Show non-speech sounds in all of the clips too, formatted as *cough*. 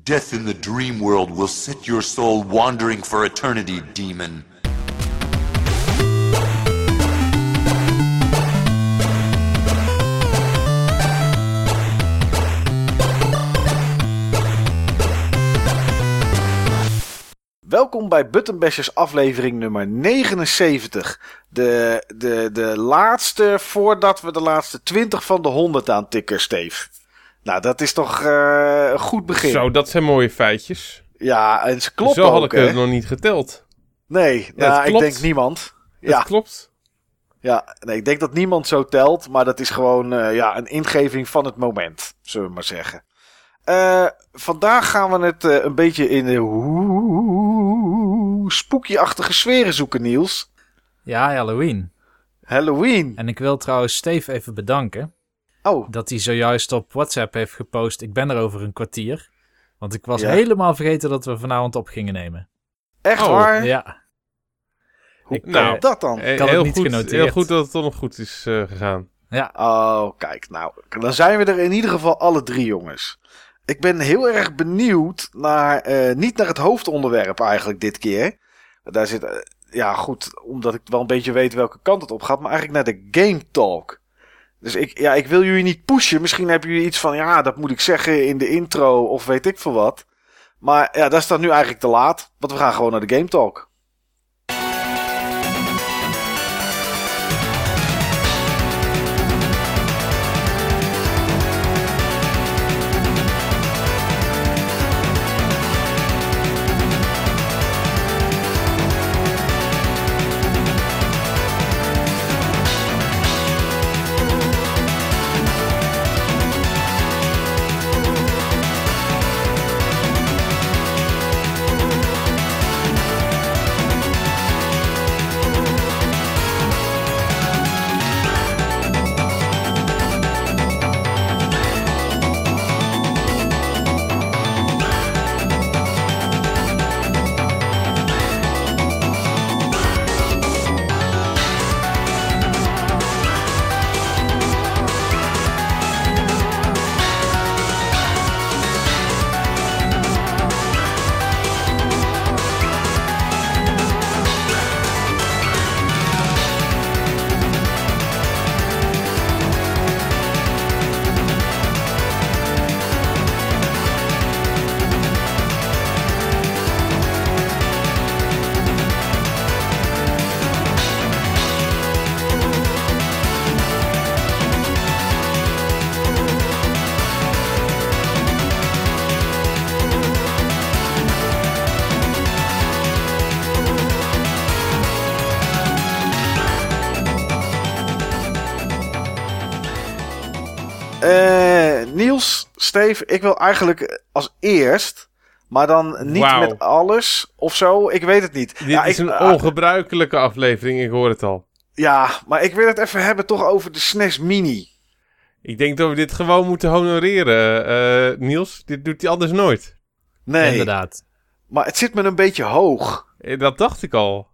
Death in the dream world will set your soul wandering for eternity, demon. Welkom bij Buttonbashers aflevering nummer 79. De, de, de laatste voordat we de laatste 20 van de 100 aantikken, Steve. Nou, dat is toch eh, een goed begin. Zo, dat zijn mooie feitjes. Ja, en ze kloppen Zo had ook, ik hè? het nog niet geteld. Nee, Ja, nou, het ik klopt. denk niemand. Dat Ja, klopt. ja nee, ik denk dat niemand zo telt, maar dat is gewoon eh, ja, een ingeving van het moment, zullen we maar zeggen. Eh, vandaag gaan we het eh, een beetje in de spookje-achtige sferen zoeken, Niels. Ja, Halloween. Halloween. En ik wil trouwens Steve even bedanken Oh, dat hij zojuist op WhatsApp heeft gepost. Ik ben er over een kwartier. Want ik was Ja. helemaal vergeten dat we vanavond op gingen nemen. echt Oh, waar? Ja, Hoe Ik, kan eh, dat dan? Eh, had het heel, niet goed, genoteerd. heel goed dat het toch nog goed is eh, gegaan. ja. Oh, kijk, nou, dan zijn we er in ieder geval alle drie, jongens. Ik ben heel erg benieuwd naar, eh, niet naar het hoofdonderwerp eigenlijk dit keer. Daar zit, ja goed, omdat ik wel een beetje weet welke kant het op gaat, maar eigenlijk naar de Game Talk. Dus ik, ja, ik wil jullie niet pushen. Misschien hebben jullie iets van, ja, dat moet ik zeggen in de intro of weet ik veel wat. Maar ja, dat is dan nu eigenlijk te laat, want we gaan gewoon naar de Game Talk. Steve, ik wil eigenlijk als eerst, maar dan niet met alles of zo. Ik weet het niet. Dit ja, is ik, een ah, ongebruikelijke aflevering, ik hoor het al. ja, maar ik wil het even hebben toch over de SNES Mini. Ik denk dat we dit gewoon moeten honoreren, eh, Niels. Dit doet hij anders nooit. Nee, inderdaad. maar het zit me een beetje hoog. Eh, Dat dacht ik al.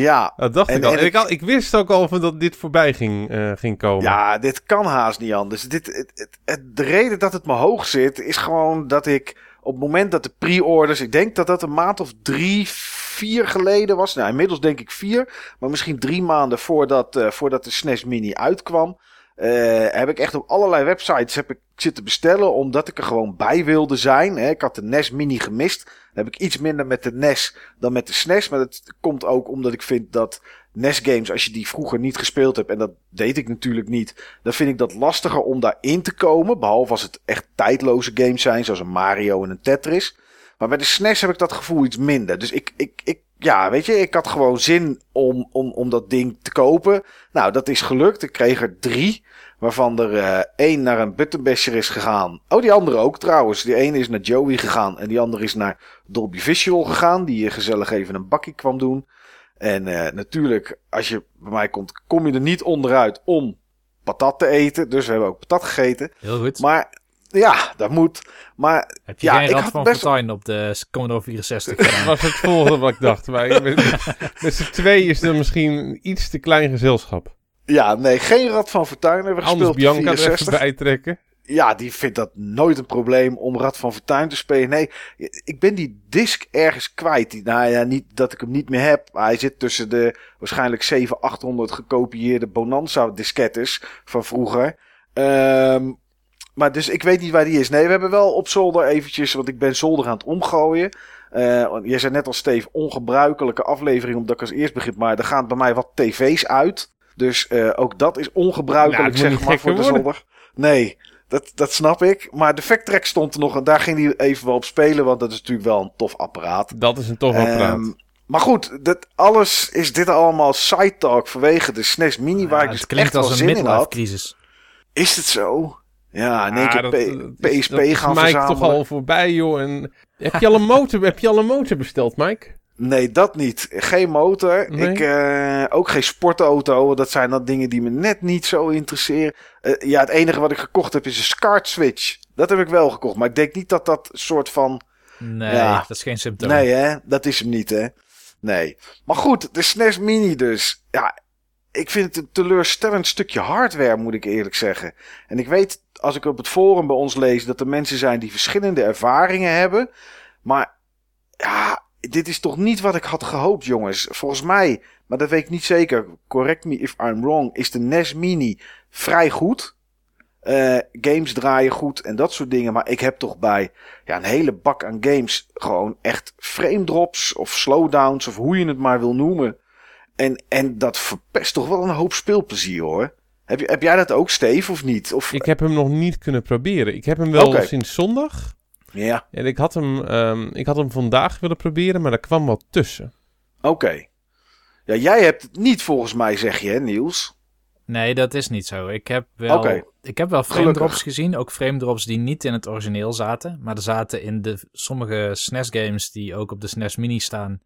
Ja, Dat dacht En- ik al. en En ik, ik- wist ook al van dat dit voorbij ging, eh, ging komen. ja, dit kan haast niet anders. Dit, het, het- het- de reden dat het me hoog zit, is gewoon dat ik op het moment dat de pre-orders, ik denk dat dat een maand of drie, vier geleden was. Nou, inmiddels denk ik vier, maar misschien drie maanden voordat, eh, voordat de SNES Mini uitkwam. Eh, heb ik echt op allerlei websites heb ik zitten bestellen, omdat ik er gewoon bij wilde zijn. Hè. Ik had de NES Mini gemist. Dan heb ik iets minder met de NES dan met de SNES. Maar dat komt ook omdat ik vind dat NES-games, als je die vroeger niet gespeeld hebt, en dat deed ik natuurlijk niet, dan vind ik dat lastiger om daarin te komen. Behalve als het echt tijdloze games zijn, zoals een Mario en een Tetris. Maar bij de SNES heb ik dat gevoel iets minder. Dus ik, ik, ik ja, weet je, ik had gewoon zin om, om, om dat ding te kopen. Nou, dat is gelukt. Ik kreeg er drie. Waarvan er eh, één naar een buttonbasher is gegaan. Oh, die andere ook trouwens. Die ene is naar Joey gegaan. En die andere is naar Dolby Visual gegaan. Die eh, gezellig even een bakkie kwam doen. En eh, natuurlijk, als je bij mij komt, kom je er niet onderuit om patat te eten. Dus we hebben ook patat gegeten. Heel goed. Maar ja, dat moet. Maar Heb je ja, geen ik Rad had van best- Fortuin op de Commodore 64 *laughs* Dat was het volgende wat ik dacht. Maar ik ben- *laughs* met z'n twee is er misschien een iets te klein gezelschap. ja, nee, geen Rad van Fortuin hebben we Anders gespeeld op Bianca er even 64. bij trekken. ja, die vindt dat nooit een probleem om Rad van Fortuin te spelen. Nee, ik ben die disc ergens kwijt. Die, nou ja, niet dat ik hem niet meer heb. Maar hij zit tussen de waarschijnlijk 700, 800 gekopieerde Bonanza diskettes van vroeger. Ehm maar dus ik weet niet waar die is. Nee, we hebben wel op zolder eventjes, want ik ben zolder aan het omgooien. Uh, jij zei net al, Steve, ongebruikelijke aflevering omdat ik als eerst begin. Maar er gaan bij mij wat tv's uit. Dus uh, ook dat is ongebruikelijk, Nou, het zeg maar, voor de zolder. Nee, dat, dat snap ik. Maar de Facttrack stond er nog en daar ging hij even wel op spelen. Want dat is natuurlijk wel een tof apparaat. Dat is een tof apparaat. Ehm, maar goed, dat alles is dit allemaal side talk vanwege de SNES Mini waar ik dus het klinkt echt wel als een zin in midlife had. crisis. Is het zo? Ja, in één Ah, keer dat- PSP dat gaan Mike verzamelen. toch al voorbij, joh. En... Heb, je al een motor, heb je al een motor besteld, Mike? Nee, dat niet. Geen motor. Nee? Ik, eh, ook geen sportauto. Dat zijn dan dingen die me net niet zo interesseren. Eh, ja, het enige wat ik gekocht heb is een SCART Switch. Dat heb ik wel gekocht. Maar ik denk niet dat dat soort van... Nee, Ja. dat is geen symptoom. Nee, hè? Dat is hem niet, hè? Nee. Maar goed, de SNES Mini dus. Ja, ik vind het een teleurstellend stukje hardware, moet ik eerlijk zeggen. En ik weet, als ik op het forum bij ons lees, dat er mensen zijn die verschillende ervaringen hebben. Maar ja, dit is toch niet wat ik had gehoopt, jongens. Volgens mij, maar dat weet ik niet zeker. Correct me if I'm wrong. Is de NES Mini vrij goed. Eh, games draaien goed en dat soort dingen. Maar ik heb toch bij ja, een hele bak aan games gewoon echt frame drops of slowdowns of hoe je het maar wil noemen. En, en dat verpest toch wel een hoop speelplezier hoor. Heb, je, heb jij dat ook, Steve, of niet? Of, Ik heb hem nog niet kunnen proberen. Ik heb hem wel sinds zondag. Ja, En ik had, hem, ehm, ik had hem vandaag willen proberen, maar daar kwam wat tussen. oké. Ja, jij hebt het niet volgens mij, zeg je, hè, Niels? Nee, dat is niet zo. Ik heb wel, ik heb wel frame Gelukkig. drops gezien. Ook frame drops die niet in het origineel zaten. Maar er zaten in de sommige SNES games die ook op de SNES Mini staan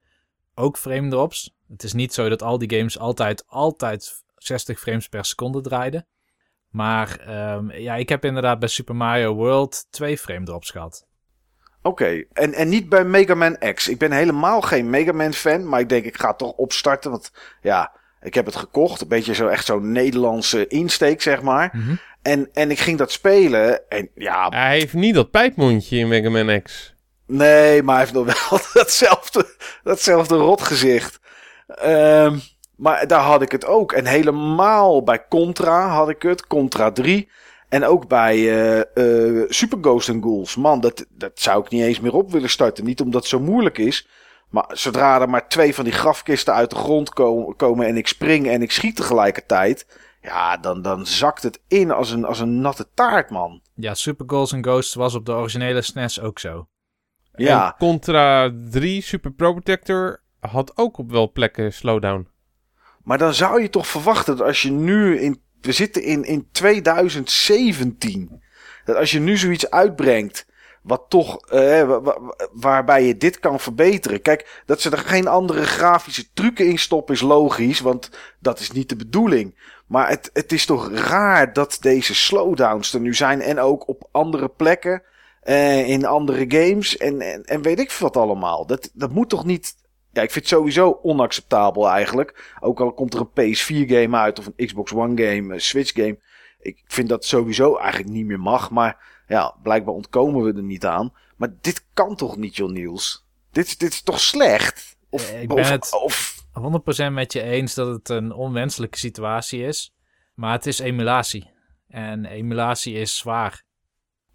ook frame drops. Het is niet zo dat al die games altijd, altijd 60 frames per seconde draaiden. Maar ehm, ja, ik heb inderdaad bij Super Mario World twee frame drops gehad. Oké, en, en niet bij Mega Man X. Ik ben helemaal geen Mega Man fan, maar ik denk ik ga het toch opstarten. Want ja, ik heb het gekocht. Een beetje zo echt zo'n Nederlandse insteek, zeg maar. Mhm. En, en ik ging dat spelen. En ja, Hij heeft niet dat pijpmondje in Mega Man X. nee, maar hij heeft nog wel *laughs* datzelfde, datzelfde rotgezicht. Ehm, maar daar had ik het ook. En helemaal bij Contra had ik het. Contra 3. En ook bij eh, eh, Super Ghost and Ghouls. Man, dat, dat zou ik niet eens meer op willen starten. Niet omdat het zo moeilijk is. Maar zodra er maar twee van die grafkisten uit de grond ko- komen en ik spring en ik schiet tegelijkertijd. Ja, dan, dan zakt het in als een, als een natte taart, man. Ja, Super Goals and Ghosts was op de originele SNES ook zo. Ja, En Contra 3 Super Pro Protector had ook op wel plekken slowdown. Maar dan zou je toch verwachten dat als je nu in. We zitten in, in 2017. Dat als je nu zoiets uitbrengt. Wat toch, eh, wa- wa- waarbij je dit kan verbeteren. Kijk, dat ze er geen andere grafische trucken in stoppen is logisch. Want dat is niet de bedoeling. Maar het, het is toch raar dat deze slowdowns er nu zijn. En ook op andere plekken. eh, in andere games. En, en, en weet ik wat allemaal. Dat, dat moet toch niet. Ja, ik vind het sowieso onacceptabel eigenlijk. Ook al komt er een PS4 game uit. Of een Xbox One game. Een Switch game. Ik vind dat sowieso eigenlijk niet meer mag. Maar ja, blijkbaar ontkomen we er niet aan. Maar dit kan toch niet, John Niels? Dit, dit is toch slecht? Of, Eh, ik ben of, het- of 100% met je eens dat het een onwenselijke situatie is. Maar het is emulatie. En emulatie is zwaar.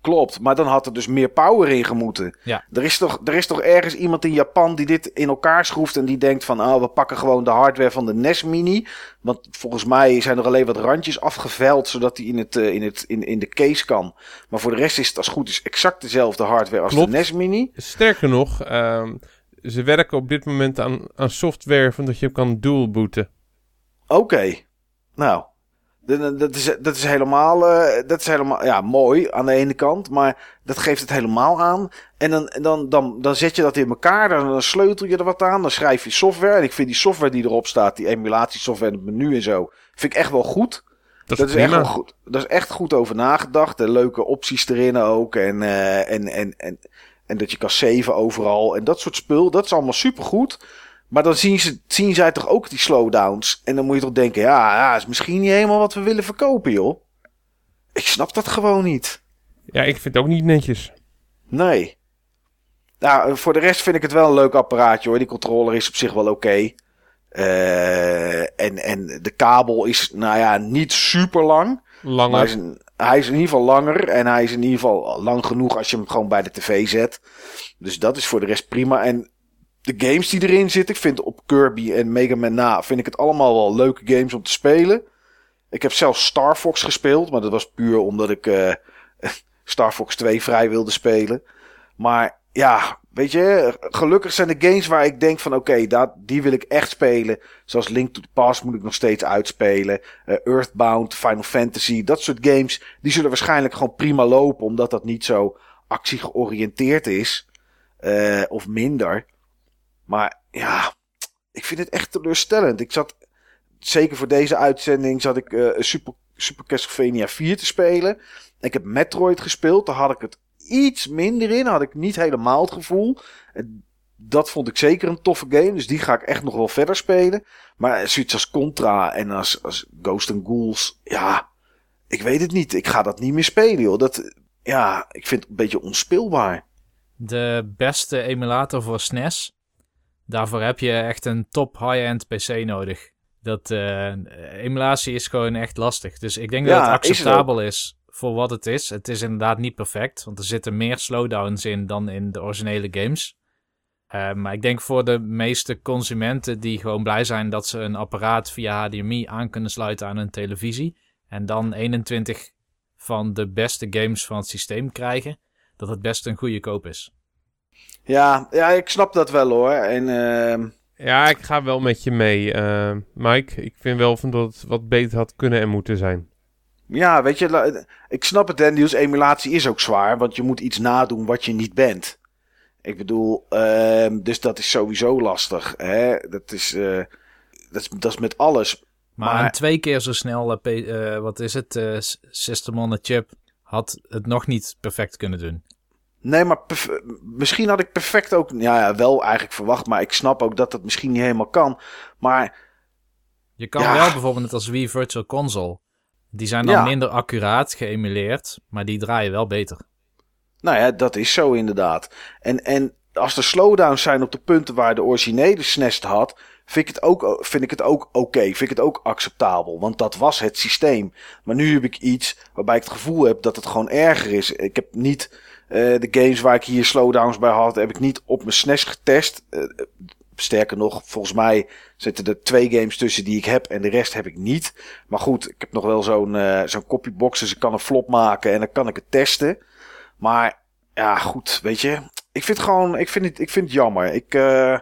Klopt, maar dan had er dus meer power in gemoeten. Ja. Er, is toch, er is toch ergens iemand in Japan die dit in elkaar schroeft en die denkt van, oh, we pakken gewoon de hardware van de NES Mini. Want volgens mij zijn er alleen wat randjes afgeveld, zodat die in, het, eh, in, het, in, in de case kan. Maar voor de rest is het als goed is exact dezelfde hardware als Klopt. de NES Mini. Sterker nog, ehm, ze werken op dit moment aan, aan software van dat je kan dual booten. Oké, nou, dat- is, dat is helemaal, eh, dat is helemaal ja, mooi aan de ene kant, maar dat geeft het helemaal aan. En dan, dan, dan, dan zet je dat in elkaar, dan, dan sleutel je er wat aan, dan schrijf je software. En ik vind die software die erop staat, die emulatiesoftware en het menu en zo, vind ik echt wel goed. Dat is, Dat is, echt wel goed. Dat is echt goed over nagedacht. En leuke opties erin ook. En, eh, en, en, en, en dat je kan saven overal. En dat soort spul. Dat is allemaal supergoed. Maar dan zien, ze, zien zij toch ook die slowdowns. En dan moet je toch denken: ja, ja, is misschien niet helemaal wat we willen verkopen, joh. Ik snap dat gewoon niet. Ja, ik vind het ook niet netjes. Nee. Nou, voor de rest vind ik het wel een leuk apparaatje hoor. Die controller is op zich wel oké. Eh, en, en de kabel is, nou ja, niet super lang. Maar hij is, Langer. hij is in ieder geval langer. En hij is in ieder geval lang genoeg als je hem gewoon bij de tv zet. Dus dat is voor de rest prima. En de games die erin zitten, ik vind op Kirby en Mega Man na, vind ik het allemaal wel leuke games om te spelen. Ik heb zelfs Star Fox gespeeld, maar dat was puur omdat ik eh, *laughs* Star Fox 2 vrij wilde spelen. Maar ja, weet je, gelukkig zijn de games waar ik denk van oké, dat die wil ik echt spelen. Zoals Link to the Past moet ik nog steeds uitspelen. Eh, Earthbound, Final Fantasy, dat soort games, die zullen waarschijnlijk gewoon prima lopen, omdat dat niet zo actiegeoriënteerd is. Eh, of minder. Maar ja, ik vind het echt teleurstellend. Ik zat, zeker voor deze uitzending, zat ik eh, Super, Super Castlevania 4 te spelen. Ik heb Metroid gespeeld, daar had ik het iets minder in. Had ik niet helemaal het gevoel. Dat vond ik zeker een toffe game, dus die ga ik echt nog wel verder spelen. Maar zoiets als Contra en als, als Ghost and Ghouls, ja, ik weet het niet. Ik ga dat niet meer spelen, joh. Dat, ja, ik vind het een beetje onspeelbaar. De beste emulator voor SNES. Daarvoor heb je echt een top high-end PC nodig. Dat eh, emulatie is gewoon echt lastig. Dus ik denk Ja, dat het acceptabel is, voor wat het is. Het is inderdaad niet perfect, want er zitten meer slowdowns in dan in de originele games. Eh, maar ik denk voor de meeste consumenten die gewoon blij zijn dat ze een apparaat via HDMI aan kunnen sluiten aan hun televisie. En dan 21 van de beste games van het systeem krijgen, dat het best een goede koop is. Ja, ja, ik snap dat wel hoor. En ehm, Ja, ik ga wel met je mee, eh, Mike. Ik vind wel van dat het wat beter had kunnen en moeten zijn. ja, weet je, ik snap het, hè, Niels. Emulatie is ook zwaar, want je moet iets nadoen wat je niet bent. Ik bedoel, ehm, dus dat is sowieso lastig. Hè? Dat, is, eh, dat, is, dat is met alles. Maar, twee keer zo snel, eh, wat is het, eh, s- System on a Chip, had het nog niet perfect kunnen doen. Nee, maar misschien had ik perfect ook, ja, ja, wel eigenlijk verwacht, maar ik snap ook dat dat misschien niet helemaal kan. Maar Je kan Ja. wel bijvoorbeeld net als Wii Virtual Console, die zijn dan Ja. minder accuraat geëmuleerd, maar die draaien wel beter. Nou ja, dat is zo inderdaad. En, en als er slowdowns zijn op de punten waar de originele SNES het had, vind ik het ook, vind ik het ook oké. Vind ik het ook acceptabel. Want dat was het systeem. Maar nu heb ik iets waarbij ik het gevoel heb dat het gewoon erger is. Ik heb niet de games waar ik hier slowdowns bij had, heb ik niet op mijn SNES getest. Eh, sterker nog, volgens mij zitten er twee games tussen die ik heb en de rest heb ik niet. Maar goed, ik heb nog wel zo'n eh, zo'n copybox, dus ik kan een flop maken en dan kan ik het testen. Maar ja, goed, weet je. Ik vind het gewoon, ik vind het, ik vind het jammer. Ik, eh,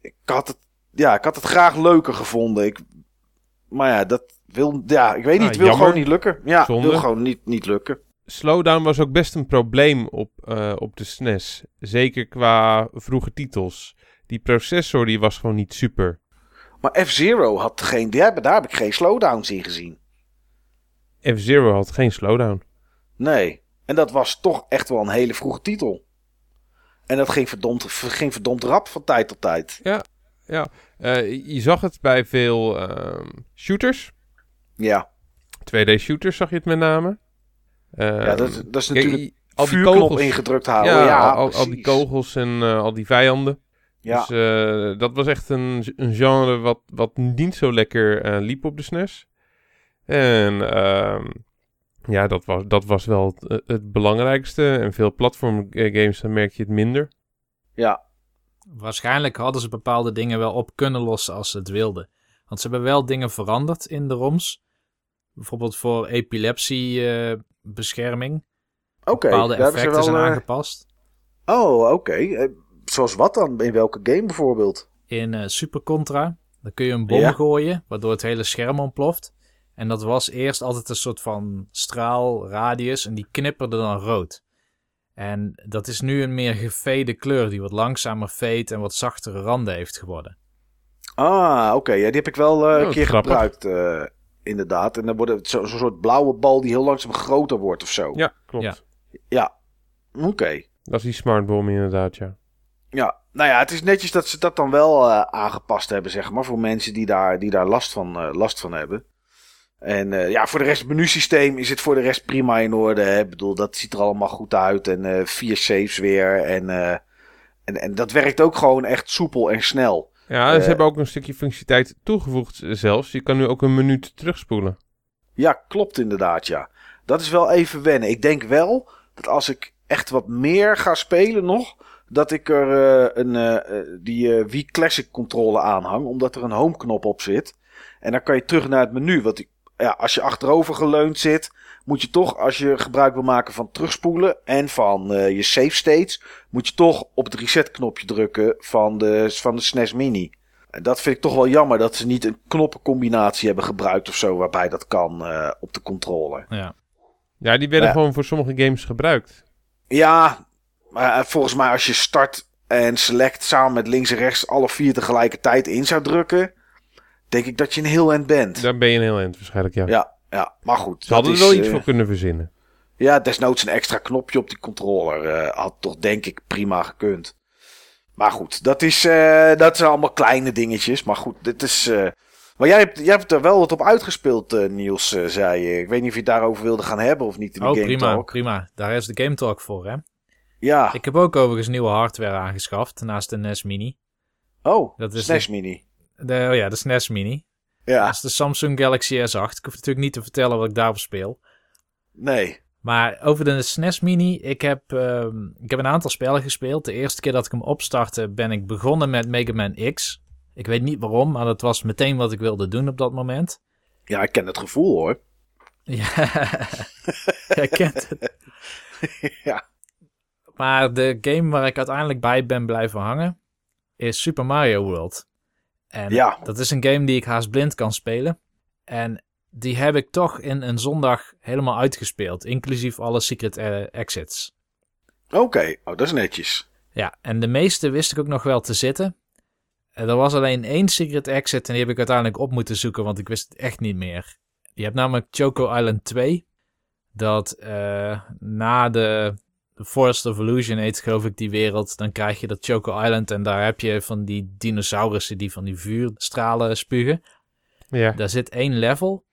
ik had het, ja, ik had het graag leuker gevonden. Ik, maar ja, dat wil, ja, ik weet Nou, niet, wil jammer. gewoon niet lukken. Ja, Zonde. wil gewoon niet, niet lukken. Slowdown was ook best een probleem op, eh, op de SNES. Zeker qua vroege titels. Die processor die was gewoon niet super. Maar F-Zero had geen, hebben, daar heb ik geen slowdowns in gezien. F-Zero had geen slowdown. Nee. En dat was toch echt wel een hele vroege titel. En dat ging verdomd, ging verdomd rap van tijd tot tijd. Ja, eh, je zag het bij veel ehm, shooters. Ja, 2D shooters zag je het met name. Ja Ehm, dat, dat is kijk, natuurlijk al die kogels. ingedrukt houden. Ja, Ja, al, al die kogels en eh, al die vijanden. Ja. Dus eh, dat was echt een, een genre wat, wat niet zo lekker eh, liep op de SNES. En ehm, ja, dat was, dat was wel het, het belangrijkste. En veel platformgames, dan merk je het minder. ja, Waarschijnlijk hadden ze bepaalde dingen wel op kunnen lossen als ze het wilden. Want ze hebben wel dingen veranderd in de ROMs. Bijvoorbeeld voor epilepsiebescherming. oké. bepaalde daar hebben ze effecten wel, zijn eh, aangepast. Oh, oké. Eh, Zoals wat dan? In welke game bijvoorbeeld? In eh, Super Contra, dan kun je een bom Ja. gooien, waardoor het hele scherm ontploft. En dat was eerst altijd een soort van straalradius en die knipperde dan rood. En dat is nu een meer gefade kleur die wat langzamer fade en wat zachtere randen heeft geworden. Ah, oké. Ja, die heb ik wel eh, Oh, een keer grappig. gebruikt, eh, inderdaad. En dan wordt het zo- zo'n soort blauwe bal die heel langzaam groter wordt of zo. Ja, klopt. Ja. Ja. Oké. Dat is die smartbom inderdaad, ja. Ja, nou ja, het is netjes dat ze dat dan wel eh, aangepast hebben, zeg maar, voor mensen die daar, die daar last, van, eh, last van hebben. En eh, ja, voor de rest, het menusysteem is het voor de rest prima in orde. Hè? Ik bedoel, dat ziet er allemaal goed uit. En eh, vier saves weer. En, eh, en, en dat werkt ook gewoon echt soepel en snel. Ja, ze Eh, hebben ook een stukje functionaliteit toegevoegd zelfs. Je kan nu ook een minuut terugspoelen. Ja, klopt inderdaad, ja. Dat is wel even wennen. Ik denk wel dat als ik echt wat meer ga spelen nog, dat ik er eh, een, eh, die Wii Classic controle aanhang, omdat er een home knop op zit. En dan kan je terug naar het menu. Want ja, als je achterover geleund zit, moet je toch, als je gebruik wil maken van terugspoelen en van eh, je save states, moet je toch op het reset knopje drukken van de, van de SNES Mini. En dat vind ik toch wel jammer dat ze niet een knoppencombinatie hebben gebruikt of zo, waarbij dat kan eh, op de controller. Ja. Ja, die werden Ja. gewoon voor sommige games gebruikt. Ja, maar eh, volgens mij als je start en select samen met links en rechts alle vier tegelijkertijd in zou drukken, denk ik dat je een heel end bent. Daar ben je een heel eind waarschijnlijk, ja. Ja, ja, maar goed. Ze hadden er wel iets eh, voor kunnen verzinnen. Ja, desnoods een extra knopje op die controller. eh, had toch denk ik prima gekund. Maar goed, dat, is, eh, dat zijn allemaal kleine dingetjes. Maar goed, dit is... eh, maar jij hebt, jij hebt er wel wat op uitgespeeld, eh, Niels, eh, zei je. Ik weet niet of je het daarover wilde gaan hebben of niet in de Oh, Game prima, Talk. prima. Daar is de Game Talk voor, hè? Ja, Ik heb ook overigens nieuwe hardware aangeschaft naast de NES Mini. oh, dat is SNES Mini. De, oh ja, de SNES Mini. Ja, Dat is de Samsung Galaxy S8. Ik hoef natuurlijk niet te vertellen wat ik daarop speel. nee. Maar over de SNES Mini, ik heb, ehm, ik heb een aantal spellen gespeeld. De eerste keer dat ik hem opstartte, ben ik begonnen met Mega Man X. Ik weet niet waarom, maar dat was meteen wat ik wilde doen op dat moment. Ja, ik ken het gevoel hoor. *laughs* Ja, *laughs* jij kent het. ja. Maar de game waar ik uiteindelijk bij ben blijven hangen, is Super Mario World. En Ja. dat is een game die ik haast blind kan spelen. En die heb ik toch in een zondag helemaal uitgespeeld, inclusief alle secret eh, exits. Oké, oh, dat is netjes. Ja, en de meeste wist ik ook nog wel te zitten. Eh, Er was alleen één secret exit en die heb ik uiteindelijk op moeten zoeken, want ik wist het echt niet meer. Je hebt namelijk Choco Island 2. Dat eh, na de, de Forest of Illusion heet geloof ik die wereld. Dan krijg je dat Choco Island en daar heb je van die dinosaurussen die van die vuurstralen spugen. Ja. Daar zit één level.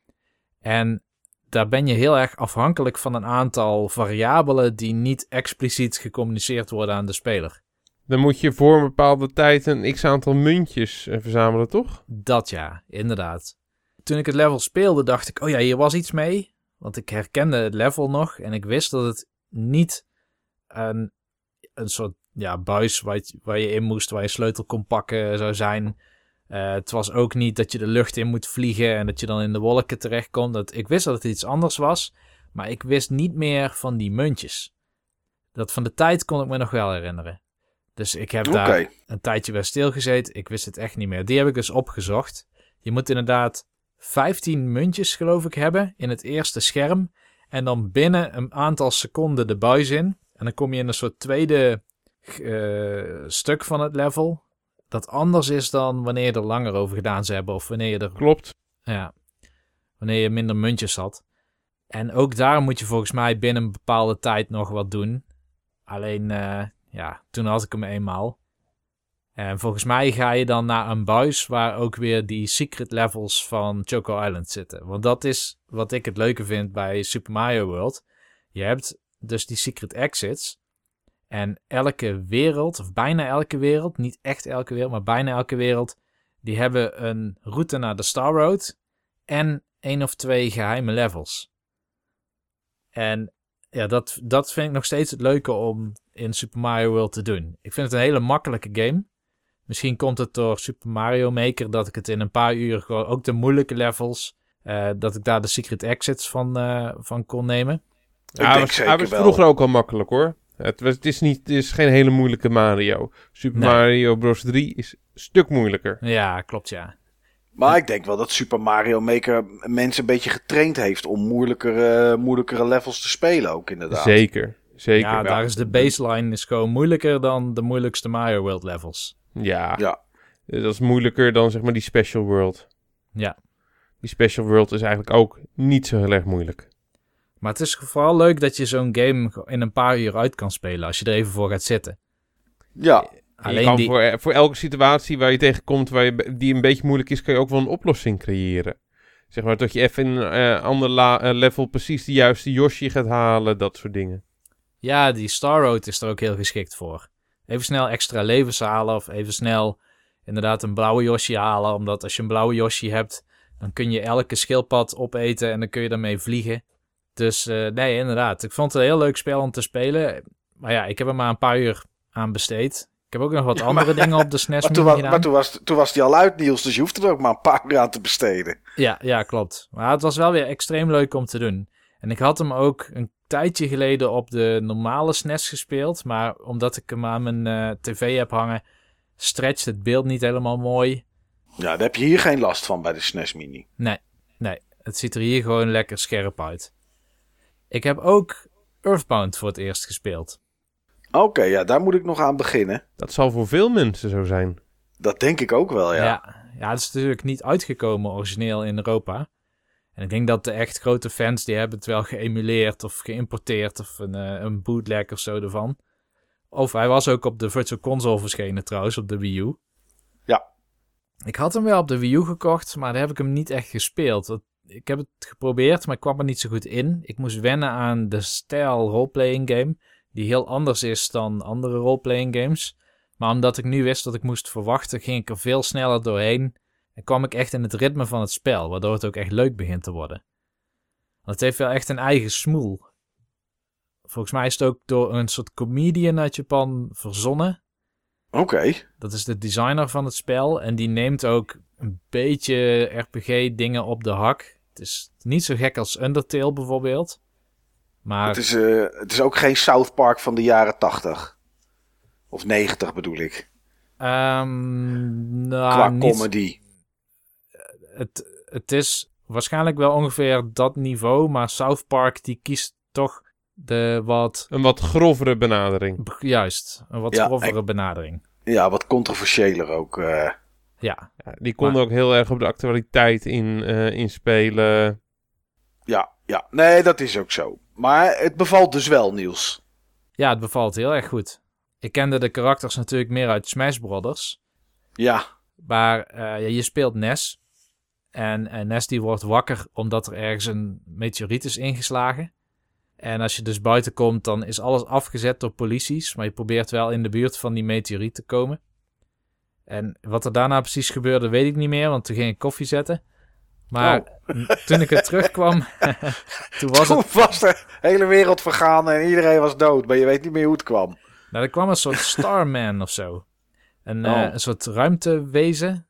En daar ben je heel erg afhankelijk van een aantal variabelen die niet expliciet gecommuniceerd worden aan de speler. Dan moet je voor een bepaalde tijd een x-aantal muntjes eh, verzamelen, toch? Dat ja, inderdaad. Toen ik het level speelde, dacht ik: oh ja, hier was iets mee. Want ik herkende het level nog en ik wist dat het niet een, een soort ja, buis waar je, waar je in moest, waar je sleutel kon pakken zou zijn. Eh, het was ook niet dat je de lucht in moet vliegen en dat je dan in de wolken terechtkomt. Dat, ik wist dat het iets anders was, maar ik wist niet meer van die muntjes. Dat van de tijd kon ik me nog wel herinneren. Dus ik heb daar een tijdje bij stilgezeten. Ik wist het echt niet meer. Die heb ik dus opgezocht. Je moet inderdaad 15 muntjes, geloof ik, hebben in het eerste scherm. En dan binnen een aantal seconden de buis in. En dan kom je in een soort tweede eh, stuk van het level. Dat anders is dan wanneer je er langer over gedaan zou hebben. Of wanneer je er Klopt. ja. Wanneer je minder muntjes had. En ook daar moet je volgens mij binnen een bepaalde tijd nog wat doen. Alleen, eh, ja, toen had ik hem eenmaal. En volgens mij ga je dan naar een buis waar ook weer die secret levels van Choco Island zitten. Want dat is wat ik het leuke vind bij Super Mario World. Je hebt dus die secret exits. En elke wereld, of bijna elke wereld, niet echt elke wereld, maar bijna elke wereld, die hebben een route naar de Star Road en één of twee geheime levels. En ja, dat, dat vind ik nog steeds het leuke om in Super Mario World te doen. Ik vind het een hele makkelijke game. Misschien komt het door Super Mario Maker dat ik het in een paar uur ook de moeilijke levels, eh, dat ik daar de secret exits van, eh, van kon nemen. Ja, was, hij was wel. vroeger ook al makkelijk hoor. Het, was, het, is niet, het is geen hele moeilijke Mario. Super Nee. Mario Bros. 3 is een stuk moeilijker. Ja, klopt ja. Maar ik denk wel dat Super Mario Maker mensen een beetje getraind heeft om moeilijkere, moeilijkere levels te spelen ook inderdaad. Zeker. Zeker. ja, Ja. daar is de baseline is gewoon moeilijker dan de moeilijkste Mario World levels. Ja. Dat is moeilijker dan zeg maar die Special World. Ja. Die Special World is eigenlijk ook niet zo heel erg moeilijk. Maar het is vooral leuk dat je zo'n game in een paar uur uit kan spelen als je er even voor gaat zitten. Ja, je Alleen kan die... voor, eh, voor elke situatie waar je tegenkomt waar je, die een beetje moeilijk is, kan je ook wel een oplossing creëren. Zeg maar dat je even in een eh, ander la- eh, level precies de juiste Yoshi gaat halen, dat soort dingen. Ja, die Star Road is er ook heel geschikt voor. Even snel extra levens halen of even snel inderdaad een blauwe Yoshi halen. Omdat als je een blauwe Yoshi hebt, dan kun je elke schildpad opeten en dan kun je daarmee vliegen. Dus eh, nee, inderdaad. Ik vond het een heel leuk spel om te spelen. Maar ja, ik heb er maar een paar uur aan besteed. Ik heb ook nog wat Ja, andere maar- dingen op de SNES *laughs* Maar, toen, wa- gedaan. maar toen, was, toen was die al uit, Niels, dus je hoeft er ook maar een paar uur aan te besteden. Ja, ja, klopt. Maar het was wel weer extreem leuk om te doen. En ik had hem ook een tijdje geleden op de normale SNES gespeeld. Maar omdat ik hem aan mijn eh, tv heb hangen, stretcht het beeld niet helemaal mooi. Ja, daar heb je hier geen last van bij de SNES Mini. Nee, nee. Het ziet er hier gewoon lekker scherp uit. Ik heb ook Earthbound voor het eerst gespeeld. Oké, ja, daar moet ik nog aan beginnen. Dat zal voor veel mensen zo zijn. Dat denk ik ook wel, ja. Ja. ja, het is natuurlijk niet uitgekomen origineel in Europa. En ik denk dat de echt grote fans, die hebben het wel geëmuleerd of geïmporteerd of een, eh, een bootleg of zo ervan. Of hij was ook op de Virtual Console verschenen trouwens, op de Wii U. Ja. Ik had hem wel op de Wii U gekocht, maar daar heb ik hem niet echt gespeeld. Dat- Ik heb het geprobeerd, maar ik kwam er niet zo goed in. Ik moest wennen aan de stijl roleplaying game, die heel anders is dan andere roleplaying games. Maar omdat ik nu wist dat ik moest verwachten, ging ik er veel sneller doorheen. En kwam ik echt in het ritme van het spel, waardoor het ook echt leuk begint te worden. Want het heeft wel echt een eigen smoel. Volgens mij is het ook door een soort comedian uit Japan verzonnen. Oké. Dat is de designer van het spel. En die neemt ook een beetje RPG-dingen op de hak. Het is niet zo gek als Undertale bijvoorbeeld. Maar Het, is, eh, het is ook geen South Park van de jaren 80. Of 90 bedoel ik. ehm, nou, qua niet- comedy. het, het is waarschijnlijk wel ongeveer dat niveau. Maar South Park die kiest toch de wat... Een wat grovere benadering. Juist, een wat Ja, grovere benadering. Ja, wat controversiëler ook. eh. Ja, Ja, die konden ook heel erg op de actualiteit in, eh, inspelen. ja, ja. Nee, dat is ook zo. Maar het bevalt dus wel, Niels. ja, het bevalt heel erg goed. Ik kende de karakters natuurlijk meer uit Smash Brothers. Ja, Maar eh, ja, je speelt Nes. En, en Nes die wordt wakker omdat er ergens een meteoriet is ingeslagen. En als je dus buiten komt, dan is alles afgezet door polities. Maar je probeert wel in de buurt van die meteoriet te komen. En wat er daarna precies gebeurde, weet ik niet meer. Want toen ging ik koffie zetten. Maar Oh. toen ik er *laughs* terugkwam, *laughs* toen was toen het... was de hele wereld vergaan en iedereen was dood. Maar je weet niet meer hoe het kwam. Nou, er kwam een soort Starman of zo. Een, Oh. eh, een soort ruimtewezen.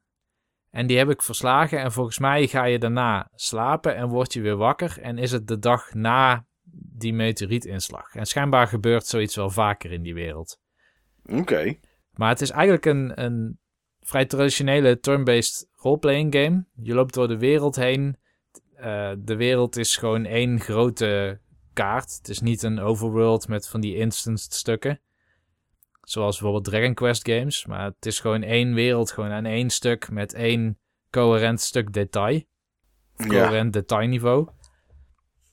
En die heb ik verslagen. En volgens mij ga je daarna slapen en word je weer wakker. En is het de dag na die meteorietinslag. En schijnbaar gebeurt zoiets wel vaker in die wereld. Oké. Maar het is eigenlijk een, een vrij traditionele turn-based roleplaying game. Je loopt door de wereld heen. Eh, de wereld is gewoon één grote kaart. Het is niet een overworld met van die instanced stukken. Zoals bijvoorbeeld Dragon Quest games. Maar het is gewoon één wereld, gewoon aan één stuk met één coherent stuk detail. Ja. Coherent detailniveau.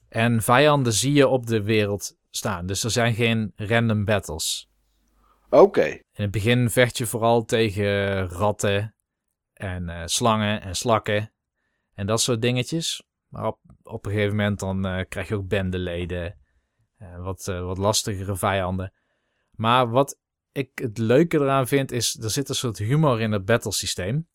En vijanden zie je op de wereld staan. Dus er zijn geen random battles. Oké. In het begin vecht je vooral tegen ratten en eh, slangen en slakken en dat soort dingetjes. Maar op, op een gegeven moment dan eh, krijg je ook bendeleden, en wat, eh, wat lastigere vijanden. Maar wat ik het leuke eraan vind is, er zit een soort humor in het battlesysteem.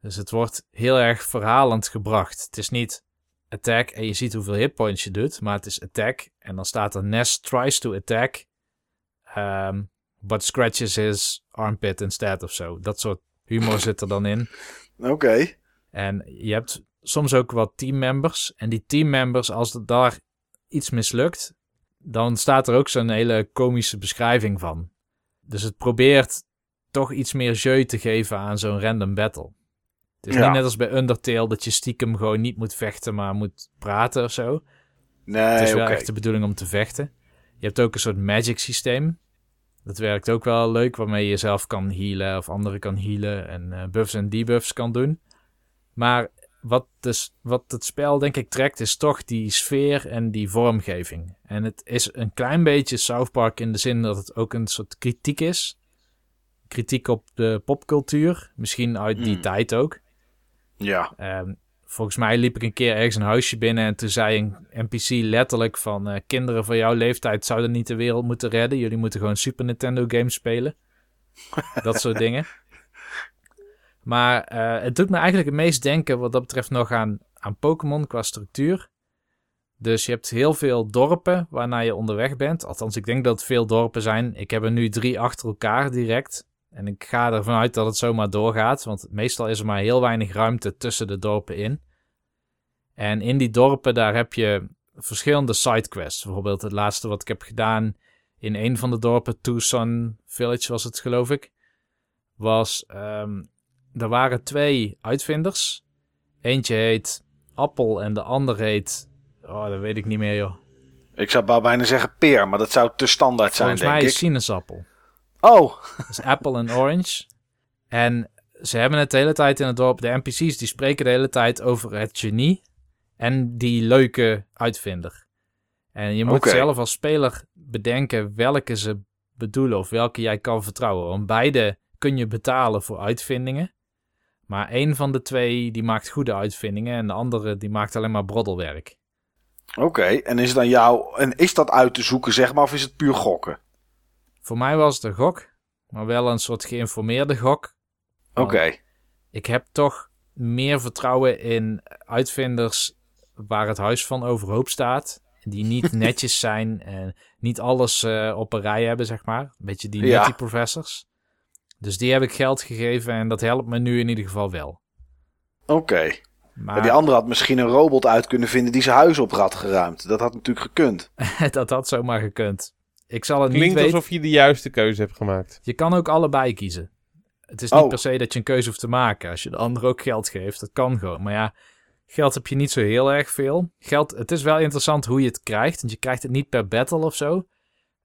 Dus het wordt heel erg verhalend gebracht. Het is niet attack en je ziet hoeveel hitpoints je doet, maar het is attack en dan staat er Nest tries to attack. Ehm but scratches his armpit instead of zo. Dat soort humor zit er dan in. Oké. En je hebt soms ook wat teammembers. En die teammembers, als er daar iets mislukt, dan staat er ook zo'n hele komische beschrijving van. Dus het probeert toch iets meer jeu te geven aan zo'n random battle. Het is Ja. niet net als bij Undertale dat je stiekem gewoon niet moet vechten, maar moet praten of zo. Nee, Het is wel echt de bedoeling om te vechten. Je hebt ook een soort magic systeem. Dat werkt ook wel leuk, waarmee je jezelf kan healen of anderen kan healen en eh, buffs en debuffs kan doen. Maar wat, dus, wat het spel denk ik trekt is toch die sfeer en die vormgeving. En het is een klein beetje South Park in de zin dat het ook een soort kritiek is. Kritiek op de popcultuur, misschien uit die Hmm. tijd ook. Ja. Ehm, volgens mij liep ik een keer ergens een huisje binnen en toen zei een NPC letterlijk van eh, kinderen van jouw leeftijd zouden niet de wereld moeten redden. Jullie moeten gewoon Super Nintendo games spelen. *laughs* dat soort dingen. Maar eh, het doet me eigenlijk het meest denken wat dat betreft nog aan, aan Pokémon qua structuur. Dus je hebt heel veel dorpen waarnaar je onderweg bent. Althans, ik denk dat het veel dorpen zijn. Ik heb er nu drie achter elkaar direct. En ik ga ervan uit dat het zomaar doorgaat. Want meestal is er maar heel weinig ruimte tussen de dorpen in. En in die dorpen, daar heb je verschillende sidequests. Bijvoorbeeld het laatste wat ik heb gedaan in een van de dorpen, Tucson Village was het geloof ik. Was, um, er waren twee uitvinders. Eentje heet Appel en de ander heet Oh, dat weet ik niet meer, joh. Ik zou bijna zeggen peer, maar dat zou te standaard zijn, Volgens denk mij ik. sinaasappel. Oh, Dat is apple en orange. En ze hebben het de hele tijd in het dorp. De NPC's die spreken de hele tijd over het genie en die leuke uitvinder. En je moet zelf als speler bedenken welke ze bedoelen of welke jij kan vertrouwen. Want beide kun je betalen voor uitvindingen. Maar één van de twee die maakt goede uitvindingen en de andere die maakt alleen maar broddelwerk. oké. En is het aan jou... En is dat uit te zoeken, zeg maar, of is het puur gokken? Voor mij was het een gok, maar wel een soort geïnformeerde gok. Oké. Ik heb toch meer vertrouwen in uitvinders waar het huis van overhoop staat. Die niet *laughs* netjes zijn en niet alles eh, op een rij hebben, zeg maar. Een beetje die Ja. professors. Dus die heb ik geld gegeven en dat helpt me nu in ieder geval wel. Oké. Maar die andere had misschien een robot uit kunnen vinden die zijn huis op had geruimd. Dat had natuurlijk gekund. *laughs* dat had zomaar gekund. Ik zal het niet Klinkt weten. alsof je de juiste keuze hebt gemaakt. Je kan ook allebei kiezen. Het is niet Oh. per se dat je een keuze hoeft te maken. Als je de ander ook geld geeft, dat kan gewoon. Maar ja, geld heb je niet zo heel erg veel. Geld, het is wel interessant hoe je het krijgt. Want je krijgt het niet per battle of zo.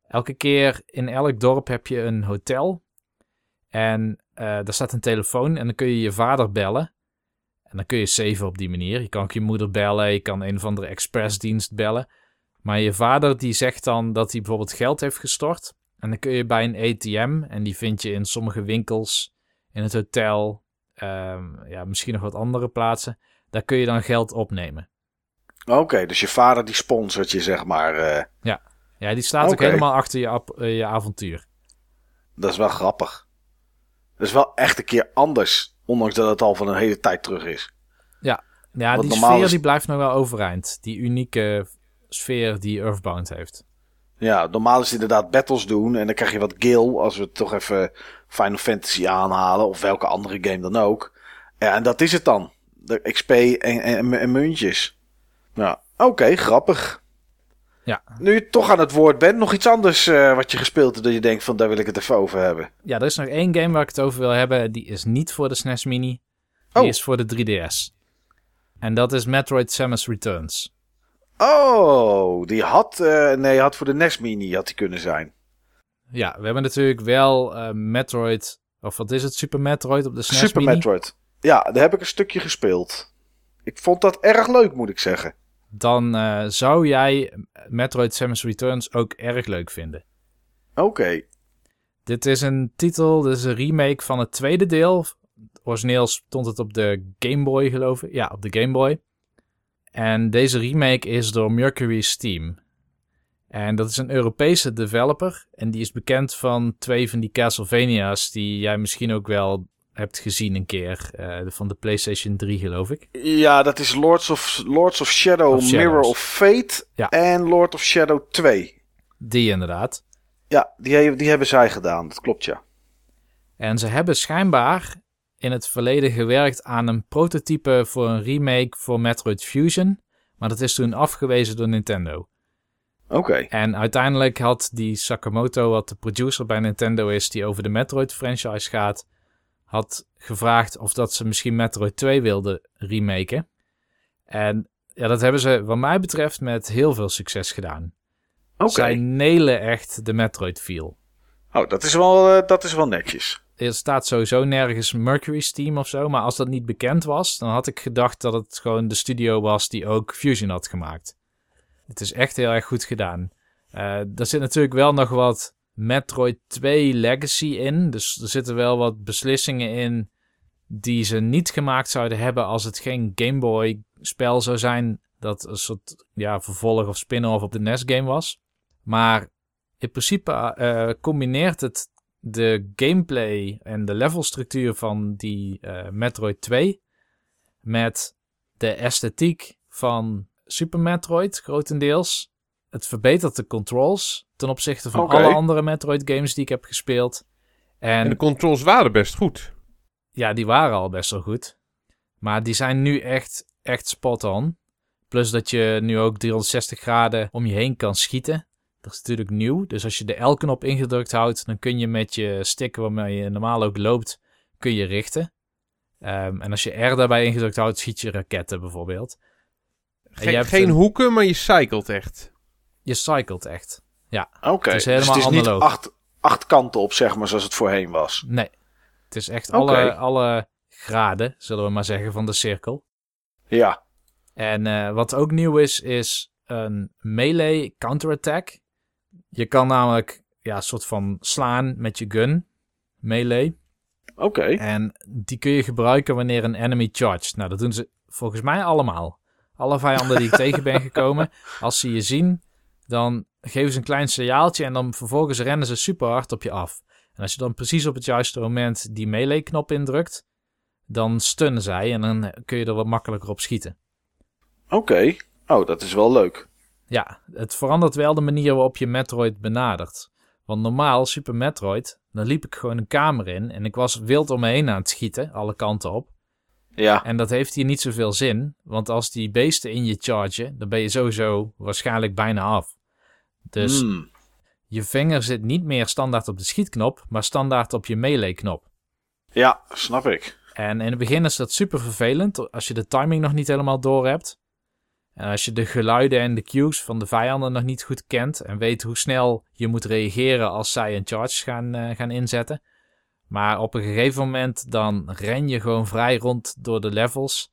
Elke keer in elk dorp heb je een hotel. En eh daar staat een telefoon en dan kun je je vader bellen. En dan kun je saven op die manier. Je kan ook je moeder bellen, je kan een of andere expressdienst bellen. Maar je vader die zegt dan dat hij bijvoorbeeld geld heeft gestort. En dan kun je bij een ATM, en die vind je in sommige winkels, in het hotel, ehm, ja, misschien nog wat andere plaatsen. Daar kun je dan geld opnemen. Oké, dus je vader die sponsort je, zeg maar. eh, Ja, die staat ook helemaal achter je, eh, je avontuur. dat is wel grappig. Dat is wel echt een keer anders. Ondanks dat het al van een hele tijd terug is. Ja, Want die sfeer is- die blijft nog wel overeind. Die unieke sfeer die Earthbound heeft. Ja, normaal is het inderdaad battles doen. En dan krijg je wat gil. Als we toch even Final Fantasy aanhalen. Of welke andere game dan ook. Ja, en dat is het dan. De XP en, en, en muntjes. Nou, oké, grappig. Ja. Nu je toch aan het woord bent, nog iets anders eh, wat je gespeeld hebt dat je denkt van daar wil ik het even over hebben. Ja, er is nog één game waar ik het over wil hebben. Die is niet voor de SNES Mini. Die Oh. is voor de 3DS. En dat is Metroid Samus Returns. Oh, die had, eh, nee, had voor de NES Mini had die kunnen zijn. Ja, we hebben natuurlijk wel eh, Metroid, of wat is het, Super Metroid op de SNES Super Mini. Metroid. Ja, daar heb ik een stukje gespeeld. Ik vond dat erg leuk, moet ik zeggen. Dan eh, zou jij Metroid Samus Returns ook erg leuk vinden. Oké. Dit is een titel, dit is een remake van het tweede deel. Origineel stond het op de Game Boy, geloof ik. Ja, op de Game Boy. En deze remake is door Mercury Steam. En dat is een Europese developer. En die is bekend van twee van die Castlevania's die jij misschien ook wel hebt gezien een keer. eh, van de PlayStation 3, geloof ik. Ja, dat is Lords of, Lords of Shadow, Of. Mirror of Fate Ja. en Lord of Shadow 2. Die inderdaad. Ja, die, die hebben zij gedaan. Dat klopt, ja. En ze hebben schijnbaar in het verleden gewerkt aan een prototype voor een remake voor Metroid Fusion. Maar dat is toen afgewezen door Nintendo. Oké. En uiteindelijk had die Sakamoto, wat de producer bij Nintendo is, die over de Metroid franchise gaat, had gevraagd of dat ze misschien Metroid 2 wilden remaken. En ja, dat hebben ze, wat mij betreft, met heel veel succes gedaan. Oké. Zij nelen echt de Metroid feel. Oh, dat is, wel, eh, dat is wel netjes. Er staat sowieso nergens Mercury Steam of zo. Maar als dat niet bekend was, dan had ik gedacht dat het gewoon de studio was die ook Fusion had gemaakt. Het is echt heel erg goed gedaan. Eh er zit natuurlijk wel nog wat Metroid 2 Legacy in. Dus er zitten wel wat beslissingen in die ze niet gemaakt zouden hebben als het geen Game Boy spel zou zijn dat een soort ja, vervolg of spin-off op de NES game was. Maar in principe eh, combineert het de gameplay en de levelstructuur van die eh, Metroid 2 met de esthetiek van Super Metroid grotendeels. Het verbetert de controls ten opzichte van alle andere Metroid games die ik heb gespeeld. En, En de controls waren best goed. ja, die waren al best wel goed. Maar die zijn nu echt, echt spot on. Plus dat je nu ook 360 graden om je heen kan schieten. Dat is natuurlijk nieuw. Dus als je de L-knop ingedrukt houdt, dan kun je met je stick waarmee je normaal ook loopt, kun je richten. Ehm, en als je R daarbij ingedrukt houdt, schiet je raketten bijvoorbeeld. En Geen, je hebt geen een- hoeken, maar je cycelt echt. Je cycelt echt. Oké, Het is dus helemaal het is niet acht, acht kanten op, zeg maar, zoals het voorheen was. Nee. Het is echt alle, alle graden, zullen we maar zeggen, van de cirkel. Ja, En eh, wat ook nieuw is, is een melee counterattack. Je kan namelijk ja, een soort van slaan met je gun. Melee. oké. En die kun je gebruiken wanneer een enemy charged. Nou, dat doen ze volgens mij allemaal. Alle vijanden die ik *laughs* tegen ben gekomen, als ze je zien, dan geven ze een klein signaaltje en dan vervolgens rennen ze super hard op je af. En als je dan precies op het juiste moment die melee knop indrukt, dan stunnen zij en dan kun je er wat makkelijker op schieten. Oké. Oh, dat is wel leuk. Ja, het verandert wel de manier waarop je Metroid benadert. Want normaal, Super Metroid, dan liep ik gewoon een kamer in en ik was wild om me heen aan het schieten, alle kanten op. Ja, En dat heeft hier niet zoveel zin, want als die beesten in je chargen, dan ben je sowieso waarschijnlijk bijna af. Dus Hmm. je vinger zit niet meer standaard op de schietknop, maar standaard op je melee knop. ja snap ik. En in het begin is dat super vervelend als je de timing nog niet helemaal door hebt. En als je de geluiden en de cues van de vijanden nog niet goed kent en weet hoe snel je moet reageren als zij een charge gaan, eh, gaan inzetten. Maar op een gegeven moment dan ren je gewoon vrij rond door de levels.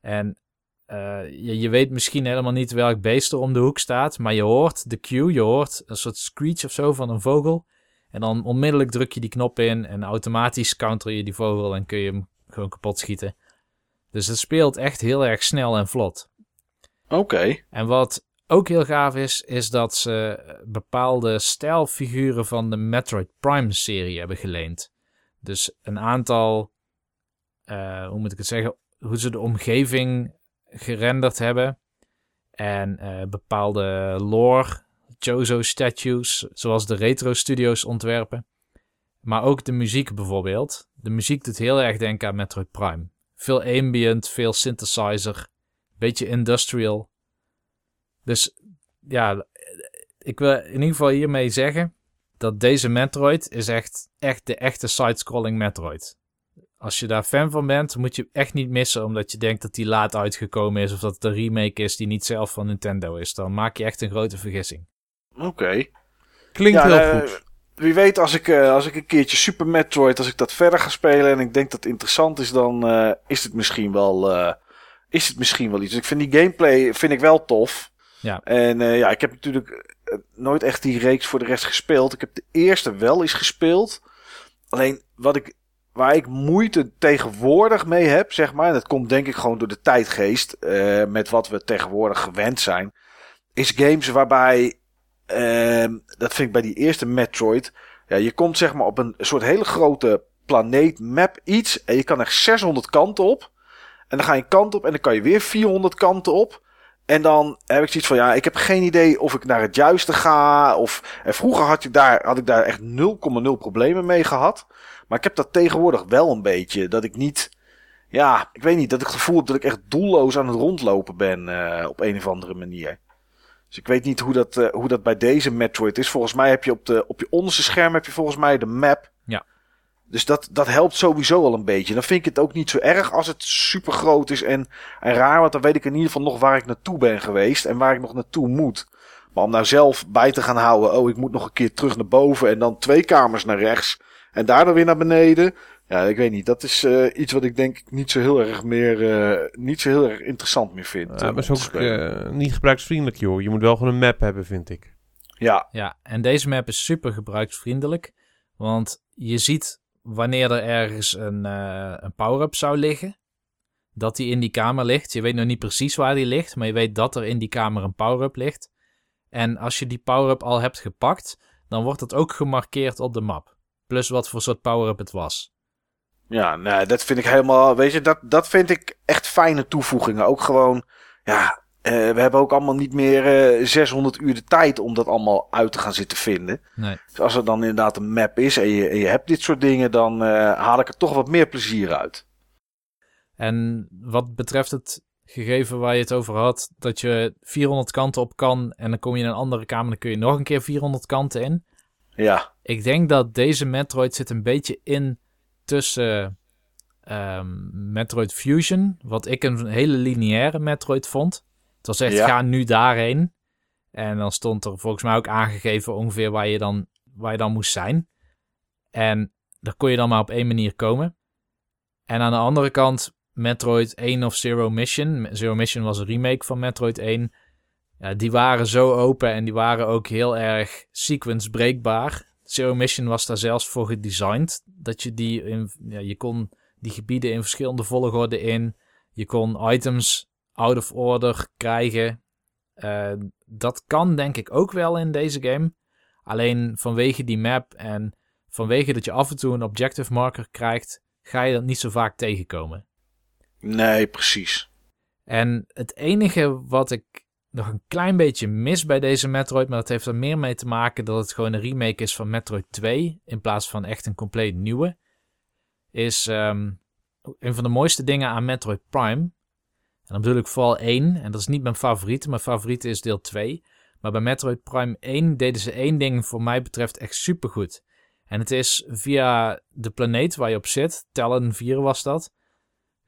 En eh, je, je weet misschien helemaal niet welk beest er om de hoek staat, maar je hoort de cue, je hoort een soort screech of zo van een vogel. En dan onmiddellijk druk je die knop in en automatisch counter je die vogel en kun je hem gewoon kapot schieten. Dus het speelt echt heel erg snel en vlot. Oké. En wat ook heel gaaf is, is dat ze bepaalde stijlfiguren van de Metroid Prime serie hebben geleend. Dus een aantal, eh, hoe moet ik het zeggen, hoe ze de omgeving gerenderd hebben. En eh, bepaalde lore, Chozo statues, zoals de Retro Studios ontwerpen. Maar ook de muziek bijvoorbeeld. De muziek doet heel erg denken aan Metroid Prime. Veel ambient, veel synthesizer, beetje industrial. Dus ja, ik wil in ieder geval hiermee zeggen dat deze Metroid is echt, echt de echte side-scrolling Metroid. Als je daar fan van bent, moet je echt niet missen omdat je denkt dat die laat uitgekomen is of dat het een remake is die niet zelf van Nintendo is. Dan maak je echt een grote vergissing. Oké. Klinkt Ja, heel eh, goed. Wie weet, als ik, eh, als ik een keertje Super Metroid, als ik dat verder ga spelen en ik denk dat het interessant is, dan eh, is het misschien wel, eh, is het misschien wel iets. Dus ik vind die gameplay vind ik wel tof. Ja. En eh, ja, ik heb natuurlijk eh, nooit echt die reeks voor de rest gespeeld. Ik heb de eerste wel eens gespeeld. Alleen wat ik, waar ik moeite tegenwoordig mee heb, zeg maar, en dat komt denk ik gewoon door de tijdgeest, eh, met wat we tegenwoordig gewend zijn, is games waarbij Ehm, dat vind ik bij die eerste Metroid. Ja, je komt zeg maar op een soort hele grote planeet map iets. En je kan echt 600 kanten op. En dan ga je een kant op en dan kan je weer 400 kanten op. En dan heb ik zoiets van, ja, ik heb geen idee of ik naar het juiste ga. Of, en vroeger had, je daar, had ik daar echt 0,0 problemen mee gehad. Maar ik heb dat tegenwoordig wel een beetje. Dat ik niet, ja, ik weet niet, dat ik het gevoel heb dat ik echt doelloos aan het rondlopen ben. eh, op een of andere manier. Dus ik weet niet hoe dat, eh, hoe dat bij deze Metroid is. Volgens mij heb je op, de, op je onderste scherm heb je volgens mij de map. Dus dat, dat helpt sowieso al een beetje. Dan vind ik het ook niet zo erg als het super groot is en, en raar. Want dan weet ik in ieder geval nog waar ik naartoe ben geweest en waar ik nog naartoe moet. Maar om nou zelf bij te gaan houden. Oh, ik moet nog een keer terug naar boven en dan twee kamers naar rechts. En daar dan weer naar beneden. Ja, ik weet niet. Dat is eh, iets wat ik denk ik niet zo heel erg meer, eh, niet zo heel erg interessant meer vind. Ja, maar is ook eh, niet gebruiksvriendelijk, joh. Je moet wel gewoon een map hebben, vind ik. ja, Ja, en deze map is super gebruiksvriendelijk. Want je ziet wanneer er ergens een, eh, een power-up zou liggen, dat die in die kamer ligt. Je weet nog niet precies waar die ligt, maar je weet dat er in die kamer een power-up ligt. En als je die power-up al hebt gepakt, dan wordt het ook gemarkeerd op de map. Plus wat voor soort power-up het was. Ja, nee, dat vind ik helemaal. Weet je, dat, dat vind ik echt fijne toevoegingen. Ook gewoon, ja, eh, we hebben ook allemaal niet meer eh 600 uur de tijd om dat allemaal uit te gaan zitten vinden. Nee. Dus als er dan inderdaad een map is en je, en je hebt dit soort dingen, dan eh, haal ik er toch wat meer plezier uit. En wat betreft het gegeven waar je het over had, dat je 400 kanten op kan en dan kom je in een andere kamer, dan kun je nog een keer 400 kanten in. Ja, Ik denk dat deze Metroid zit een beetje in tussen ehm, Metroid Fusion, wat ik een hele lineaire Metroid vond. Het was echt, Ja. ga nu daarheen. En dan stond er volgens mij ook aangegeven ongeveer waar je dan, waar je dan moest zijn. En daar kon je dan maar op één manier komen. En aan de andere kant Metroid 1 of Zero Mission. Zero Mission was een remake van Metroid 1. Ja, die waren zo open en die waren ook heel erg sequence breekbaar. Zero Mission was daar zelfs voor gedesigned. Dat je die in, ja, je kon die gebieden in verschillende volgorde in. Je kon items out of order krijgen. Eh, dat kan denk ik ook wel in deze game. Alleen vanwege die map en vanwege dat je af en toe een objective marker krijgt, ga je dat niet zo vaak tegenkomen. nee, precies. En het enige wat ik nog een klein beetje mis bij deze Metroid, maar dat heeft er meer mee te maken dat het gewoon een remake is van Metroid 2 in plaats van echt een compleet nieuwe, is ehm, een van de mooiste dingen aan Metroid Prime. Dan bedoel ik vooral één, en dat is niet mijn favoriete, mijn favoriete is deel 2. Maar bij Metroid Prime 1 deden ze één ding voor mij betreft echt supergoed. En het is via de planeet waar je op zit, Talon 4 was dat,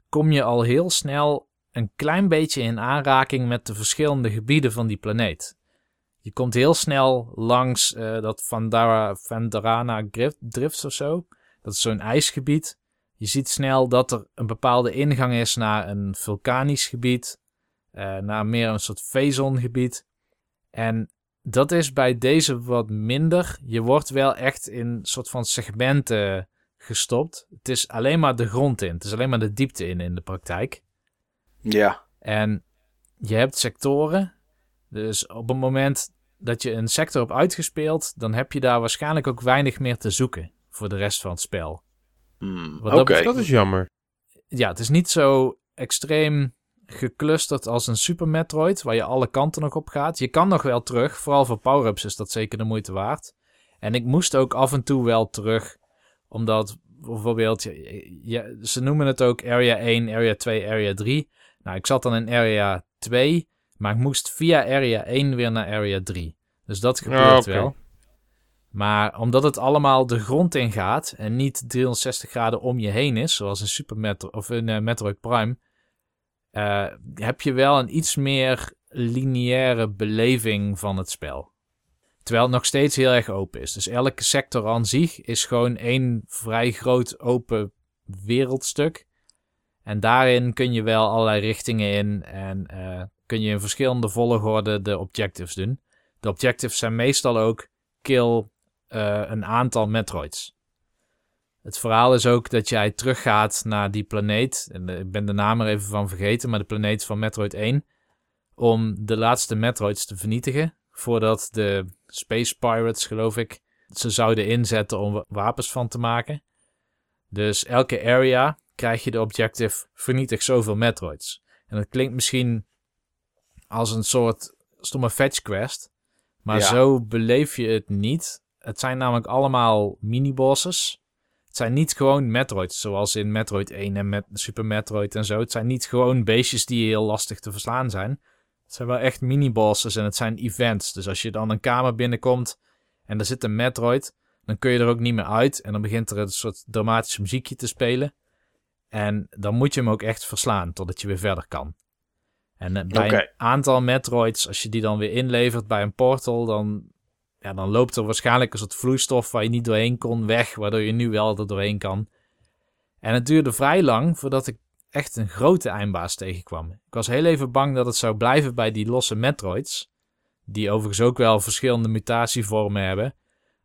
kom je al heel snel een klein beetje in aanraking met de verschillende gebieden van die planeet. Je komt heel snel langs eh, dat Vandara, Vandarana Drift, Drifts of zo. Dat is zo'n ijsgebied. Je ziet snel dat er een bepaalde ingang is naar een vulkanisch gebied. eh, naar meer een soort V-zongebied. En dat is bij deze wat minder. Je wordt wel echt in een soort van segmenten gestopt. Het is alleen maar de grond in. Het is alleen maar de diepte in in de praktijk. Ja, En je hebt sectoren. Dus op het moment dat je een sector hebt uitgespeeld, dan heb je daar waarschijnlijk ook weinig meer te zoeken voor de rest van het spel. Hmm, Wat dat is jammer. Ja, het is niet zo extreem geclusterd als een Super Metroid, waar je alle kanten nog op gaat. Je kan nog wel terug, vooral voor power-ups is dat zeker de moeite waard. En ik moest ook af en toe wel terug, omdat bijvoorbeeld, je- je- ze noemen het ook Area 1, Area 2, Area 3. Nou, ik zat dan in Area 2, maar ik moest via Area 1 weer naar Area 3. Dus dat gebeurt Ah, oké. wel. Maar omdat het allemaal de grond in gaat en niet 360 graden om je heen is, zoals in Super Metro of in eh, Metroid Prime, eh, heb je wel een iets meer lineaire beleving van het spel. Terwijl het nog steeds heel erg open is. Dus elke sector aan zich is gewoon één vrij groot open wereldstuk. En daarin kun je wel allerlei richtingen in en eh, kun je in verschillende volgorde de objectives doen. De objectives zijn meestal ook kill eh, een aantal Metroids. Het verhaal is ook dat jij teruggaat naar die planeet. En ik ben de naam er even van vergeten, maar de planeet van Metroid 1. Om de laatste Metroids te vernietigen. Voordat de Space Pirates, geloof ik, ze zouden inzetten om wa- wapens van te maken. Dus elke area krijg je de objective vernietig zoveel Metroids. En dat klinkt misschien als een soort stomme fetch quest. Maar Ja. zo beleef je het niet. Het zijn namelijk allemaal mini-bosses. Het zijn niet gewoon Metroids, zoals in Metroid 1 en met Super Metroid en zo. Het zijn niet gewoon beestjes die heel lastig te verslaan zijn. Het zijn wel echt mini-bosses en het zijn events. Dus als je dan een kamer binnenkomt en er zit een Metroid, dan kun je er ook niet meer uit. En dan begint er een soort dramatisch muziekje te spelen. En dan moet je hem ook echt verslaan totdat je weer verder kan. En eh, bij een aantal Metroids, als je die dan weer inlevert bij een portal, dan, ja, dan loopt er waarschijnlijk een soort vloeistof waar je niet doorheen kon weg, waardoor je nu wel er doorheen kan. En het duurde vrij lang voordat ik echt een grote eindbaas tegenkwam. Ik was heel even bang dat het zou blijven bij die losse Metroids, die overigens ook wel verschillende mutatievormen hebben.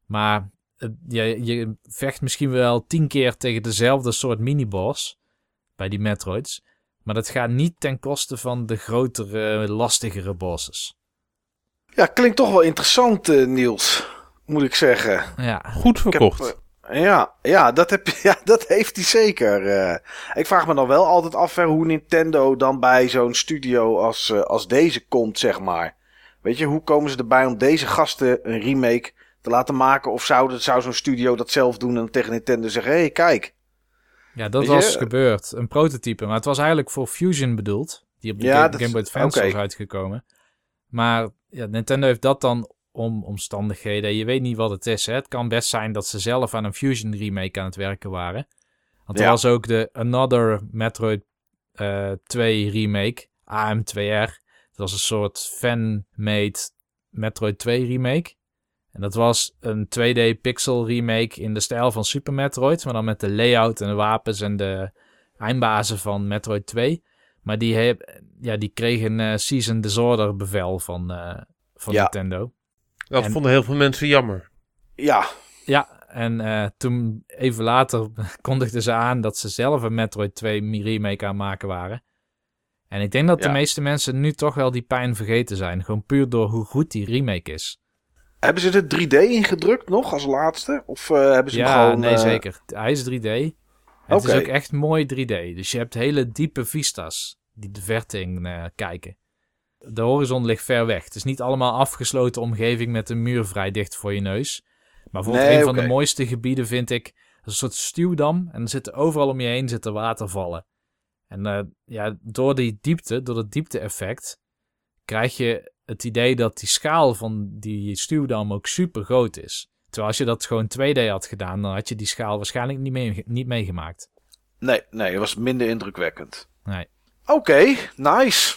Maar je, je vecht misschien wel tien keer tegen dezelfde soort miniboss bij die Metroids. Maar dat gaat niet ten koste van de grotere, lastigere bosses. Ja, klinkt toch wel interessant, eh, Niels. Moet ik zeggen. Ja, Goed heb, verkocht. eh, ja, ja, dat heb, *laughs* ja, dat heeft hij zeker. eh. ik vraag me dan wel altijd af hè, hoe Nintendo dan bij zo'n studio als, eh, als deze komt, zeg maar. Weet je, hoe komen ze erbij om deze gasten een remake te laten maken? Of zou, zou zo'n studio dat zelf doen en tegen Nintendo zeggen: hé, hey, kijk. ja dat Weet was gebeurd. Een prototype. Maar het was eigenlijk voor Fusion bedoeld. Die op de Ja, Game, dat Game is- Boy Advance was uitgekomen. Maar ja, Nintendo heeft dat dan om omstandigheden. Je weet niet wat het is. Hè? Het kan best zijn dat ze zelf aan een Fusion remake aan het werken waren. Want er Ja. was ook de Another Metroid eh 2 remake, AM2R. Dat was een soort fan-made Metroid 2 remake. En dat was een 2D pixel remake in de stijl van Super Metroid. Maar dan met de layout en de wapens en de eindbazen van Metroid 2. Maar die, heb, ja, die kregen een eh, Season Disorder bevel van, eh, van Ja. Nintendo. Dat en- vonden heel veel mensen jammer. Ja, Ja, en eh, toen even later *laughs* kondigden ze aan dat ze zelf een Metroid 2 remake aan het maken waren. En ik denk dat de Ja. meeste mensen nu toch wel die pijn vergeten zijn. Gewoon puur door hoe goed die remake is. hebben ze er 3D ingedrukt nog als laatste? Of eh, hebben ze hem Ja, gewoon... nee, eh, zeker. Hij is 3D. En Het is ook echt mooi 3D. Dus je hebt hele diepe vistas die de verte in eh, kijken. De horizon ligt ver weg. Het is niet allemaal afgesloten omgeving met een muur vrij dicht voor je neus. Maar bijvoorbeeld Nee, een van de mooiste gebieden vind ik een soort stuwdam. En er zitten overal om je heen zitten watervallen. En eh, ja, door die diepte, door dat diepte-effect, krijg je het idee dat die schaal van die stuwdam ook super groot is. Terwijl als je dat gewoon 2D had gedaan, dan had je die schaal waarschijnlijk niet, mee, niet meegemaakt. Nee, nee, het was minder indrukwekkend. Nee. Oké, nice.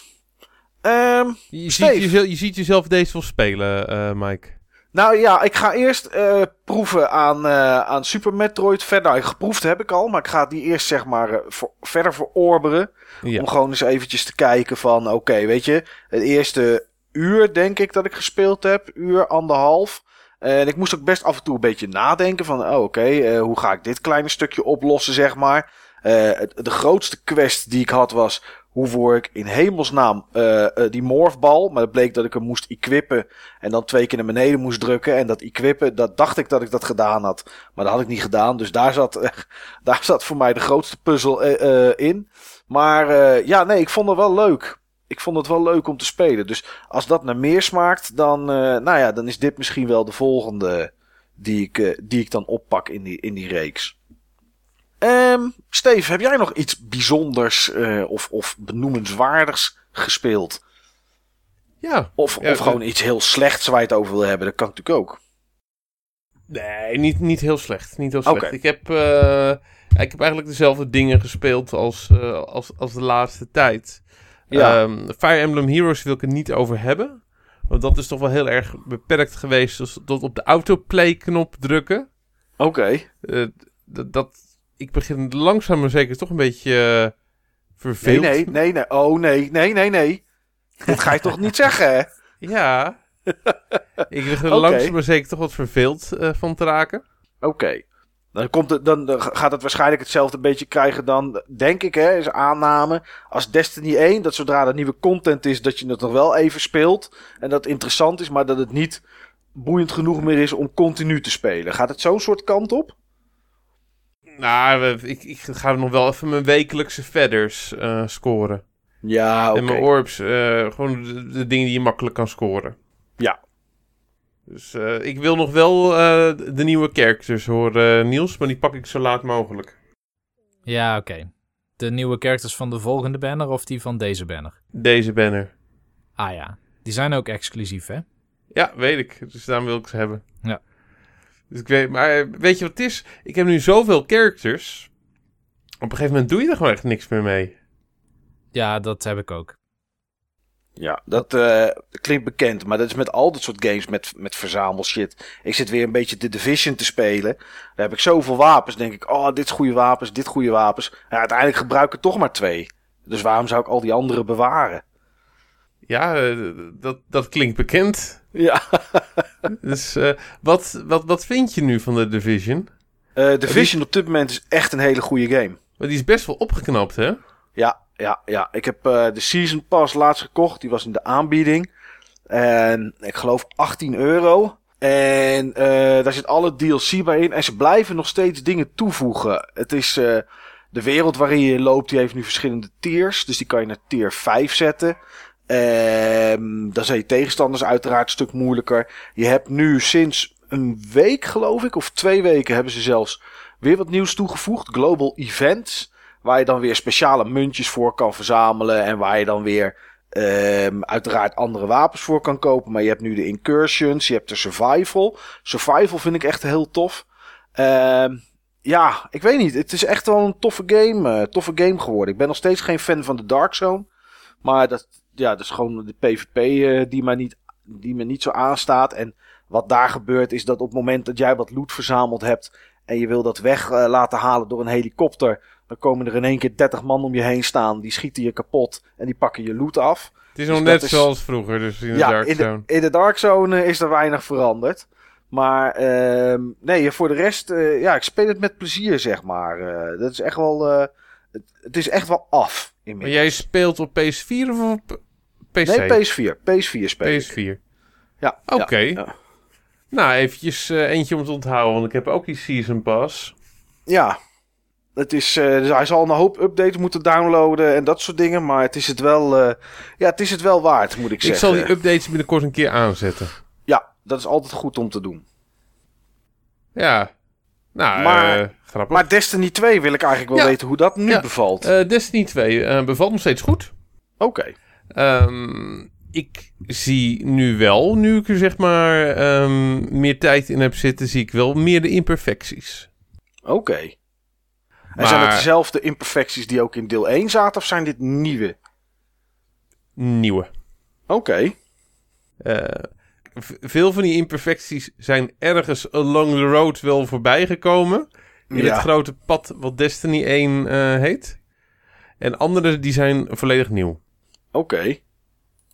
Ehm, Je, ziet, jezelf, je ziet jezelf deze wel spelen, eh, Mike. nou ja, ik ga eerst eh, proeven aan, eh, aan Super Metroid. Verder, nou, geproefd heb ik al, maar ik ga die eerst zeg maar voor- verder verorberen. Ja. Om gewoon eens eventjes te kijken van, oké, weet je, het eerste uur denk ik dat ik gespeeld heb, uur, anderhalf. En ik moest ook best af en toe een beetje nadenken van, oh, oké, eh, hoe ga ik dit kleine stukje oplossen, zeg maar. Eh, de grootste quest die ik had was, hoe voor ik in hemelsnaam eh, die morphbal, maar het bleek dat ik hem moest equippen en dan twee keer naar beneden moest drukken. En dat equippen, dat dacht ik dat ik dat gedaan had, maar dat had ik niet gedaan. Dus daar zat, *laughs* daar zat voor mij de grootste puzzel in. Maar ja, nee, ik vond het wel leuk. Ik vond het wel leuk om te spelen. Dus als dat naar meer smaakt, dan, eh, nou ja, dan is dit misschien wel de volgende die ik, eh, die ik dan oppak in die, in die reeks. Ehm Steve, heb jij nog iets bijzonders eh, of, of benoemenswaardigs gespeeld? Ja. Of, Ja, of gewoon iets heel slechts waar je het over wil hebben? Dat kan natuurlijk ook. Nee, niet, niet heel slecht. Niet heel slecht. Ik, heb, ik heb eigenlijk dezelfde dingen gespeeld als, als, als de laatste tijd. Ja. Ehm, Fire Emblem Heroes wil ik het niet over hebben. Want dat is toch wel heel erg beperkt geweest dus tot op de autoplay-knop drukken. Oké. Eh, dat, dat, ik begin langzaam maar zeker toch een beetje uh, Nee, verveeld. nee, nee, nee. Oh, nee, nee, nee, nee. Dit ga je toch niet zeggen, hè? *laughs* Ja. *laughs* ik begin langzaam maar zeker toch wat verveeld eh, van te raken. Oké. Dan, komt het, dan gaat het waarschijnlijk hetzelfde beetje krijgen dan, denk ik, hè, is aanname, als Destiny 1. Dat zodra er nieuwe content is, dat je het nog wel even speelt. En dat het interessant is, maar dat het niet boeiend genoeg meer is om continu te spelen. Gaat het zo'n soort kant op? Nou, ik, ik ga nog wel even mijn wekelijkse feathers eh, scoren. Ja, oké. En mijn orbs, eh, gewoon de, de dingen die je makkelijk kan scoren. Ja. Dus eh, ik wil nog wel eh, de nieuwe characters horen, eh, Niels, maar die pak ik zo laat mogelijk. Ja, oké. De nieuwe characters van de volgende banner of die van deze banner? Deze banner. Ah ja, die zijn ook exclusief, hè? Ja, weet ik. Dus daarom wil ik ze hebben. Ja. Dus ik weet, maar weet je wat het is? Ik heb nu zoveel characters. Op een gegeven moment doe je er gewoon echt niks meer mee. Ja, dat heb ik ook. Ja, dat eh, klinkt bekend, maar dat is met al dit soort games met, met verzamelshit. Ik zit weer een beetje de Division te spelen. Daar heb ik zoveel wapens, denk ik, oh, dit is goede wapens, dit goede wapens. Ja, uiteindelijk gebruik ik er toch maar twee. Dus waarom zou ik al die andere bewaren? Ja, eh, dat, dat klinkt bekend. Ja, *laughs* Dus eh, wat, wat, wat vind je nu van de Division? Division op dit moment is echt een hele goede game. Want die is best wel opgeknapt, hè? Ja, ja, ja. Ik heb eh, de Season Pass laatst gekocht. Die was in de aanbieding. En ik geloof 18 euro. En eh, daar zit alle DLC bij in. En ze blijven nog steeds dingen toevoegen. Het is eh, de wereld waarin je loopt. Die heeft nu verschillende tiers. Dus die kan je naar tier 5 zetten. Ehm dan zijn je tegenstanders uiteraard een stuk moeilijker. Je hebt nu sinds een week, geloof ik, of twee weken hebben ze zelfs weer wat nieuws toegevoegd. Global Events. Waar je dan weer speciale muntjes voor kan verzamelen. En waar je dan weer ehm, uiteraard andere wapens voor kan kopen. Maar je hebt nu de incursions. Je hebt de survival. Survival vind ik echt heel tof. Ehm, ja, ik weet niet. Het is echt wel een toffe game, eh, toffe game geworden. Ik ben nog steeds geen fan van de Dark Zone. Maar dat, ja, dat is gewoon de PvP eh, die, me niet, die me niet zo aanstaat. En wat daar gebeurt is dat op het moment dat jij wat loot verzameld hebt. En je wil dat weg eh, laten halen door een helikopter. Dan komen er in één keer 30 man om je heen staan. Die schieten je kapot en die pakken je loot af. Het is Dus nog dat net is- zoals vroeger, dus in de ja, Dark in de, Zone. in de Dark Zone eh, is er weinig veranderd. Maar ehm, nee, voor de rest, eh, ja, ik speel het met plezier, zeg maar. Eh, dat is echt wel, het, het is echt wel af. Maar Inmiddels. jij speelt op PS4 of op PC? Nee, PS4. PS4 speel ik. PS4. Ja. Oké. Ja, ja. Nou, eventjes eentje om te onthouden, want ik heb ook die Season Pass. Ja. Het is, eh, dus hij zal een hoop updates moeten downloaden en dat soort dingen. Maar het is het wel, eh, ja, het is het wel waard, moet ik Ik zeggen. zal die updates binnenkort een keer aanzetten. Ja, dat is altijd goed om te doen. Ja. Nou, Maar- eh, grappig. Maar Destiny 2 wil ik eigenlijk wel Ja. weten hoe dat nu Ja. bevalt. Destiny 2 eh, bevalt nog steeds goed. Oké. Ehm, ik zie nu wel, nu ik er zeg maar ehm, meer tijd in heb zitten, zie ik wel meer de imperfecties. Oké. Maar- zijn het dezelfde imperfecties die ook in deel 1 zaten, of zijn dit nieuwe? Nieuwe. Oké. Eh, veel van die imperfecties zijn ergens along the road wel voorbij gekomen. In Ja. het grote pad wat Destiny 1 eh, heet. En andere die zijn volledig nieuw. Oké.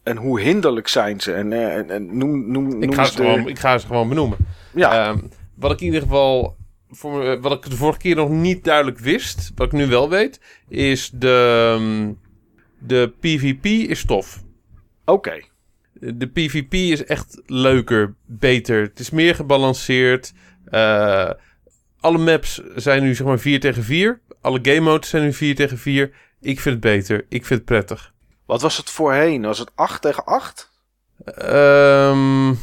En hoe hinderlijk zijn ze? En, eh, en, en noem, noem, Ik noem ga, eens ze de- gewoon, ik ga ze gewoon benoemen. Ja. Ehm, wat ik in ieder geval. Voor, me- wat ik de vorige keer nog niet duidelijk wist. Wat ik nu wel weet. Is de. ehm, De PvP is tof. Oké. De PvP is echt leuker, beter. Het is meer gebalanceerd. Eh, alle maps zijn nu zeg maar 4 tegen 4. Alle game modes zijn nu 4 tegen 4. Ik vind het beter. Ik vind het prettig. Wat was het voorheen? Was het 8 tegen 8? Ehm,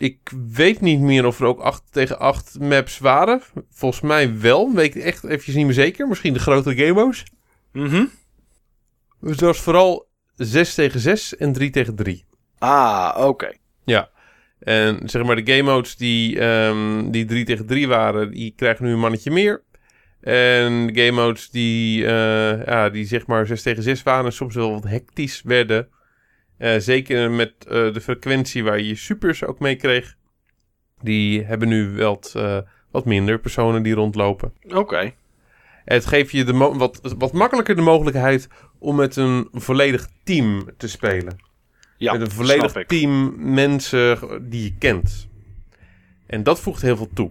ik weet niet meer of er ook 8 tegen 8 maps waren. Volgens mij wel. Weet ik echt eventjes niet meer zeker. Misschien de grotere game modes. Mhm. Dus dat was vooral 6 tegen 6 en 3 tegen 3. Ah, oké. Ja. En zeg maar de game modes die, ehm, die 3 tegen 3 waren, die krijgen nu een mannetje meer. En de game modes die, eh, ja, die zeg maar 6 tegen 6 waren, soms wel wat hectisch werden. Eh, zeker met eh, de frequentie waar je je supers ook mee kreeg. Die hebben nu wat, eh, wat minder personen die rondlopen. Oké. Het geeft je de wat, wat makkelijker de mogelijkheid om met een volledig team te spelen Ja, met een volledig team mensen die je kent. En dat voegt heel veel toe.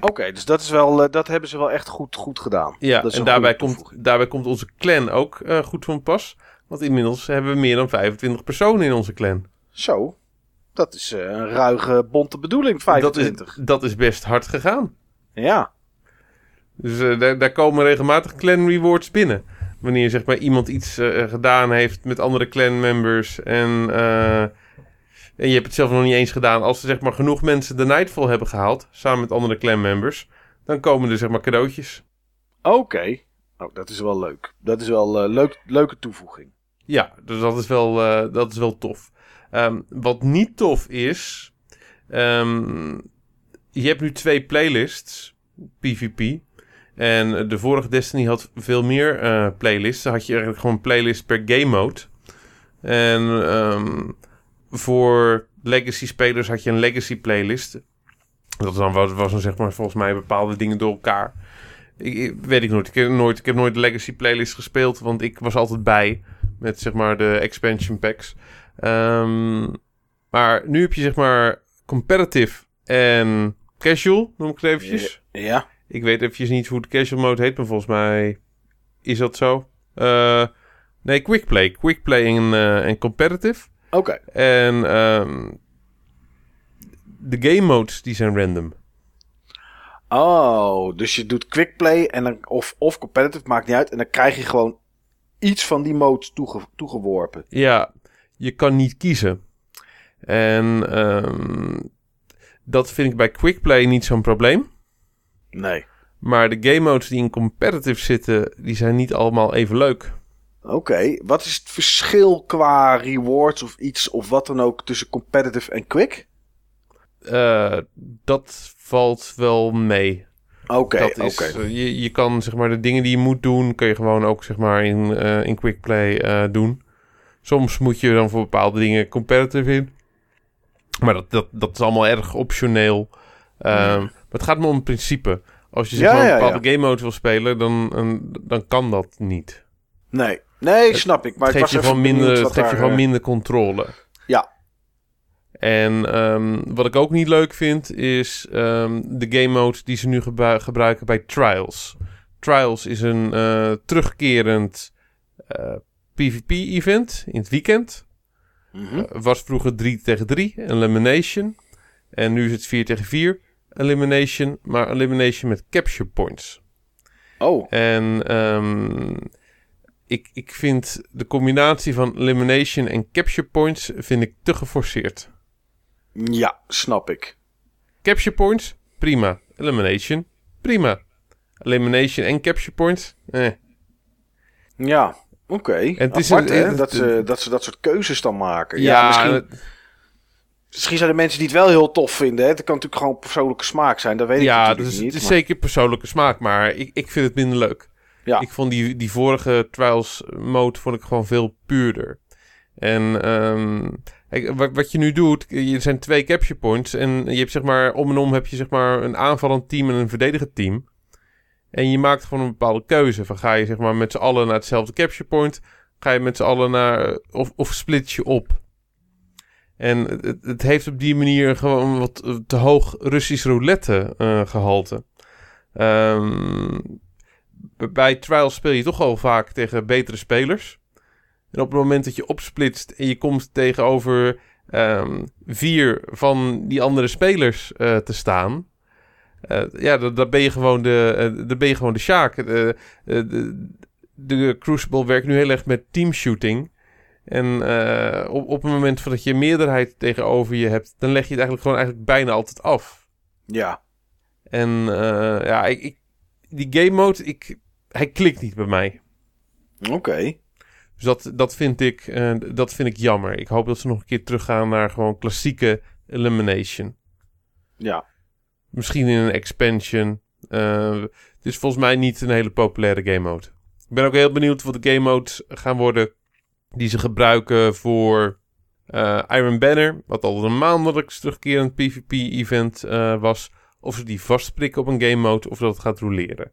Oké, dus dat, is wel, dat hebben ze wel echt goed, goed gedaan. Ja, en daarbij komt, daarbij komt onze clan ook goed van pas. Want inmiddels hebben we meer dan 25 personen in onze clan. Zo. Dat is eh, een ruige, bonte bedoeling, Dat 25. is, dat is best hard gegaan. Ja. Dus eh, daar, daar komen regelmatig clan rewards binnen. Wanneer zeg maar, iemand iets eh, gedaan heeft met andere clan members. En, en je hebt het zelf nog niet eens gedaan. Als er zeg maar, genoeg mensen de Nightfall hebben gehaald. Samen met andere clan members. Dan komen er zeg maar cadeautjes. Oké. Oh, dat is wel leuk. Dat is wel een leuk, leuke toevoeging. Ja, dus dat is wel, eh, dat is wel tof. Ehm, wat niet tof is. ehm, je hebt nu twee playlists. PvP. En de vorige Destiny had veel meer eh, playlists. Dan had je eigenlijk gewoon playlist per game mode. En ehm, voor legacy spelers had je een legacy playlist. Dat dan was, was dan zeg maar volgens mij bepaalde dingen door elkaar. Ik, weet. Ik heb nooit. ik heb nooit de legacy playlist gespeeld. Want ik was altijd bij met zeg maar de expansion packs. Ehm, maar nu heb je zeg maar competitive en casual, noem ik het eventjes. Ja. Ik weet eventjes niet hoe de casual mode heet, maar volgens mij is dat zo. Eh, nee, quick play. Quick play en, eh, en competitive. Oké. En ehm, de game modes, die zijn random. Oh, dus je doet quick play en dan, of, of competitive, maakt niet uit. En dan krijg je gewoon iets van die modes toege, toegeworpen. Ja, je kan niet kiezen. En ehm, dat vind ik bij quick play niet zo'n probleem. Nee. Maar de game modes die in competitive zitten, die zijn niet allemaal even leuk. Oké, wat is het verschil qua rewards of iets of wat dan ook tussen competitive en quick? Eh, dat valt wel mee. Oké, dat oké. eh, je, je kan zeg maar de dingen die je moet doen, kun je gewoon ook zeg maar in, eh, in quick play eh, doen. Soms moet je dan voor bepaalde dingen competitive in. Maar dat, dat, dat is allemaal erg optioneel. Ehm, Maar het gaat me om het principe. Als je zeg Ja, maar een bepaalde game mode wil spelen, dan, dan, dan kan dat niet. Nee, nee, snap ik. Maar het geeft je, gewoon minder, het geeft je gewoon minder controle. En ehm, wat ik ook niet leuk vind, is ehm, de game mode die ze nu gebru- gebruiken bij Trials. Trials is een eh, terugkerend eh, PvP-event in het weekend. Eh, was vroeger 3 tegen 3, Elimination. En nu is het 4 tegen 4, Elimination. Maar Elimination met capture points. Oh, En ehm, ik, ik vind de combinatie van Elimination en capture points vind ik te geforceerd. Ja, snap ik. Capture points, prima. Elimination, prima. Elimination en capture points, eh. Ja, oké. het is een- hè, het- dat, ze, dat ze dat soort keuzes dan maken. Ja, Ja, misschien, het- misschien zijn er mensen die het wel heel tof vinden. Hè. Het kan natuurlijk gewoon persoonlijke smaak zijn. Dat weet ik ja natuurlijk dus, niet. het is maar- zeker persoonlijke smaak, maar ik, ik vind het minder leuk. Ja. Ik vond die, die vorige Trials mode vond ik gewoon veel puurder. En ehm, kijk, wat, wat je nu doet, er zijn twee capture points. En je hebt zeg maar, om en om heb je zeg maar een aanvallend team en een verdedigend team. En je maakt gewoon een bepaalde keuze. Van ga je zeg maar met z'n allen naar hetzelfde capture point? Ga je met z'n allen naar, of, of split je op? En het, het heeft op die manier gewoon wat eh, te hoog Russisch roulette eh, gehalte. Ehm, bij trials speel je toch al vaak tegen betere spelers. En op het moment dat je opsplitst en je komt tegenover ehm, vier van die andere spelers eh, te staan. eh, ja, dan, ben je gewoon de, dan ben je gewoon de Sjaak. De, de, Crucible werkt nu heel erg met teamshooting. En op, op het moment dat je meerderheid tegenover je hebt, dan leg je het eigenlijk gewoon eigenlijk bijna altijd af. Ja, En ja, ik, ik, die game mode, ik, hij klikt niet bij mij. oké. Dus dat, dat, vind ik, eh, dat vind ik jammer. Ik hoop dat ze nog een keer teruggaan naar gewoon klassieke elimination. Ja, Misschien in een expansion. Eh, het is volgens mij niet een hele populaire game mode. Ik ben ook heel benieuwd wat de game modes gaan worden die ze gebruiken voor eh, Iron Banner. Wat al een maandelijks terugkerend PvP-event was. Of ze die vastprikken op een game mode of dat het gaat roleren.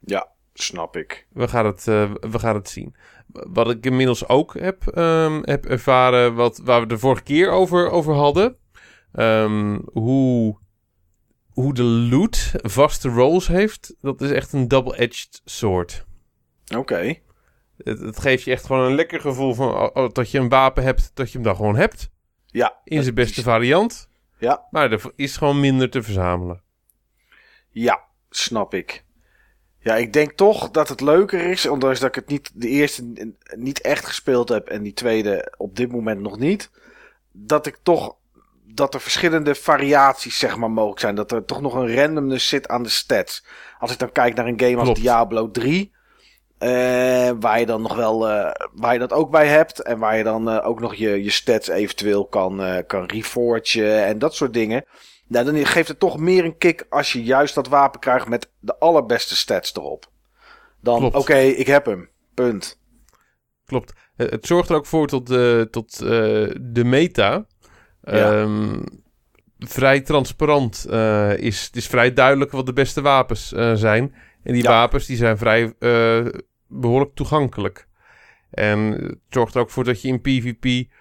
ja, snap ik. We gaan het, we gaan het zien. Wat ik inmiddels ook heb, ehm, heb ervaren, wat, waar we de vorige keer over, over hadden. Ehm, hoe, hoe de loot vaste rolls heeft, dat is echt een double-edged sword. Oké. Het, het geeft je echt gewoon een lekker gevoel van oh, oh, dat je een wapen hebt, dat je hem dan gewoon hebt. Ja, In zijn beste variant. Ja. Maar er is gewoon minder te verzamelen. Ja, snap ik. Ja, ik denk toch dat het leuker is, ondanks dat ik het niet de eerste niet echt gespeeld heb en die tweede op dit moment nog niet, dat ik toch dat er verschillende variaties zeg maar mogelijk zijn, dat er toch nog een randomness zit aan de stats. Als ik dan kijk naar een game als. Diablo 3, eh, waar je dan nog wel eh, waar je dat ook bij hebt en waar je dan eh, ook nog je, je stats eventueel kan, kan reforgen en dat soort dingen. Nou, dan geeft het toch meer een kick als je juist dat wapen krijgt met de allerbeste stats erop. Dan, oké, ik heb hem. Punt. Klopt. Eh, Het zorgt er ook voor tot, eh, tot eh, de meta. Ja. Ehm, vrij transparant uh, is. Het is vrij duidelijk wat de beste wapens zijn. En die Ja. wapens die zijn vrij behoorlijk toegankelijk. En het zorgt er ook voor dat je in PvP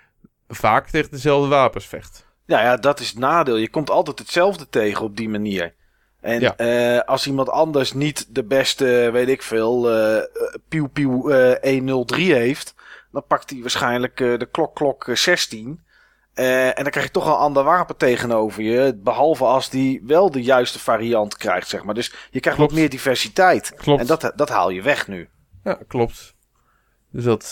vaak tegen dezelfde wapens vecht. Nou ja, dat is het nadeel. Je komt altijd hetzelfde tegen op die manier. En Ja. eh, als iemand anders niet de beste, weet ik veel, eh, Piu Piu eh 103 heeft, dan pakt hij waarschijnlijk eh, de klok klok eh, 16. Eh, en dan krijg je toch een ander wapen tegenover je. Behalve als die wel de juiste variant krijgt, zeg maar. Dus je krijgt wat meer diversiteit. Klopt. En dat, dat haal je weg nu. Ja, klopt. Dus dat,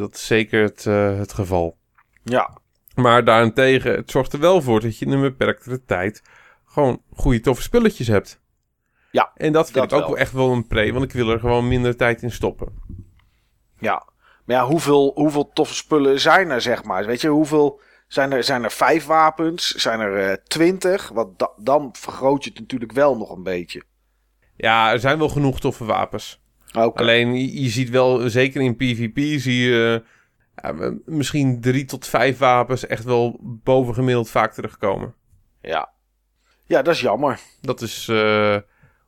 dat is zeker het, het geval. Ja, Maar daarentegen, het zorgt er wel voor dat je in een beperktere tijd gewoon goede toffe spulletjes hebt. Ja, En dat vind dat ik ook wel. echt wel een pre, want ik wil er gewoon minder tijd in stoppen. ja. Maar ja, hoeveel, hoeveel toffe spullen zijn er, zeg maar? Weet je, hoeveel... Zijn er, zijn er vijf wapens? Zijn er eh, twintig? Want da- dan vergroot je het natuurlijk wel nog een beetje. Ja, er zijn wel genoeg toffe wapens. Alleen, je, je ziet wel, zeker in PvP, zie je ja, misschien drie tot vijf wapens echt wel bovengemiddeld vaak terugkomen. Ja. ja, dat is jammer. Dat is eh,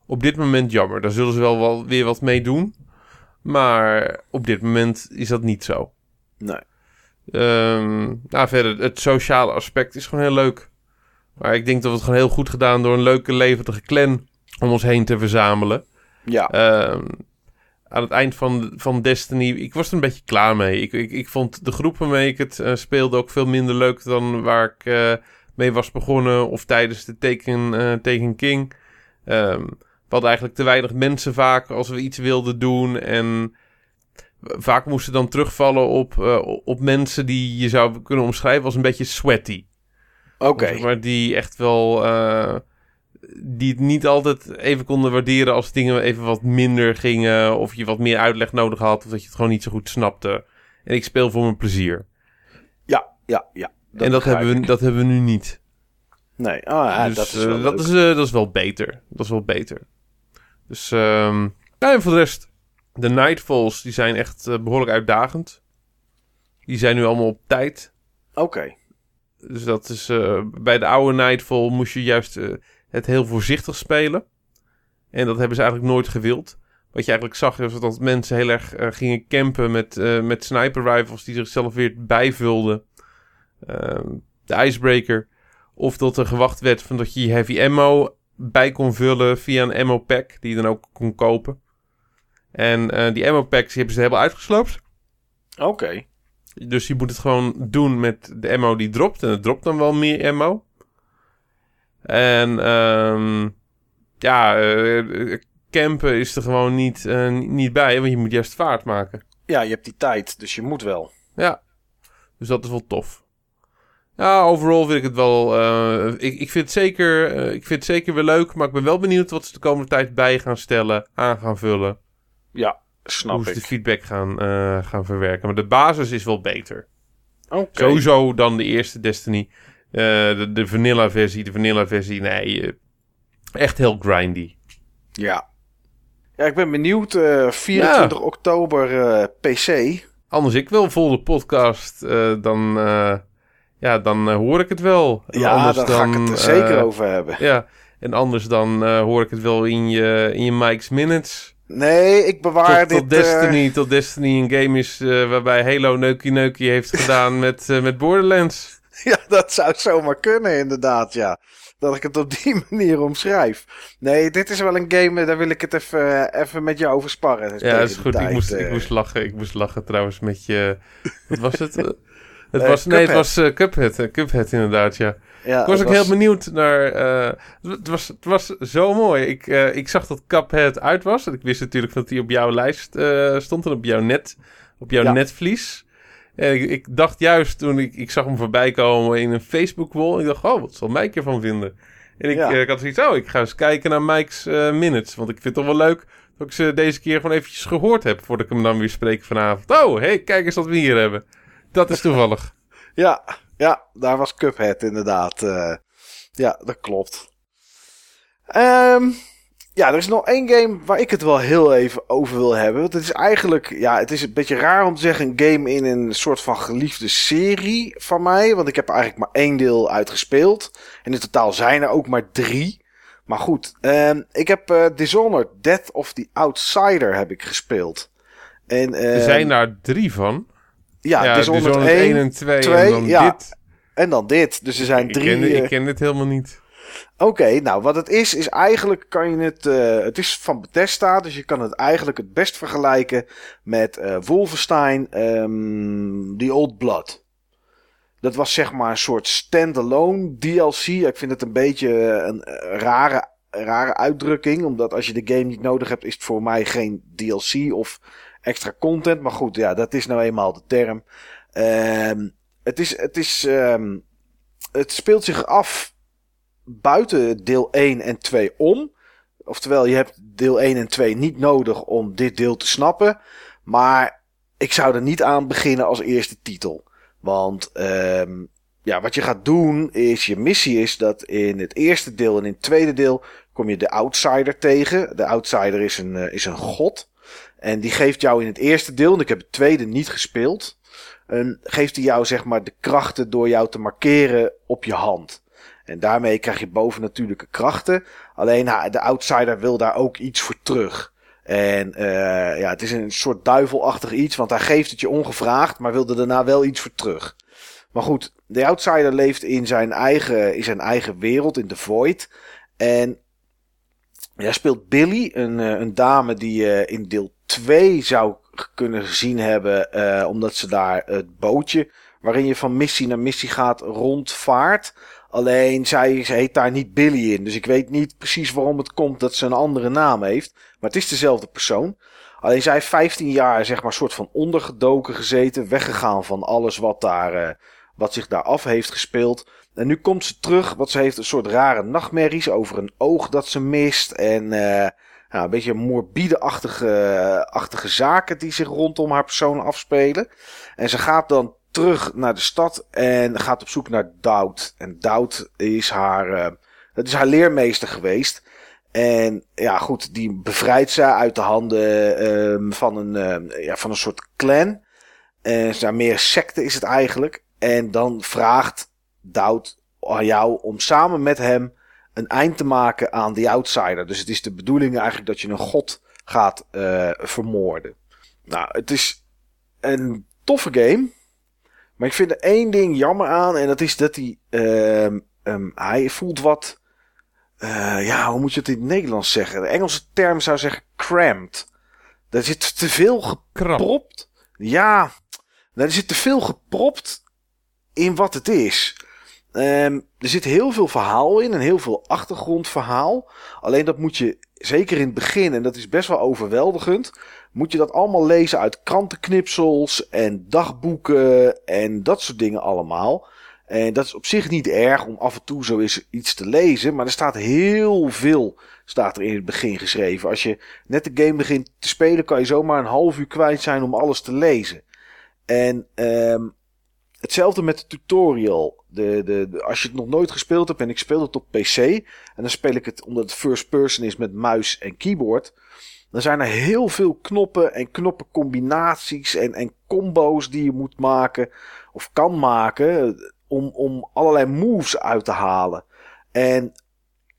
op dit moment jammer. Daar zullen ze wel, wel weer wat mee doen. Maar op dit moment is dat niet zo. Nee. Ehm, nou, verder, het sociale aspect is gewoon heel leuk. Maar ik denk dat we het gewoon heel goed gedaan door een leuke, levendige clan om ons heen te verzamelen. Ja, Ehm, aan het eind van, van Destiny, ik was er een beetje klaar mee. Ik, ik, ik vond de groep waarmee ik het eh, speelde ook veel minder leuk dan waar ik eh, mee was begonnen. Of tijdens de Taken, eh Taken King. We hadden eigenlijk te weinig mensen vaak als we iets wilden doen. En vaak moesten dan terugvallen op, eh, op mensen die je zou kunnen omschrijven als een beetje sweaty. oké. Maar die echt wel. Die het niet altijd even konden waarderen als dingen even wat minder gingen. Of je wat meer uitleg nodig had. Of dat je het gewoon niet zo goed snapte. En ik speel voor mijn plezier. Ja, ja, ja. en dat hebben, we, dat hebben we nu niet. Nee, ah, ja, dus dat is eh, wel dat, is, eh, dat is wel beter. Dat is wel beter. Dus. ehm ja, en voor de rest. De Nightfalls die zijn echt eh, behoorlijk uitdagend. Die zijn nu allemaal op tijd. Oké. Dus dat is bij de oude Nightfall moest je juist het heel voorzichtig spelen. En dat hebben ze eigenlijk nooit gewild. Wat je eigenlijk zag is dat mensen heel erg eh, gingen campen met, eh, met sniper rifles die zichzelf weer bijvulden. Ehm, de icebreaker. Of dat er gewacht werd van dat je heavy ammo bij kon vullen via een ammo pack die je dan ook kon kopen. En eh, die ammo packs die hebben ze helemaal uitgesloopt. Oké. Dus je moet het gewoon doen met de ammo die dropt. En het dropt dan wel meer ammo. En ehm, ja, eh, campen is er gewoon niet, eh, niet bij. Want je moet juist vaart maken. Ja, je hebt die tijd, dus je moet wel. Ja, dus dat is wel tof. Ja, overal vind ik het wel... eh, ik, ik, vind het zeker, eh, ik vind het zeker weer leuk. Maar ik ben wel benieuwd wat ze de komende tijd bij gaan stellen. Aan gaan vullen. Ja, snap hoe ze ik. de feedback gaan, gaan verwerken. Maar de basis is wel beter. Oké. Sowieso dan de eerste Destiny. Eh, de, de vanilla versie. De vanilla versie, nee. eh, echt heel grindy. Ja. Ja, ik ben benieuwd. eh 24 oktober eh, PC. Anders ik wel vol de podcast. dan, ja, dan hoor ik het wel. En Ja, anders daar ga ik het er zeker over hebben. Ja, en anders dan hoor ik het wel in je, in je Mike's Minutes. Nee, ik bewaar Tot, dit... tot Destiny, tot Destiny een game is waarbij Halo Neukie Neukie heeft gedaan met, eh, met Borderlands. Eh, *laughs* ja, dat zou zomaar kunnen inderdaad, ja. Dat ik het op die *laughs* manier omschrijf. Nee, dit is wel een game, eh, daar wil ik het even, eh, even met je over sparren. Ja, dat is goed. Ik moest, eh. ik moest lachen. Ik moest lachen trouwens met je... *laughs* Wat was het? Eh, het Eh, was, nee, het was eh, Cuphead. eh, Cuphead inderdaad, ja. Ja, ik was ook heel benieuwd naar... eh, het, was, het was zo mooi. Ik, eh, ik zag dat Cuphead uit was. En ik wist natuurlijk dat hij op jouw lijst eh, stond. En op jouw net. Op jouw Ja. netvlies. En ik, ik dacht juist toen ik, ik zag hem voorbij komen in een Facebook-wall. Ik dacht, oh, wat zal Mike ervan vinden? En ik, Ja. eh, ik had zoiets, oh, ik ga eens kijken naar Mike's eh, minutes. Want ik vind het toch wel leuk dat ik ze deze keer gewoon eventjes gehoord heb... voordat ik hem dan weer spreek vanavond. Oh, hey, kijk eens wat we hier hebben. Dat is toevallig. *laughs* Ja, ja, daar was Cuphead inderdaad. eh. ja, dat klopt. Ehm, ja, er is nog één game waar ik het wel heel even over wil hebben. Want het is eigenlijk, ja, het is een beetje raar om te zeggen een game in een soort van geliefde serie van mij. Want ik heb er eigenlijk maar één deel uitgespeeld. En in totaal zijn er ook maar drie. Maar goed, ehm, ik heb eh, Dishonored, Death of the Outsider heb ik gespeeld. En, Er ehm, zijn daar drie van. ja, ja, Dishonored, Dishonored 1, 1 en 2. twee, en dan ja. dit. En dan dit. Dus er zijn Ik drie... ken, eh, ik ken dit helemaal niet. Oké, nou wat het is, is eigenlijk kan je het. eh, het is van Bethesda, dus je kan het eigenlijk het best vergelijken met eh Wolfenstein ehm The Old Blood. Dat was zeg maar een soort standalone DLC. Ik vind het een beetje een eh, rare, rare uitdrukking, omdat als je de game niet nodig hebt, is het voor mij geen DLC of extra content. Maar goed, ja, dat is nou eenmaal de term. Ehm, het is, het is, ehm, het speelt zich af buiten deel 1 en 2 om. Oftewel, je hebt deel 1 en 2 niet nodig om dit deel te snappen. Maar ik zou er niet aan beginnen als eerste titel. Want ehm, ja, wat je gaat doen is, je missie is dat in het eerste deel en in het tweede deel kom je de Outsider tegen. De Outsider is een, eh, is een god. En die geeft jou in het eerste deel, en ik heb het tweede niet gespeeld, en geeft hij jou zeg maar de krachten door jou te markeren op je hand. En daarmee krijg je bovennatuurlijke krachten. Alleen de outsider wil daar ook iets voor terug. En eh, ja, het is een soort duivelachtig iets, want hij geeft het je ongevraagd, maar wilde daarna wel iets voor terug. Maar goed, de outsider leeft in zijn eigen, in zijn eigen wereld, in de void. En ja, speelt Billy, een, eh, een dame die je in deel 2 zou kunnen gezien hebben, eh, omdat ze daar het bootje waarin je van missie naar missie gaat rondvaart. Alleen zij, ze heet daar niet Billy in. Dus ik weet niet precies waarom het komt dat ze een andere naam heeft. Maar het is dezelfde persoon. Alleen zij heeft 15 jaar, zeg maar, soort van ondergedoken gezeten. Weggegaan van alles wat, daar, eh, wat zich daar af heeft gespeeld. En nu komt ze terug, want ze heeft een soort rare nachtmerries over een oog dat ze mist. En eh, ja, een beetje morbide-achtige achtige zaken die zich rondom haar persoon afspelen. En ze gaat dan terug naar de stad en gaat op zoek naar Doud. En Doud is haar, eh, dat is haar leermeester geweest. En ja, goed, die bevrijdt ze uit de handen ehm, van, een, eh, ja, van een soort clan. En ja, meer secte is het eigenlijk. En dan vraagt Doud aan jou om samen met hem een eind te maken aan die outsider. Dus het is de bedoeling eigenlijk dat je een god gaat vermoorden. Nou, het is een toffe game. Maar ik vind er één ding jammer aan. En dat is dat hij. ehm, ehm, hij voelt wat. eh, ja, hoe moet je het in het Nederlands zeggen? De Engelse term zou zeggen cramped. Er zit te veel gepropt. Ja, er zit te veel gepropt in wat het is. Ehm, er zit heel veel verhaal in en heel veel achtergrondverhaal. Alleen dat moet je, zeker in het begin, en dat is best wel overweldigend, moet je dat allemaal lezen uit krantenknipsels en dagboeken en dat soort dingen allemaal. En dat is op zich niet erg om af en toe zo eens iets te lezen, maar er staat heel veel staat er in het begin geschreven. Als je net de game begint te spelen, kan je zomaar een half uur kwijt zijn om alles te lezen. En ehm, hetzelfde met de tutorial. De, de- als je het nog nooit gespeeld hebt en ik speel het op PC. En dan speel ik het omdat het first person is met muis en keyboard. Dan zijn er heel veel knoppen en knoppencombinaties en, en combo's die je moet maken. Of kan maken. Om, om allerlei moves uit te halen. En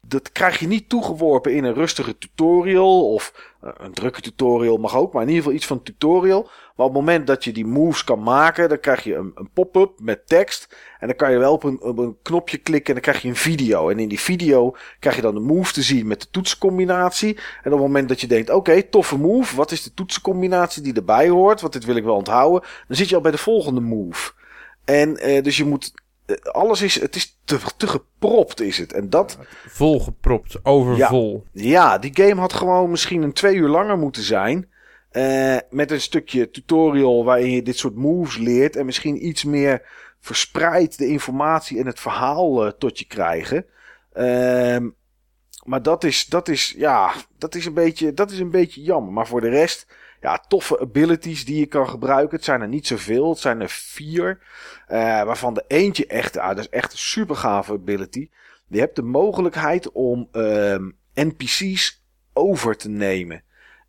dat krijg je niet toegeworpen in een rustige tutorial. Of eh, een drukke tutorial mag ook. Maar in ieder geval iets van tutorial. Maar op het moment dat je die moves kan maken. Dan krijg je een, een pop-up met tekst. En dan kan je wel op een, op een knopje klikken. En dan krijg je een video. En in die video krijg je dan de move te zien met de toetsencombinatie. En op het moment dat je denkt. Oké, toffe move. Wat is de toetsencombinatie die erbij hoort? Want dit wil ik wel onthouden. Dan zit je al bij de volgende move. En eh, dus je moet. eh, alles is. Het is te, te gepropt, is het. En dat. Volgepropt, overvol. Ja, die game had gewoon misschien een twee uur langer moeten zijn. Eh, met een stukje tutorial waarin je dit soort moves leert. En misschien iets meer verspreid de informatie en het verhaal eh, tot je krijgen. Ehm, maar dat is, dat, is, ja, dat, is een beetje, dat is een beetje jammer. Maar voor de rest, ja, toffe abilities die je kan gebruiken. Het zijn er niet zoveel. Het zijn er vier. eh, waarvan de eentje echt, ah, dat is echt een super gave ability. Je hebt de mogelijkheid om ehm, NPC's over te nemen.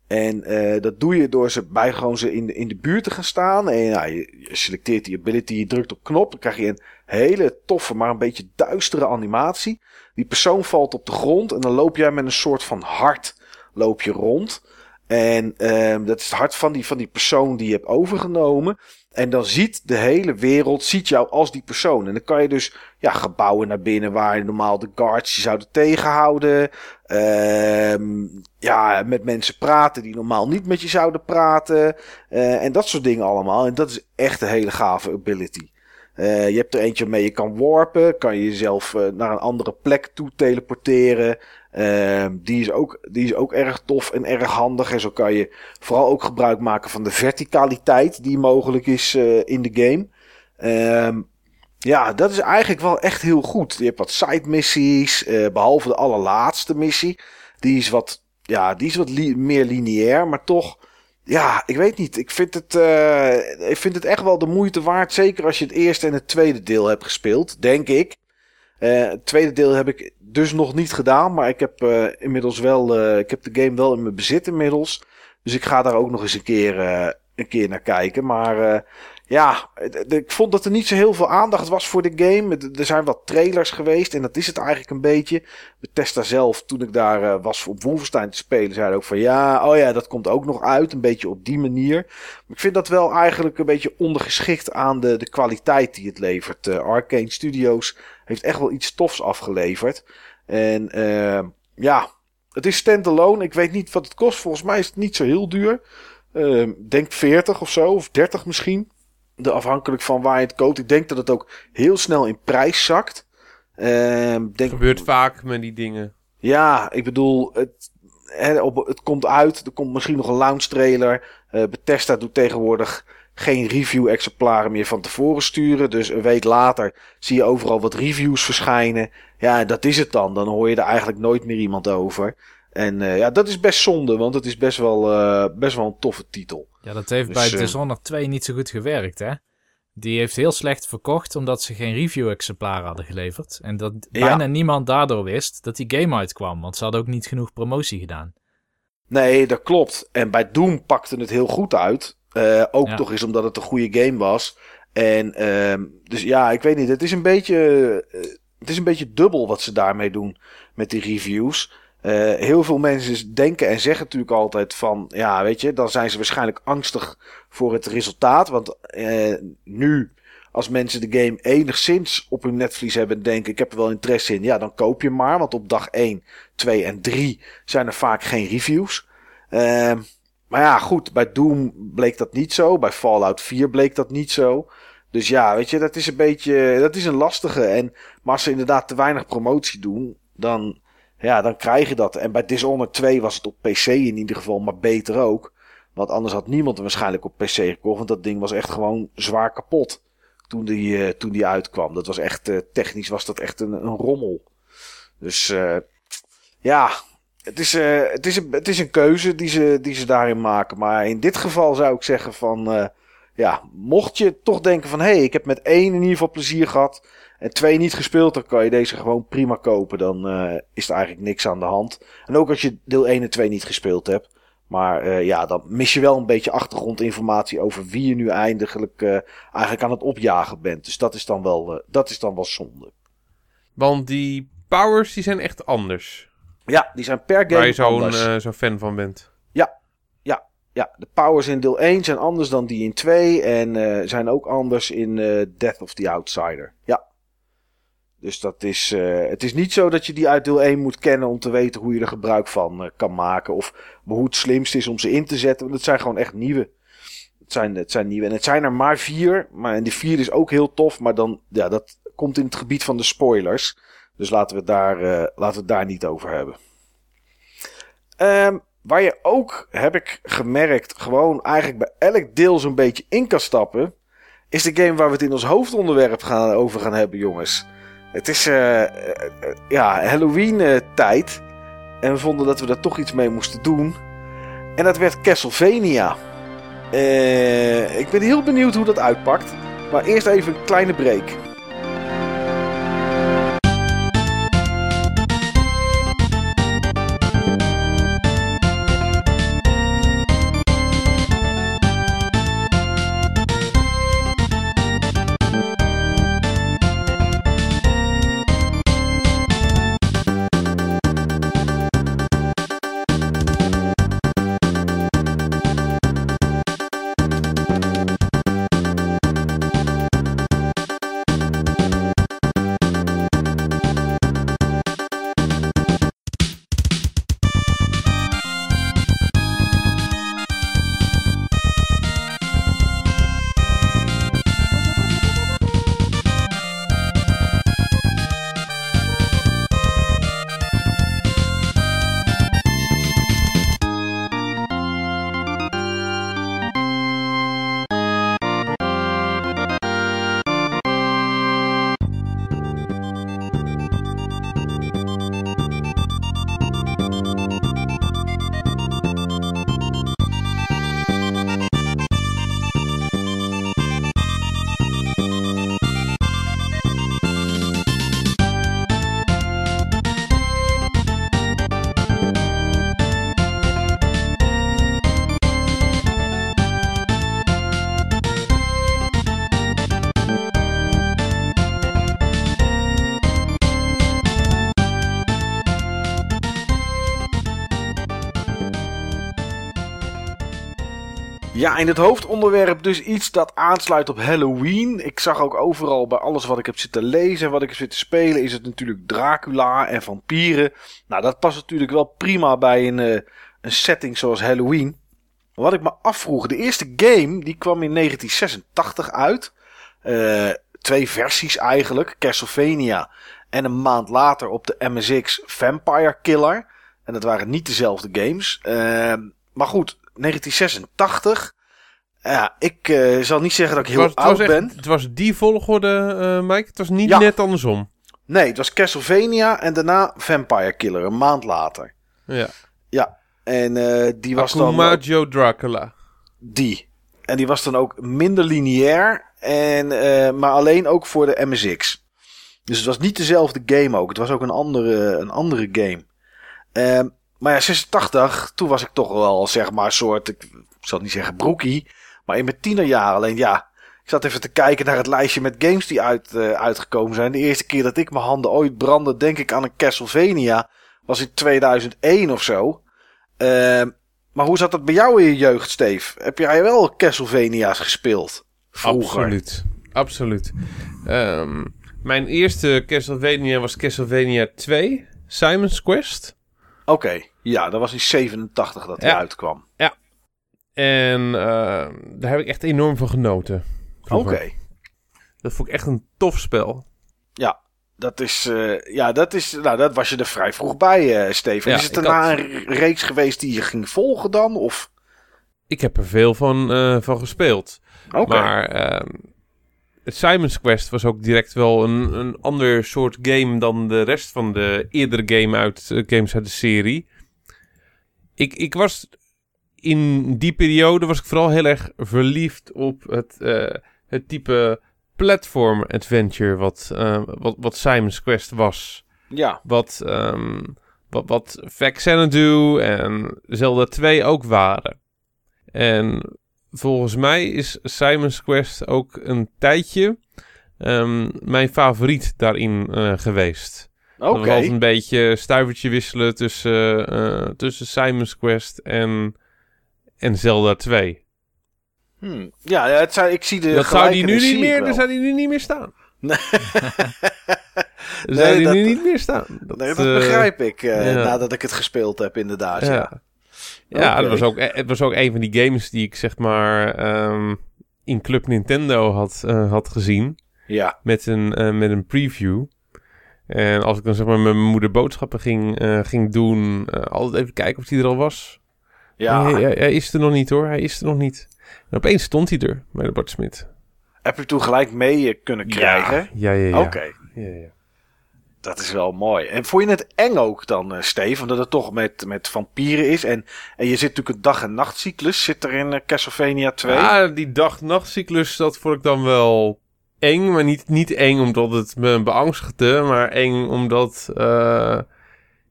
En eh, dat doe je door ze bij gewoon ze in in de buurt te gaan staan. En ja, je, je selecteert die ability, je drukt op knop. Dan krijg je een hele toffe, maar een beetje duistere animatie. Die persoon valt op de grond en dan loop jij met een soort van hart loop je rond. En ehm, dat is het hart van die, van die persoon die je hebt overgenomen. En dan ziet de hele wereld ziet jou als die persoon. En dan kan je dus ja, gebouwen naar binnen waar normaal de guards je zouden tegenhouden. Ehm ja, met mensen praten die normaal niet met je zouden praten. Eh, en dat soort dingen allemaal. En dat is echt een hele gave ability. Eh, je hebt er eentje mee je kan warpen. Kan je jezelf eh, naar een andere plek toe teleporteren. Ehm, die, is ook, die is ook erg tof en erg handig. En zo kan je vooral ook gebruik maken van de verticaliteit die mogelijk is in de game. Ja, dat is eigenlijk wel echt heel goed. Je hebt wat side missies, eh, behalve de allerlaatste missie. Die is wat, ja, die is wat meer lineair, maar toch... Ja, ik weet niet. Ik vind, het, eh, ik vind het echt wel de moeite waard. Zeker als je het eerste en het tweede deel hebt gespeeld, denk ik. Eh, het tweede deel heb ik dus nog niet gedaan. Maar ik heb inmiddels wel. ik heb de game wel in mijn bezit inmiddels. Dus ik ga daar ook nog eens een keer, een keer naar kijken. Maar ja, ik vond dat er niet zo heel veel aandacht was voor de game. Er zijn wat trailers geweest. En dat is het eigenlijk een beetje. Bethesda zelf, toen ik daar eh, was op Wolfenstein te spelen, zeiden ook van ja, oh ja, dat komt ook nog uit. Een beetje op die manier. Ik vind dat wel eigenlijk een beetje ondergeschikt aan de, de kwaliteit die het levert. Eh, Arcane Studios heeft echt wel iets tofs afgeleverd. En eh, ja, het is standalone. Ik weet niet wat het kost. Volgens mij is het niet zo heel duur. Eh, denk 40 of zo, of 30 misschien. De, afhankelijk van waar je het koopt. Ik denk dat het ook heel snel in prijs zakt. Eh, denk, gebeurt vaak met die dingen. ja, ik bedoel, het, hè, op, het komt uit. Er komt misschien nog een launch trailer. Eh, Bethesda doet tegenwoordig geen review-exemplaren meer van tevoren sturen. Dus een week later zie je overal wat reviews verschijnen. Ja, dat is het dan. Dan hoor je er eigenlijk nooit meer iemand over. En eh, ja, dat is best zonde, want het is best wel, eh, best wel een toffe titel. Ja, dat heeft Dus, bij eh, Dishonored 2 niet zo goed gewerkt, hè? Die heeft heel slecht verkocht omdat ze geen review-exemplaren hadden geleverd. En dat Ja. bijna niemand daardoor wist dat die game uitkwam, want ze hadden ook niet genoeg promotie gedaan. Nee, dat klopt. En bij Doom pakte het heel goed uit. Ook Ja. toch eens omdat het een goede game was. En ehm, dus ja, ik weet niet. Het is een beetje, het is een beetje dubbel wat ze daarmee doen met die reviews. Eh, heel veel mensen denken en zeggen natuurlijk altijd van, ja, weet je, dan zijn ze waarschijnlijk angstig voor het resultaat. Want eh, nu, als mensen de game enigszins op hun netvlies hebben en denken, ik heb er wel interesse in, ja, dan koop je maar. Want op dag 1, 2 en 3 zijn er vaak geen reviews. Ehm, maar ja, goed, bij Doom bleek dat niet zo. Bij Fallout 4 bleek dat niet zo. Dus ja, weet je, dat is een beetje, dat is een lastige. En, maar als ze inderdaad te weinig promotie doen, dan, ja, dan krijg je dat. En bij Dishonored 2 was het op PC in ieder geval, maar beter ook. Want anders had niemand hem waarschijnlijk op PC gekocht. Want dat ding was echt gewoon zwaar kapot toen die, eh, toen die uitkwam. Dat was echt, eh, technisch was dat echt een, een rommel. Dus eh, ja, het is, het, is een, het is een keuze die ze, die ze daarin maken. Maar in dit geval zou ik zeggen van... ja, mocht je toch denken van... hé, hey, ik heb met één in ieder geval plezier gehad... en twee niet gespeeld... dan kan je deze gewoon prima kopen. Dan eh, is er eigenlijk niks aan de hand. En ook als je deel 1 en 2 niet gespeeld hebt... Maar eh, ja, dan mis je wel een beetje achtergrondinformatie over wie je nu eindelijk eh, eigenlijk aan het opjagen bent. Dus dat is dan wel, dat is dan wel zonde. Want die powers die zijn echt anders. Ja, die zijn per waar je game zo'n zo'n fan van bent. Ja, de powers in deel 1 zijn anders dan die in 2. En zijn ook anders in Death of the Outsider. Ja. Dus dat is, eh, het is niet zo dat je die uit deel 1 moet kennen om te weten hoe je er gebruik van eh, kan maken. Of hoe het slimst is om ze in te zetten. Want het zijn gewoon echt nieuwe. Het zijn, het zijn nieuwe. En het zijn er maar vier. Maar en die vier is ook heel tof. Maar dan, ja, dat komt in het gebied van de spoilers. Dus laten we het daar, eh, laten we daar niet over hebben. Ehm, waar je ook, heb ik gemerkt, gewoon eigenlijk bij elk deel zo'n beetje in kan stappen. Is de game waar we het in ons hoofdonderwerp gaan, over gaan hebben, jongens. Het is eh, eh, ja, Halloween eh. En we vonden dat we daar toch iets mee moesten doen. En dat werd Castlevania. Ik ben heel benieuwd hoe dat uitpakt. Maar eerst even een kleine break. Ja, in het hoofdonderwerp dus iets dat aansluit op Halloween. Ik zag ook overal bij alles wat ik heb zitten lezen en wat ik heb zitten spelen, is het natuurlijk Dracula en vampieren. Nou, dat past natuurlijk wel prima bij een, eh, een setting zoals Halloween. Wat ik me afvroeg, de eerste game die kwam in 1986 uit. Eh, twee versies eigenlijk, Castlevania en een maand later op de MSX Vampire Killer. En dat waren niet dezelfde games. Uh, maar goed, 1986. Ja, ik uh, zal niet zeggen dat ik heel was, oud ben. Het was die volgorde, uh, Mike. Het was niet Ja. net andersom. Nee, het was Castlevania en daarna Vampire Killer, een maand later. Ja. Ja, en uh, die was dan Akumajo Dracula. die. En die was dan ook minder lineair, en, maar alleen ook voor de MSX. Dus het was niet dezelfde game ook. Het was ook een andere, een andere game. Uh, maar ja, 86, toen was ik toch wel zeg maar een soort, ik zal niet zeggen broekie, maar in mijn tienerjaar alleen ja. Ik zat even te kijken naar het lijstje met games die uit, uh, uitgekomen zijn. De eerste keer dat ik mijn handen ooit brandde, denk ik aan een Castlevania, was in 2001 of zo. Uh, maar hoe zat dat bij jou in je jeugd, Steve? Heb jij wel Castlevania's gespeeld? Vroeger? Absoluut. Absoluut. Um, mijn eerste Castlevania was Castlevania 2, Simon's Quest. Oké, okay. ja, dat was in 87 dat hij ja. uitkwam. Ja. En uh, daar heb ik echt enorm van genoten. Oké. Okay. Dat vond ik echt een tof spel. Ja, dat is, uh, ja, dat is, nou, dat was je er vrij vroeg bij, uh, Steven. Ja, is het daarna had... een reeks geweest die je ging volgen dan? Of? Ik heb er veel van, uh, van gespeeld. Oké. Okay. Maar uh, het Simon's Quest was ook direct wel een, een ander soort game dan de rest van de eerdere game uit, uh, games uit de serie. Ik, ik was in die periode was ik vooral heel erg verliefd op het, uh, het type platform adventure wat, uh, wat, wat Simon's Quest was. Ja. Wat, um, wat, wat Xanadu en Zelda 2 ook waren. En volgens mij is Simon's Quest ook een tijdje um, mijn favoriet daarin uh, geweest. Oké. Okay. Dat was een beetje stuivertje wisselen tussen, uh, tussen Simon's Quest en, en Zelda 2. Hmm. Ja, het zou, ik zie de dat zou die nu niet meer, dat zou die nu niet meer staan. Nee. *laughs* zou die nu niet meer staan. Dat, nee, dat uh, begrijp ik, uh, ja. nadat ik het gespeeld heb inderdaad, ja. ja. Ja, okay. dat was ook, het was ook een van die games die ik zeg maar um, in Club Nintendo had, uh, had gezien. Ja. Met een, met een preview. En als ik dan zeg maar met mijn moeder boodschappen ging, ging doen, altijd even kijken of hij er al was. Ja. Hij, hij, hij, is er nog niet hoor, hij is er nog niet. En opeens stond hij er bij de Bart Smit. Heb je toen gelijk mee kunnen krijgen? Ja, ja, ja. ja. Oké. Okay. Ja, ja. Dat is wel mooi. En vond je het eng ook dan, uh, Steve? Omdat het toch met, met vampieren is. En, en je zit natuurlijk een dag- en nachtcyclus. Zit er in uh, Castlevania 2? Ja, die dag-nachtcyclus, dat vond ik dan wel eng. Maar niet, niet eng omdat het me beangstigde. Maar eng omdat... Uh,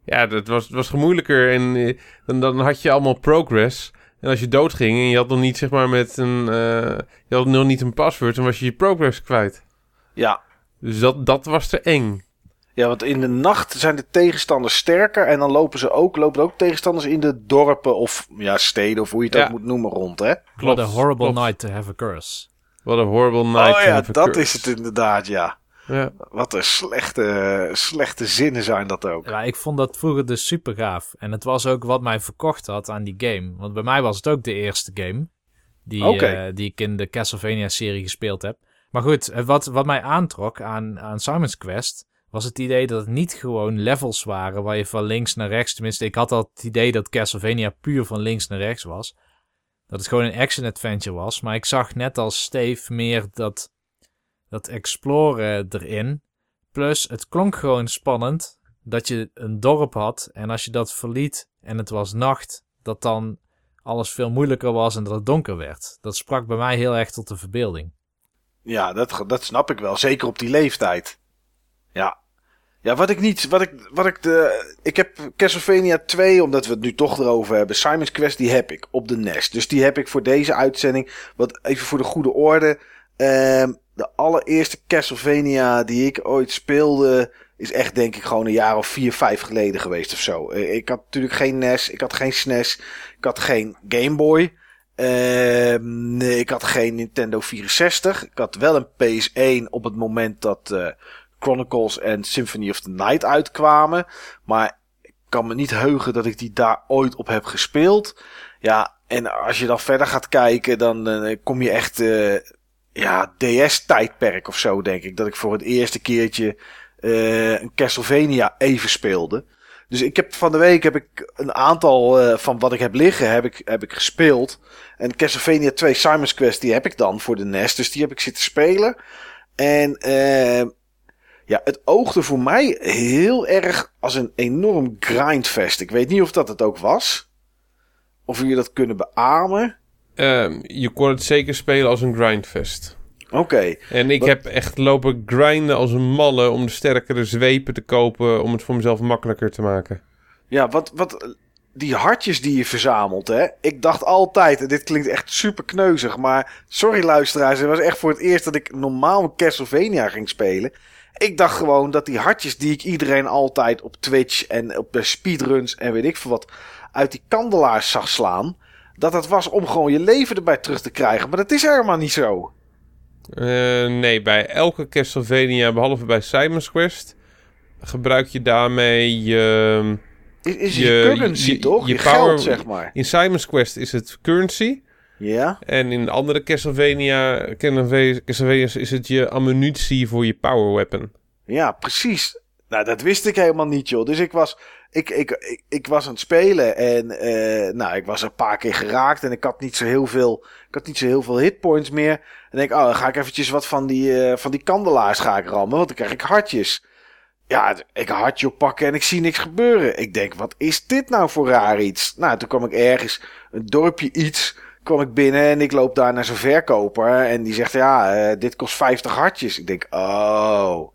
ja, het was, het was gemoeilijker. En uh, dan, dan had je allemaal progress. En als je doodging en je had nog niet, zeg maar, met een... Uh, je had nog niet een paswoord, dan was je je progress kwijt. Ja. Dus dat, dat was te eng. Ja, want in de nacht zijn de tegenstanders sterker. En dan lopen ze ook, lopen ook tegenstanders in de dorpen of ja, steden of hoe je het Ja. ook moet noemen rond, hè? What a horrible klopt. night to have a curse. What a horrible night. oh to ja, have a dat curse. is het inderdaad, ja. Ja. Wat een slechte, slechte zinnen zijn dat ook. Ja, ik vond dat vroeger dus super gaaf. En het was ook wat mij verkocht had aan die game. Want bij mij was het ook de eerste game die, eh, die ik in de Castlevania-serie gespeeld heb. Maar goed, eh, wat, wat mij aantrok aan, aan Simon's Quest was het idee dat het niet gewoon levels waren waar je van links naar rechts... Tenminste, ik had al het idee dat Castlevania puur van links naar rechts was. Dat het gewoon een action-adventure was. Maar ik zag net als Steve meer dat, dat exploren erin. Plus, het klonk gewoon spannend dat je een dorp had en als je dat verliet en het was nacht, dat dan alles veel moeilijker was en dat het donker werd. Dat sprak bij mij heel erg tot de verbeelding. Ja, dat, dat snap ik wel. Zeker op die leeftijd. Ja. Ja, wat ik niet, wat ik, wat ik de, ik heb Castlevania 2, omdat we het nu toch erover hebben. Simon's Quest, die heb ik op de NES. Dus die heb ik voor deze uitzending, wat even voor de goede orde. Ehm de allereerste Castlevania die ik ooit speelde, is echt denk ik gewoon een jaar of vier, vijf geleden geweest of zo. Eh, Ik had natuurlijk geen NES, ik had geen SNES, ik had geen Game Boy. Ehm, nee, ik had geen Nintendo 64. Ik had wel een PS1 op het moment dat eh, Chronicles en Symphony of the Night uitkwamen. Maar ik kan me niet heugen dat ik die daar ooit op heb gespeeld. Ja, en als je dan verder gaat kijken, dan eh, kom je echt... ja, DS-tijdperk of zo, denk ik. Dat ik voor het eerste keertje eh, een Castlevania even speelde. Dus ik heb van de week heb ik een aantal eh, van wat ik heb liggen, heb ik, heb ik gespeeld. En Castlevania 2 Simon's Quest, die heb ik dan voor de NES. Dus die heb ik zitten spelen. En eh, ja, het oogde voor mij heel erg als een enorm grindfest. Ik weet niet of dat het ook was. Of jullie dat kunnen beamen. Ehm, je kon het zeker spelen als een grindfest. Oké. En ik Wat- heb echt lopen grinden als een malle om de sterkere zwepen te kopen... om het voor mezelf makkelijker te maken. Ja, wat, wat, die hartjes die je verzamelt, hè. Ik dacht altijd, en dit klinkt echt super kneuzig, maar sorry luisteraars, het was echt voor het eerst dat ik normaal Castlevania ging spelen. Ik dacht gewoon dat die hartjes die ik iedereen altijd op Twitch en op de speedruns en weet ik veel wat uit die kandelaars zag slaan, dat dat was om gewoon je leven erbij terug te krijgen. Maar dat is helemaal niet zo. Eh, nee, bij elke Castlevania, behalve bij Simon's Quest... gebruik je daarmee je... Is, is Je- je, currency je- toch? je Je, power- geld, zeg maar. In Simon's Quest is het currency... Ja? En in andere Castlevania, Castlevania's is het je ammunitie voor je power weapon. Ja, precies. Nou, dat wist ik helemaal niet, joh. Dus ik was, ik, ik, ik, ik was aan het spelen en eh, nou, ik was een paar keer geraakt en ik had niet zo heel veel, ik had niet zo heel veel hitpoints meer. En denk, oh, dan ga ik eventjes wat van die, eh, van die kandelaars ga ik rammen, want dan krijg ik hartjes. Ja, ik hartje oppakken en ik zie niks gebeuren. Ik denk, wat is dit nou voor raar iets? Nou, toen kwam ik ergens, een dorpje iets, kwam ik binnen en ik loop daar naar zo'n verkoper. En die zegt, ja, eh, dit kost 50 hartjes. Ik denk, oh,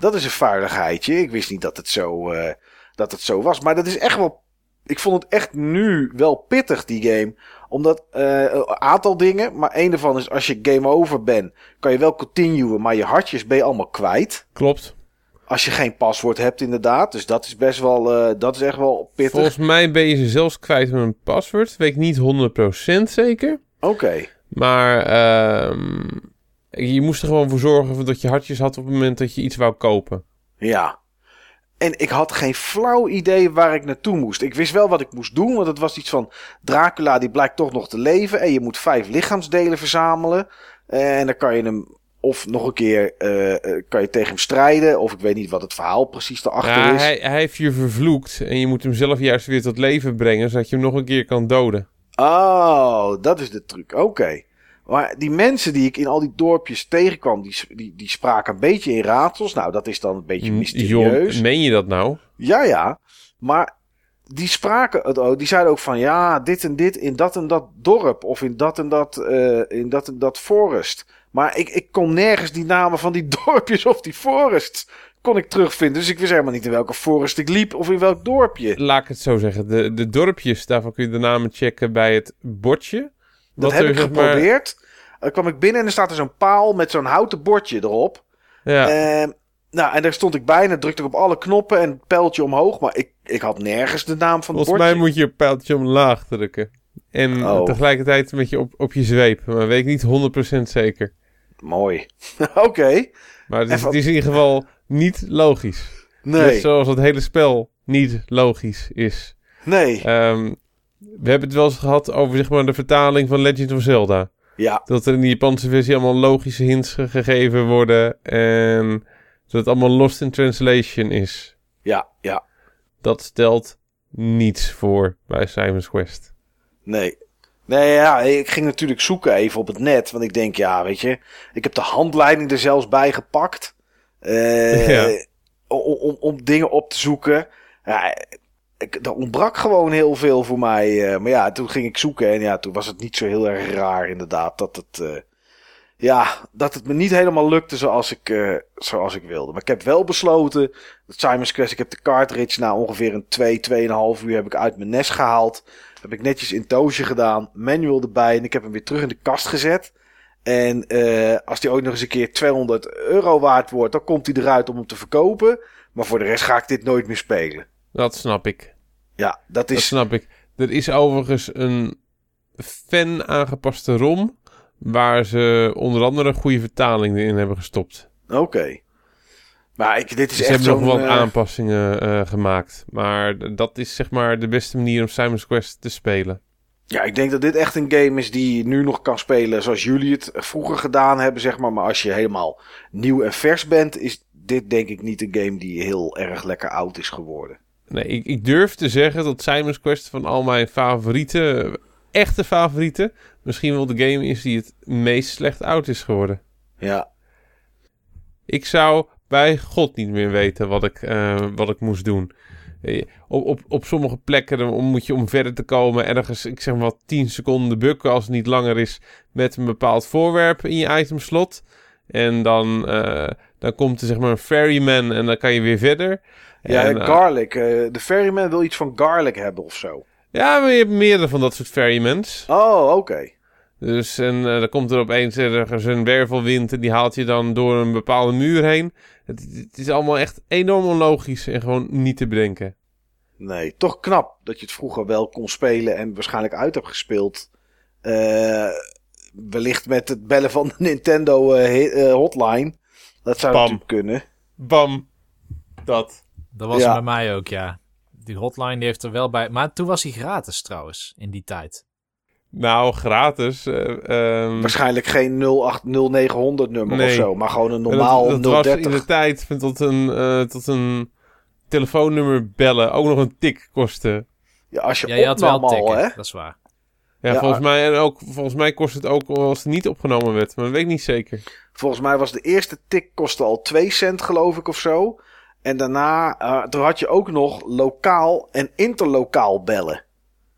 dat is een vuiligheidje. Ik wist niet dat het zo, eh, dat het zo was. Maar dat is echt wel, ik vond het echt nu wel pittig, die game. Omdat, eh, een aantal dingen, maar één daarvan is als je game over bent, kan je wel continuen, maar je hartjes ben je allemaal kwijt. Klopt. Als je geen paswoord hebt, inderdaad. Dus dat is best wel, eh, dat is echt wel pittig. Volgens mij ben je ze zelfs kwijt met een paswoord. Weet ik niet 100% zeker. Oké. Maar ehm, je moest er gewoon voor zorgen dat je hartjes had op het moment dat je iets wou kopen. Ja. En ik had geen flauw idee waar ik naartoe moest. Ik wist wel wat ik moest doen, want het was iets van Dracula die blijkt toch nog te leven en je moet vijf lichaamsdelen verzamelen. En dan kan je hem of nog een keer eh, eh, kan je tegen hem strijden, of ik weet niet wat het verhaal precies erachter Ja, is. hij, hij heeft je vervloekt en je moet hem zelf juist weer tot leven brengen, zodat je hem nog een keer kan doden. Oh, dat is de truc. Oké. Maar die mensen die ik in al die dorpjes tegenkwam, die, die, die spraken een beetje in raadsels. Nou, dat is dan een beetje mysterieus. Meen je dat nou? Ja, ja. Maar die spraken het ook. Die zeiden ook van ja, dit en dit in dat en dat dorp. Of in dat en dat, eh, in dat en dat forest. Maar ik, ik kon nergens die namen van die *laughs* dorpjes of die forests kon ik terugvinden. Dus ik wist helemaal niet in welke forest ik liep of in welk dorpje. Laat ik het zo zeggen. De, de dorpjes, daarvan kun je de namen checken bij het bordje. Dat heb er, ik zeg maar- geprobeerd. Dan kwam ik binnen en er staat er zo'n paal met zo'n houten bordje erop. Ja, Ehm, nou, en daar stond ik bij en dan drukte ik op alle knoppen en pijltje omhoog. Maar ik, ik had nergens de naam van het volgens bordje. mij moet je pijltje omlaag drukken. En Oh. tegelijkertijd met je op, op je zweep. Maar weet ik niet 100% zeker. Mooi. *laughs* Oké. Maar het is, het is in ieder geval niet logisch. Net Nee. zoals het hele spel niet logisch is. Nee. Ehm, we hebben het wel eens gehad over zeg maar, de vertaling van Legend of Zelda. Ja. Dat er in de Japanse versie allemaal logische hints ge- gegeven worden. En dat het allemaal lost in translation is. Ja. Ja. Dat stelt niets voor bij Simon's Quest. Nee. Nee, ja, ik ging natuurlijk zoeken even op het net. Want ik denk, ja, weet je, ik heb de handleiding er zelfs bij gepakt. eh, Ja. om, om, om dingen op te zoeken. Ja, er ontbrak gewoon heel veel voor mij. eh, maar ja, toen ging ik zoeken. En ja, toen was het niet zo heel erg raar, inderdaad. Dat het, eh, ja, dat het me niet helemaal lukte zoals ik, eh, zoals ik wilde. Maar ik heb wel besloten. Dat Simon's Quest, ik heb de cartridge na ongeveer een 2, 2,5 uur heb ik uit mijn nest gehaald. Heb ik netjes in toosje gedaan. Manual erbij. En ik heb hem weer terug in de kast gezet. En als die ooit nog eens een keer 200 euro waard wordt, dan komt hij eruit om hem te verkopen. Maar voor de rest ga ik dit nooit meer spelen. Dat snap ik. Ja, dat Dat is. snap ik. Er is overigens een fan aangepaste ROM. Waar ze onder andere een goede vertaling in hebben gestopt. Oké. Maar ik, dit is Ze echt hebben nog wat eh, aanpassingen eh, gemaakt. Maar dat is zeg maar de beste manier om Simon's Quest te spelen. Ja, ik denk dat dit echt een game is die je nu nog kan spelen zoals jullie het vroeger gedaan hebben, zeg maar. Maar als je helemaal nieuw en vers bent, is dit denk ik niet een game die heel erg lekker oud is geworden. Nee, ik, ik durf te zeggen dat Simon's Quest van al mijn favorieten, echte favorieten, misschien wel de game is die het meest slecht oud is geworden. Ja, Ik zou bij God niet meer weten wat ik, eh, wat ik moest doen. Eh, Op, op, op sommige plekken dan moet je om verder te komen ergens, ik zeg maar wat 10 seconden bukken als het niet langer is met een bepaald voorwerp in je itemslot. En dan, eh, dan komt er zeg maar een ferryman en dan kan je weer verder. Ja En, eh, garlic. eh, de ferryman wil iets van garlic hebben of zo. ja, maar je hebt meerdere van dat soort ferrymans. Oh, oké. Dus en eh, dan komt er opeens ergens een wervelwind en die haalt je dan door een bepaalde muur heen. Het, het is allemaal echt enorm onlogisch en gewoon niet te bedenken. Nee, toch knap dat je het vroeger wel kon spelen en waarschijnlijk uit hebt gespeeld. Wellicht met het bellen van de Nintendo hotline. Dat zou Bam. natuurlijk kunnen. Bam. Dat. Dat was Ja. bij mij ook, ja. Die hotline die heeft er wel bij. Maar toen was hij gratis trouwens, in die tijd. Nou, gratis. eh, ehm, Waarschijnlijk geen 080900 nummer Nee. of zo, maar gewoon een en normaal dat, dat was in 030. de tijd tot een, eh, tot een telefoonnummer bellen ook nog een tik kostte. Ja, als je, Ja, je had wel al, hè? dat is waar. Ja, Ja, volgens, mij, en ook, volgens mij kost het ook als het niet opgenomen werd. Maar dat weet ik niet zeker. Volgens mij was de eerste tik kostte al 2 cent, geloof ik, of zo. En daarna, eh, toen had je ook nog lokaal en interlokaal bellen.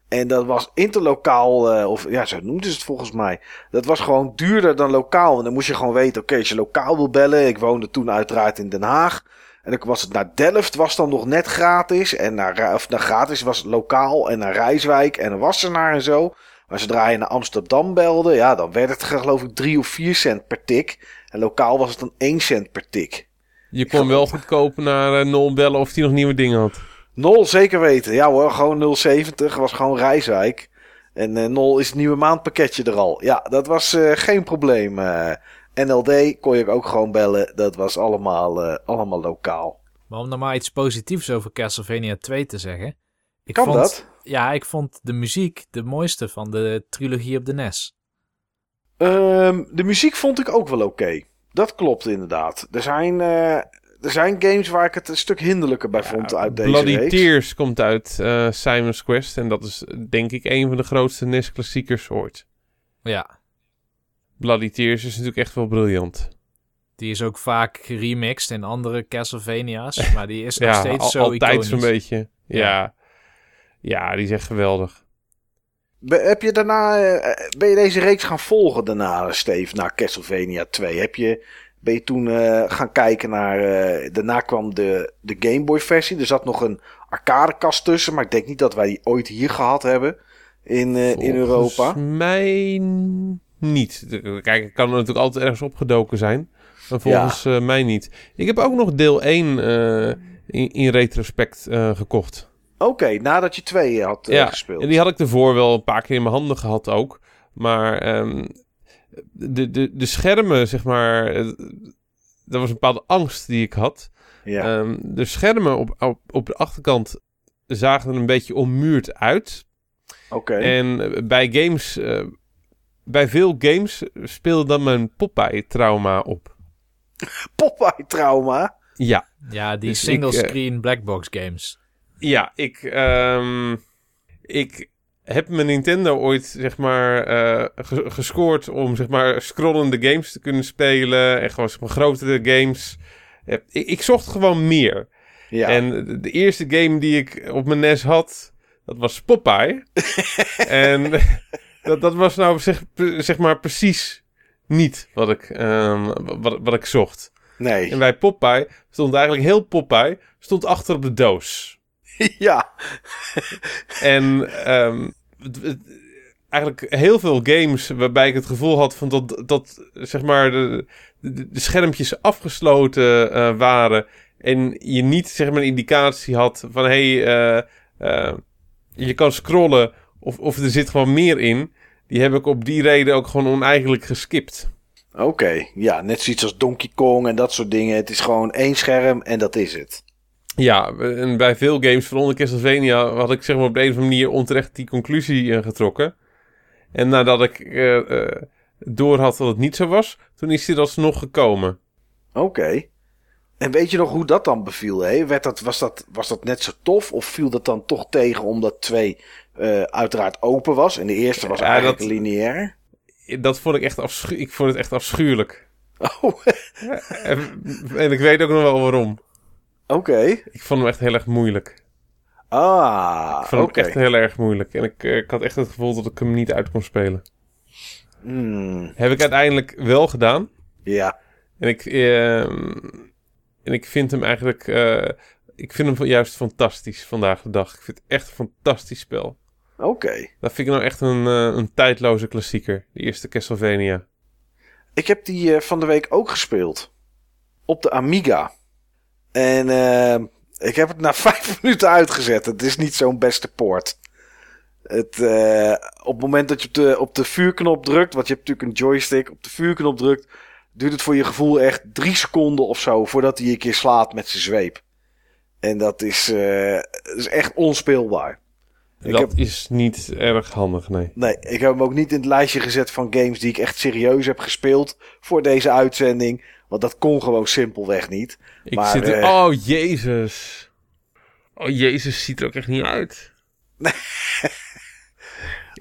En dat was interlokaal, eh, of ja, zo noemden ze het volgens mij. Dat was gewoon duurder dan lokaal. En dan moest je gewoon weten, oké, als je lokaal wil bellen. Ik woonde toen uiteraard in Den Haag. En dan was het naar Delft, was dan nog net gratis. En naar, Ra- of naar gratis was het lokaal. En naar Rijswijk en Wassenaar en zo. Maar zodra je naar Amsterdam belde, ja, dan werd het geloof ik 3 of 4 cent per tik. En lokaal was het dan 1 cent per tik. Je kon wel goedkoop naar eh, Nol bellen of die nog nieuwe dingen had. Nol, zeker weten. Ja hoor, gewoon 070 was gewoon Rijswijk. En eh, Nol is het nieuwe maandpakketje er al. Ja, dat was eh, geen probleem. eh. NLD kon je ook gewoon bellen. Dat was allemaal, eh, allemaal lokaal. Maar om nou maar iets positiefs over Castlevania 2 te zeggen. Ik Kan vond, dat? Ja, ik vond de muziek de mooiste van de trilogie op de NES. Ehm, de muziek vond ik ook wel oké. Dat klopt inderdaad. Er zijn, eh, er zijn games waar ik het een stuk hinderlijker bij vond uit deze Bloody reeks. Tears komt uit eh, Simon's Quest. En dat is denk ik een van de grootste NES-klassiekers ooit. Ja, Bloody Tears is natuurlijk echt wel briljant. die is ook vaak geremixed in andere Castlevania's. *laughs* Maar die is nog Ja, steeds al- zo altijd zo'n beetje. Ja. Ja. ja. die is echt geweldig. Heb je daarna, eh, ben je deze reeks gaan volgen daarna, Steve, naar Castlevania 2? Heb je, ben je toen eh, gaan kijken naar, eh, daarna kwam de, de Game Boy versie. Er zat nog een arcadekast tussen, maar ik denk niet dat wij die ooit hier gehad hebben in, eh, in Europa. Volgens mij niet. Kijk, het kan er natuurlijk altijd ergens opgedoken zijn. Maar volgens eh, mij niet. Ik heb ook nog deel 1 eh, in, in retrospect eh, gekocht. Oké, nadat je twee had eh, ja, gespeeld. en die had ik ervoor wel een paar keer in mijn handen gehad ook. Maar ehm, de, de, de schermen, zeg maar... eh, dat was een bepaalde angst die ik had. ja. Ehm, de schermen op, op, op de achterkant zagen er een beetje ommuurd uit. Oké. En eh, bij games, eh, bij veel games speelde dan mijn Popeye-trauma op. Popeye trauma. Ja, Ja, die Dus single-screen blackbox games. Ja ik, ehm, ik heb mijn Nintendo ooit, zeg maar, eh, ge- gescoord om, zeg maar, scrollende games te kunnen spelen. En gewoon, zeg maar, grotere games. Eh, Ik, ik zocht gewoon meer. Ja. En de- de eerste game die ik op mijn NES had, dat was Popeye. *laughs* en dat, dat was nou zeg, zeg maar precies niet wat ik, ehm, wat, wat ik zocht. nee. En bij Popeye stond eigenlijk heel Popeye stond achter op de doos. *laughs* ja. En ehm, het- het- eigenlijk heel veel games waarbij ik het gevoel had van dat, dat zeg maar de, de, de schermpjes afgesloten eh, waren. En je niet zeg maar een indicatie had van hé, hey, eh, eh, je kan scrollen of, of er zit gewoon meer in. die heb ik op die reden ook gewoon oneigenlijk geskipt. Oké, ja, net zoiets als Donkey Kong en dat soort dingen. Het is gewoon één scherm en dat is het. Ja, en bij veel games, waaronder Castlevania, had ik zeg maar op de een of andere manier onterecht die conclusie eh, getrokken. En nadat ik eh eh, door had dat het niet zo was, toen is dit alsnog gekomen. Oké. En weet je nog hoe dat dan beviel? Hè? Werd dat, was, dat, was dat net zo tof? Of viel dat dan toch tegen omdat twee uiteraard open was? En de eerste was Ja, eigenlijk dat- lineair? Dat vond ik echt, afschu ik vond het echt afschuwelijk. Oh, En, en ik weet ook nog wel waarom. Oké. Ik vond hem echt heel erg moeilijk. Ah, Ik vond oké. hem echt heel erg moeilijk. En ik, eh, ik had echt het gevoel dat ik hem niet uit kon spelen. Hmm, Heb ik uiteindelijk wel gedaan. ja, En ik, ehm, en ik vind hem eigenlijk... eh, ik vind hem juist fantastisch vandaag de dag. Ik vind het echt een fantastisch spel. oké. Dat vind ik nou echt een, eh, een tijdloze klassieker. De eerste Castlevania. Ik heb die van de week ook gespeeld. Op de Amiga. En eh, ik heb het na *laughs* vijf minuten uitgezet. Het is niet zo'n beste poort. Het, eh, op het moment dat je op de, op de vuurknop drukt, want je hebt natuurlijk een joystick, op de vuurknop drukt, duurt het voor je gevoel echt drie seconden of zo voordat hij een keer slaat met zijn zweep. En dat is, eh, is echt onspeelbaar. Dat heb- is niet erg handig, nee. Nee, ik heb hem ook niet in het lijstje gezet van games die ik echt serieus heb gespeeld voor deze uitzending. Want dat kon gewoon simpelweg niet. Ik Maar, zit er... eh, Oh, Jezus. Oh, Jezus ziet er ook echt niet uit. *laughs*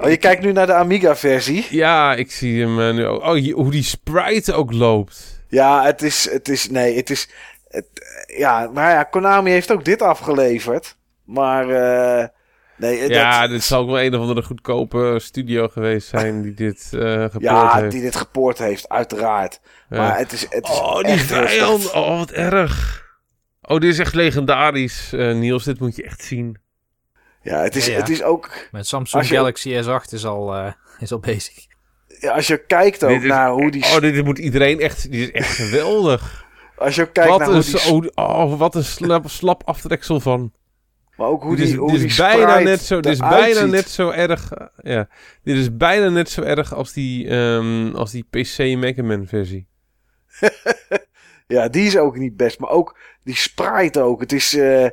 Oh, je kijkt nu naar de Amiga-versie. Ja, ik zie hem eh, nu ook. Oh, hoe die sprite ook loopt. Ja, het is, het is, nee, het is, het, ja, maar ja, Konami heeft ook dit afgeleverd. Maar, eh nee, eh, ja, dat, dit zal ook wel een of andere goedkope studio geweest zijn die dit eh gepoord ja, heeft. die dit gepoord heeft, uiteraard. Ja. Maar het is, het is Oh, die vijand. Oh, wat erg. Oh, dit is echt legendarisch, eh, Niels. Dit moet je echt zien. Ja, het is, Ja, ja. het is ook, Met Samsung je- Galaxy S8 is al, eh, is al bezig. ja, als je kijkt ook is- naar hoe die, Oh, dit moet iedereen echt... Dit is echt geweldig. als je kijkt wat, naar een, hoe die, zo- oh, wat een slap, slap aftreksel van. Maar ook hoe dit is, die, hoe dit is bijna net zo, dit is bijna ziet. net zo erg. eh, ja, dit is bijna net zo erg als die, ehm, als die PC Mega Man versie. *laughs* Ja, die is ook niet best. Maar ook die sprite ook. Het is, eh,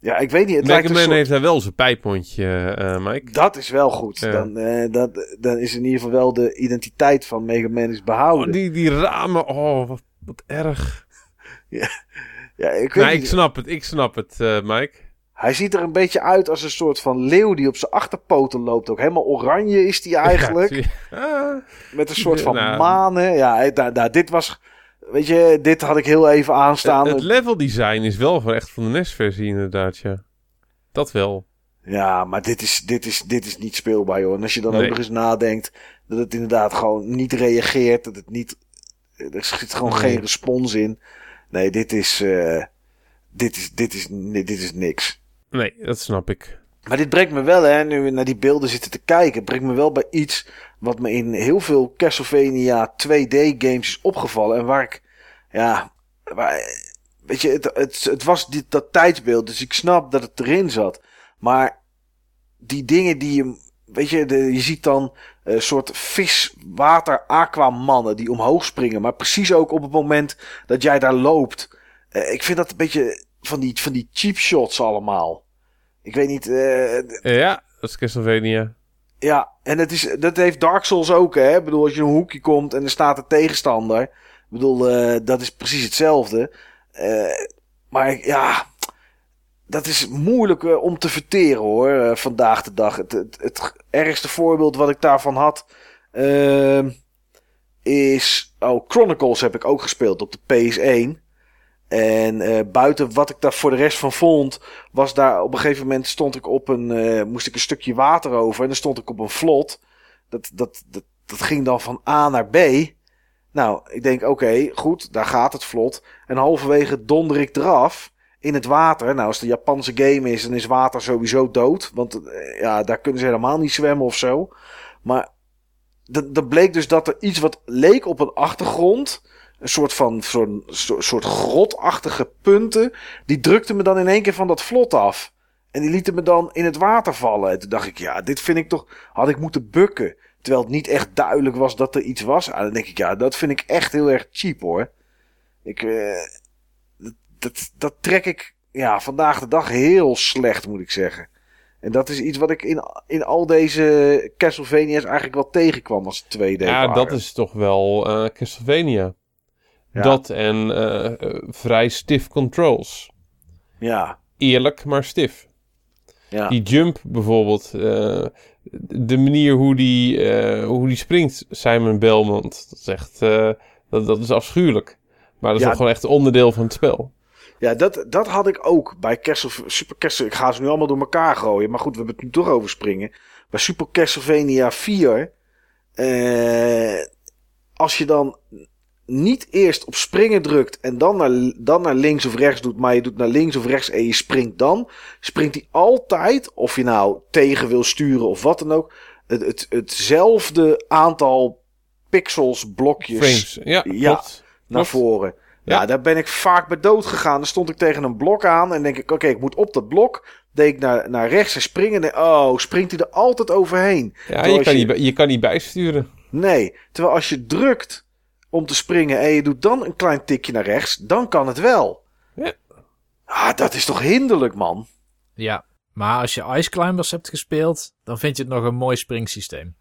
ja, ik weet niet. Het lijkt Man soort- heeft daar wel zijn pijpmondje, eh Mike. Dat is wel goed. Ja. Dan, dat, dan is in ieder geval wel de identiteit van Mega Man is behouden. Oh, die, die ramen, oh, wat, wat erg. *laughs* Ja, ik weet Nou, ik snap het, ik snap het, eh, Mike. Hij ziet er een beetje uit als een soort van leeuw die op zijn achterpoten loopt. Ook helemaal oranje is die *laughs* eigenlijk. Ja. Ah, met een soort van Nou. manen. Ja, nou, nou, dit was... Weet je, dit had ik heel even aanstaan. het, het level design is wel van echt van de NES-versie inderdaad, ja. Dat wel. Ja, maar dit is, dit, is, dit is niet speelbaar, joh. En als je dan Nee. ook nog eens nadenkt dat het inderdaad gewoon niet reageert. Dat het niet... Er zit gewoon Nee. geen respons in. Nee, dit is... eh, dit, is, dit, is, dit is niks. Nee, dat snap ik. Maar dit brengt me wel, hè, nu we naar die beelden zitten te kijken, brengt me wel bij iets wat me in heel veel Castlevania 2D-games is opgevallen. En waar ik, ja, waar, weet je, het, het, het was dit, dat tijdsbeeld, dus ik snap dat het erin zat. Maar die dingen die je, weet je, de, je ziet dan een soort vis-water aquamannen die omhoog springen. Maar precies ook op het moment dat jij daar loopt. Eh, ik vind dat een beetje van die, van die cheap shots allemaal. Ik weet niet, eh, ja, dat is Castlevania. ja, en het is, dat heeft Dark Souls ook, hè. Ik bedoel, als je een hoekje komt en er staat een tegenstander. Ik bedoel, eh, dat is precies hetzelfde. Eh, maar ja, dat is moeilijk om te verteren, hoor, vandaag de dag. Het, het, het ergste voorbeeld wat ik daarvan had, ehm, is... Oh, Chronicles heb ik ook gespeeld op de PS1. En eh, buiten wat ik daar voor de rest van vond, was daar op een gegeven moment stond ik op een, eh, moest ik een stukje water over en dan stond ik op een vlot. Dat, dat, dat, dat ging dan van A naar B. Nou, ik denk, oké, goed, daar gaat het vlot. En halverwege donder ik eraf in het water. Nou, als een Japanse game is, dan is water sowieso dood. Want eh, ja, daar kunnen ze helemaal niet zwemmen of zo. Maar dat bleek dus dat er iets wat leek op een achtergrond. Een soort van zo'n soort, soort grotachtige punten. Die drukte me dan in één keer van dat vlot af. En die lieten me dan in het water vallen. En toen dacht ik, ja, dit vind ik toch. Had ik moeten bukken. Terwijl het niet echt duidelijk was dat er iets was. Ah, dan denk ik, ja, dat vind ik echt heel erg cheap hoor. Ik, eh, dat, dat, trek ik ja, vandaag de dag heel slecht, moet ik zeggen. En dat is iets wat ik in, in al deze Castlevania's eigenlijk wel tegenkwam als 2D Ja, waren. dat is toch wel eh, Castlevania. Ja. Dat en eh, vrij stiff controls. Ja, Eerlijk, maar stif. ja. Die jump bijvoorbeeld. eh, de manier hoe die, eh, hoe die springt, Simon Belmont. Dat is echt... dat, dat is afschuwelijk. Maar dat is Ja. toch gewoon echt onderdeel van het spel. Ja, dat, dat had ik ook bij Castle, Super Castle. Ik ga ze nu allemaal door elkaar gooien. Maar goed, we hebben het nu toch over springen. Bij Super Castlevania 4. eh, als je dan niet eerst op springen drukt. En dan naar, dan naar links of rechts doet. Maar je doet naar links of rechts en je springt dan. Springt hij altijd. Of je nou tegen wil sturen of wat dan ook. Het, het, hetzelfde aantal pixels, blokjes Frames. Ja, Ja. klopt. naar Klopt. voren. Ja, Ja. daar ben ik vaak bij dood gegaan. Dan stond ik tegen een blok aan en denk ik, oké, ik moet op dat blok. Deed ik naar, naar rechts en springen. En, oh, springt hij er altijd overheen. Ja, je kan, niet, je kan niet bijsturen. Nee, terwijl als je drukt om te springen en je doet dan een klein tikje naar rechts, dan kan het wel. Ja. Ah, dat is toch hinderlijk, man. Ja, maar als je Ice Climbers hebt gespeeld, dan vind je het nog een mooi springsysteem.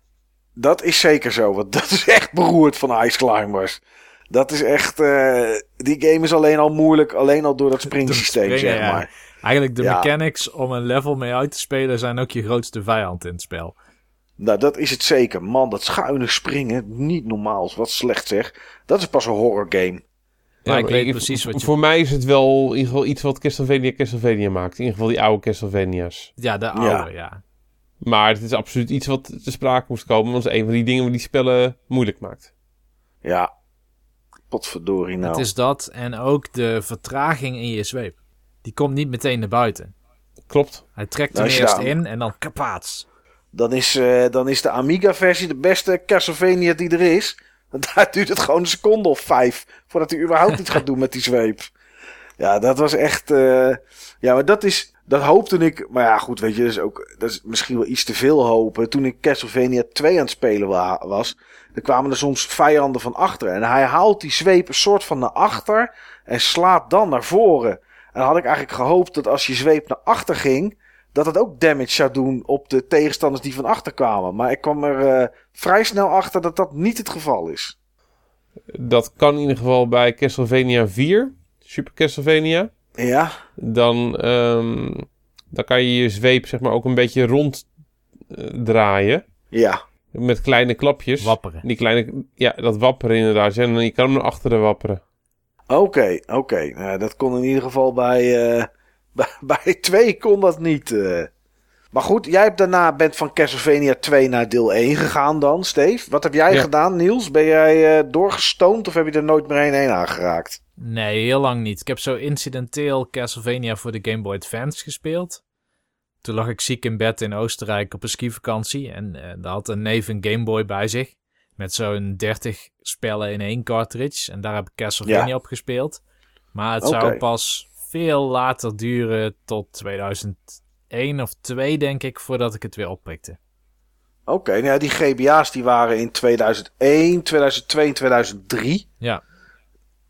Dat is zeker zo, want *laughs* dat is echt beroerd van Ice Climbers. Dat is echt, eh, die game is alleen al moeilijk, alleen al door dat *laughs* springsysteem, springen, zeg ja. maar. Eigenlijk de Ja. mechanics om een level mee uit te spelen zijn ook je grootste vijand in het spel. Nou, dat is het zeker. Man, dat schuine springen, niet normaal. Wat slecht zeg. Dat is pas een horror game. Ja, ik maar weet precies wat je- Voor mij is het wel in ieder geval iets wat Castlevania Castlevania maakt. In ieder geval die oude Castlevania's. Ja, de oude, ja. Maar het is absoluut iets wat te sprake moest komen. Want het is een van die dingen die spellen moeilijk maakt. Ja. Potverdorie nou. Het is dat en ook de vertraging in je zweep. Die komt niet meteen naar buiten. Klopt. Hij trekt Nou, hem eerst in en dan kapaats. Dan, is, eh, dan is de Amiga-versie de beste Castlevania die er is. Want daar duurt het gewoon een seconde of vijf. Voordat hij überhaupt iets gaat doen met die zweep. Ja, dat was echt... eh, Ja, maar dat is... Dat hoopte ik... Maar ja, goed, weet je, dat is, ook, dat is misschien wel iets te veel hopen. Toen ik Castlevania 2 aan het spelen wa- was... Dan kwamen er soms vijanden van achter. En hij haalt die zweep een soort van naar achter. En slaat dan naar voren. En dan had ik eigenlijk gehoopt dat als je zweep naar achter ging... Dat het ook damage zou doen op de tegenstanders die van achter kwamen. Maar ik kwam er eh, vrij snel achter dat dat niet het geval is. Dat kan in ieder geval bij Castlevania 4. Super Castlevania. Ja, Dan, ehm, dan kan je je zweep zeg maar ook een beetje rond eh, draaien. ja. Met kleine klapjes. Wapperen. Die kleine, ja, dat wapperen inderdaad. En je kan hem naar achteren wapperen. Oké, oké. Nou, dat kon in ieder geval bij, eh, *laughs* bij, bij 2 kon dat niet. eh. Maar goed, jij hebt daarna bent van Castlevania 2 naar deel 1 gegaan dan, Steve. Wat heb jij Ja. gedaan, Niels? Ben jij eh, doorgestoomd of heb je er nooit meer een heen aangeraakt? Nee, heel lang niet. Ik heb zo incidenteel Castlevania voor de Game Boy Advance gespeeld. Toen lag ik ziek in bed in Oostenrijk op een skivakantie. En eh daar had een neef een Game Boy bij zich. Met zo'n 30 spellen in één cartridge. En daar heb ik Castlevania Ja. op gespeeld. Maar het zou pas veel later duren tot 2001 of 2 denk ik, voordat ik het weer oppikte. Oké, nou ja, die GBA's die waren in 2001, 2002 en 2003. Ja,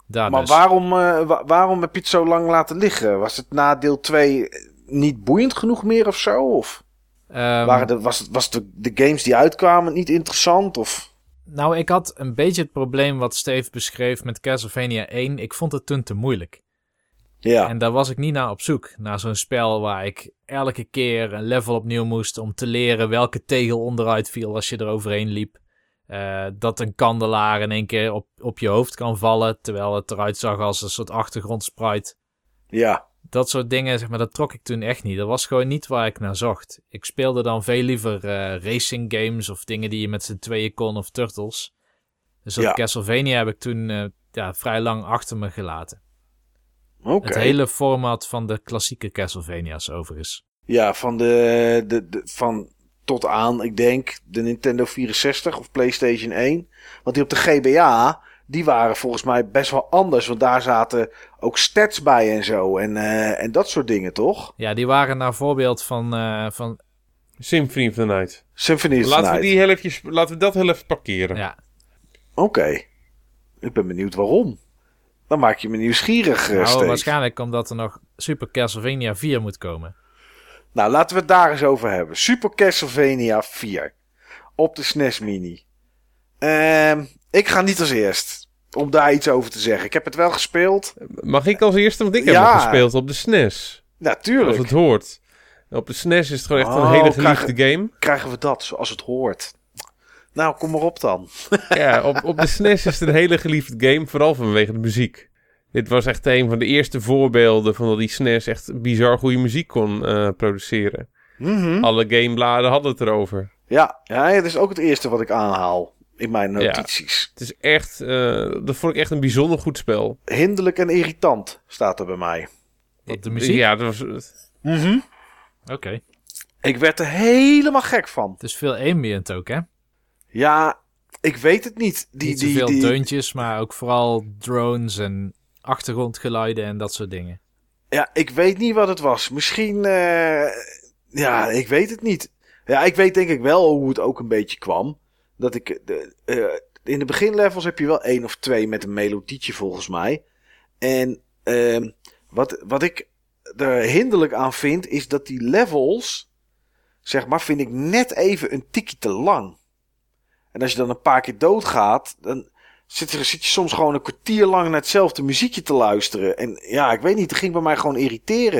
daar Maar dus. waarom, eh, wa- waarom heb je het zo lang laten liggen? Was het na deel 2 niet boeiend genoeg meer of zo? Of Ehm, waren de, was, was de, de games die uitkwamen niet interessant? Of... Nou, ik had een beetje het probleem wat Steve beschreef met Castlevania 1. Ik vond het toen te moeilijk. Ja, En daar was ik niet naar op zoek. Naar zo'n spel waar ik elke keer een level opnieuw moest om te leren welke tegel onderuit viel als je er overheen liep. Eh, dat een kandelaar in één keer op, op je hoofd kan vallen, terwijl het eruit zag als een soort achtergrondsprite. ja, Dat soort dingen, zeg maar, dat trok ik toen echt niet. Dat was gewoon niet waar ik naar zocht. Ik speelde dan veel liever eh, racing games of dingen die je met z'n tweeën kon of turtles. Dus dat Ja. Castlevania heb ik toen eh, ja, vrij lang achter me gelaten. Oké. Het hele format van de klassieke Castlevania's overigens. Ja, van, de, de, de, van tot aan, ik denk, de Nintendo 64 of PlayStation 1. Want die op de GBA, die waren volgens mij best wel anders. Want daar zaten ook stats bij en zo. En, eh, en dat soort dingen, toch? Ja, die waren naar voorbeeld van, eh, van Symphony of the Night. Symphony of the Laten we, Night. die heel eventjes, laten we dat heel even parkeren. Ja. Oké. Ik ben benieuwd waarom. Dan maak je me nieuwsgierig, eh Nou, waarschijnlijk omdat er nog Super Castlevania 4 moet komen. Nou, laten we het daar eens over hebben. Super Castlevania 4. Op de SNES Mini. Ehm, ik ga niet als eerst. Om daar iets over te zeggen. Ik heb het wel gespeeld. Mag ik als eerste? Want ik heb Ja. hem gespeeld op de SNES. Natuurlijk. Als het hoort. Op de SNES is het gewoon echt Oh, een hele krijg- geliefde game. Krijgen we dat zoals het hoort. Nou, kom maar op dan. *laughs* Ja, op, op de SNES is het een hele geliefde game, vooral vanwege de muziek. Dit was echt een van de eerste voorbeelden van dat die SNES echt bizar goede muziek kon eh, produceren. Mhm. Alle gamebladen hadden het erover. Ja, ja, het is ook het eerste wat ik aanhaal in mijn notities. Het is echt, eh, dat vond ik echt een bijzonder goed spel. Hinderlijk en irritant staat er bij mij. Wat, de muziek? Ja, dat was, Mhm. Oké. Ik werd er helemaal gek van. Het is veel ambient ook, hè? Ja, ik weet het niet. Die, Niet die, zoveel die, deuntjes, maar ook vooral drones en achtergrondgeluiden en dat soort dingen. Ja, ik weet niet wat het was. Misschien, eh, ja, ik weet het niet. Ja, ik weet denk ik wel hoe het ook een beetje kwam. Dat ik, de, eh, in de beginlevels heb je wel één of twee met een melodietje volgens mij. En ehm, wat, wat ik er hinderlijk aan vind, is dat die levels, zeg maar, vind ik net even een tikje te lang. En als je dan een paar keer doodgaat, dan zit, er, zit je soms gewoon een kwartier lang naar hetzelfde muziekje te luisteren. En ja, ik weet niet, het ging bij mij gewoon irriteren.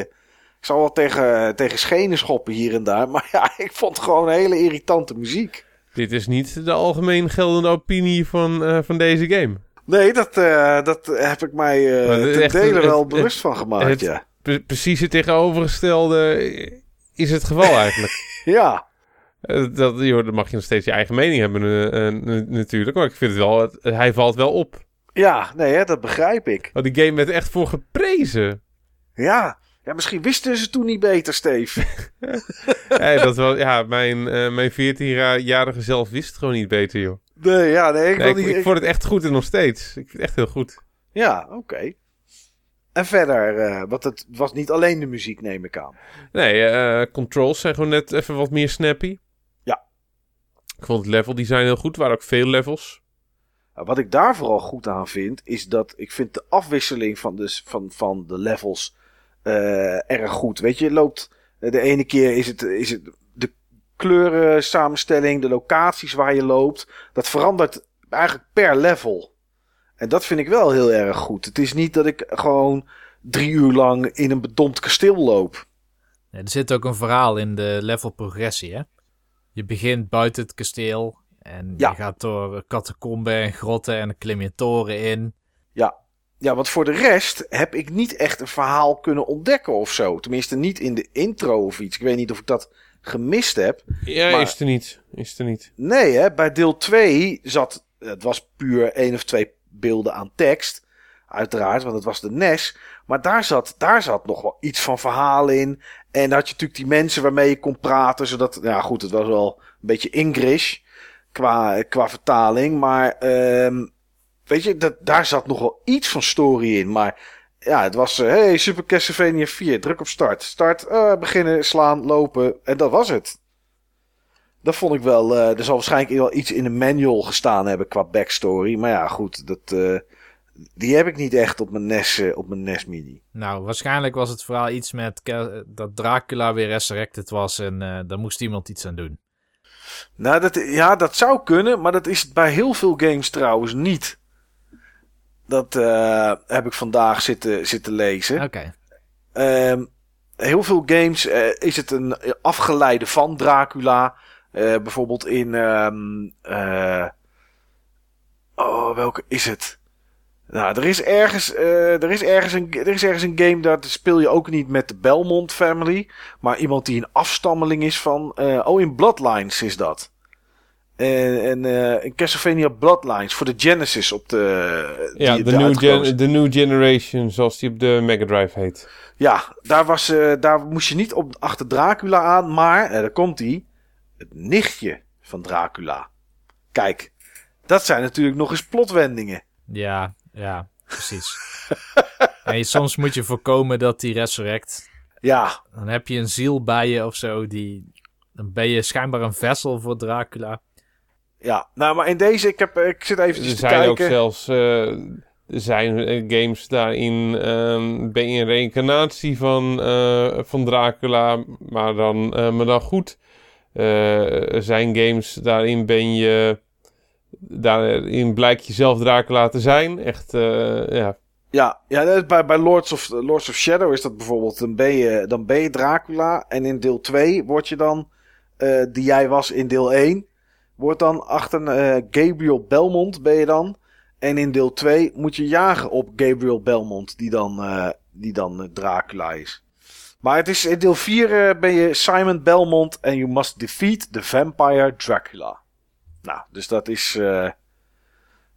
Ik zal wel tegen, tegen schenen schoppen hier en daar. *laughs* Maar ja, ik vond het gewoon hele irritante muziek. dit is niet de algemeen geldende opinie van, eh, van deze game. Nee, dat, eh, dat heb ik mij is ten dele wel het- bewust van gemaakt, het- ja. Pre- precies het tegenovergestelde is het geval eigenlijk. *laughs* Ja, dat, joh, dan mag je nog steeds je eigen mening hebben eh, eh, natuurlijk. Maar ik vind het wel, hij valt wel op. ja, nee, hè, dat begrijp ik. Want die game werd echt voor geprezen. Ja. ja, misschien wisten ze toen niet beter, Steve. *laughs* *laughs* hey, dat was, ja, mijn, eh mijn 14-jarige zelf wist het gewoon niet beter, joh. Nee, ja, nee, ik Nee, wil ik, niet... ik vond het echt goed en nog steeds. Ik vind het echt heel goed. Ja, oké. En verder, eh, want het was niet alleen de muziek, neem ik aan. Nee, eh, controls zijn gewoon net even wat meer snappy. Ik vond het level design heel goed. Er waren ook veel levels. Nou, Wat ik daar vooral goed aan vind, is dat ik vind de afwisseling van de, van, van de levels eh, erg goed. Weet je, je loopt de ene keer is het, is het de kleuren samenstelling, de locaties waar je loopt. Dat verandert eigenlijk per level. En dat vind ik wel heel erg goed. Het is niet dat ik gewoon drie uur lang in een bedompt kasteel loop. Ja, er zit ook een verhaal in de level progressie, hè? Je begint buiten het kasteel en Ja. je gaat door catacomben en grotten en dan klim je toren in. Ja. Ja, want voor de rest heb ik niet echt een verhaal kunnen ontdekken of zo. Tenminste, niet in de intro of iets. Ik weet niet of ik dat gemist heb. Ja, Maar- is er niet. Is er niet. Nee, hè, bij deel 2 zat. Het was puur één of twee beelden aan tekst. Uiteraard, want het was de NES. Maar daar zat, daar zat nog wel iets van verhaal in. En dan had je natuurlijk die mensen waarmee je kon praten. Zodat, ja goed, het was wel een beetje English qua, qua vertaling. Maar ehm, weet je, dat, daar zat nog wel iets van story in. Maar ja, het was, eh, hey, Super Castlevania 4, druk op start. Start, eh, beginnen, slaan, lopen. En dat was het. Dat vond ik wel. eh, er zal waarschijnlijk wel iets in de manual gestaan hebben qua backstory. Maar ja, goed, dat, die heb ik niet echt op mijn NES, eh, op mijn NES Mini. Nou, waarschijnlijk was het verhaal iets met Ke- dat Dracula weer resurrected was en eh daar moest iemand iets aan doen. Nou, dat, ja, dat zou kunnen, maar dat is bij heel veel games trouwens niet. Dat eh, heb ik vandaag zitten, zitten lezen. Oké. Ehm, heel veel games eh, is het een afgeleide van Dracula. Eh, bijvoorbeeld in. ehm, eh, oh, welke is het? Nou, er is ergens, eh, er is ergens, een, er is ergens een game dat speel je ook niet met de Belmont family. Maar iemand die een afstammeling is van. eh, oh, in Bloodlines is dat. En, en eh, in Castlevania Bloodlines voor de Genesis op de. Ja, de de new, gen, new Generation, zoals die op de Mega Drive heet. Ja, daar, was, eh, daar moest je niet op, achter Dracula aan, maar, daar komt hij, het nichtje van Dracula. Kijk, dat zijn natuurlijk nog eens plotwendingen. Ja, ja, precies. *laughs* en je- soms moet je voorkomen dat die resurrect. Ja, Dan heb je een ziel bij je of zo die Dan ben je schijnbaar een vessel voor Dracula. Ja, nou, maar in deze, ik, heb, ik zit even Er te zijn ook kijken. zelfs eh, er zijn eh, games daarin. ehm, ben je een reïncarnatie van, eh, van Dracula, maar dan, eh, maar dan goed. Zijn games daarin ben je. Daarin blijkt je zelf Dracula te zijn. Echt, eh, ja. Ja, ja bij, bij Lords, of, Lords of Shadow is dat bijvoorbeeld. Dan ben je, dan ben je Dracula. En in deel 2 word je dan, eh, die jij was in deel 1, wordt dan achter eh, Gabriel Belmont ben je dan. En in deel 2 moet je jagen op Gabriel Belmont, die dan, eh, die dan eh, Dracula is. Maar het is, in deel 4 eh, ben je Simon Belmont en you must defeat the vampire Dracula. Nou, dus dat is, eh,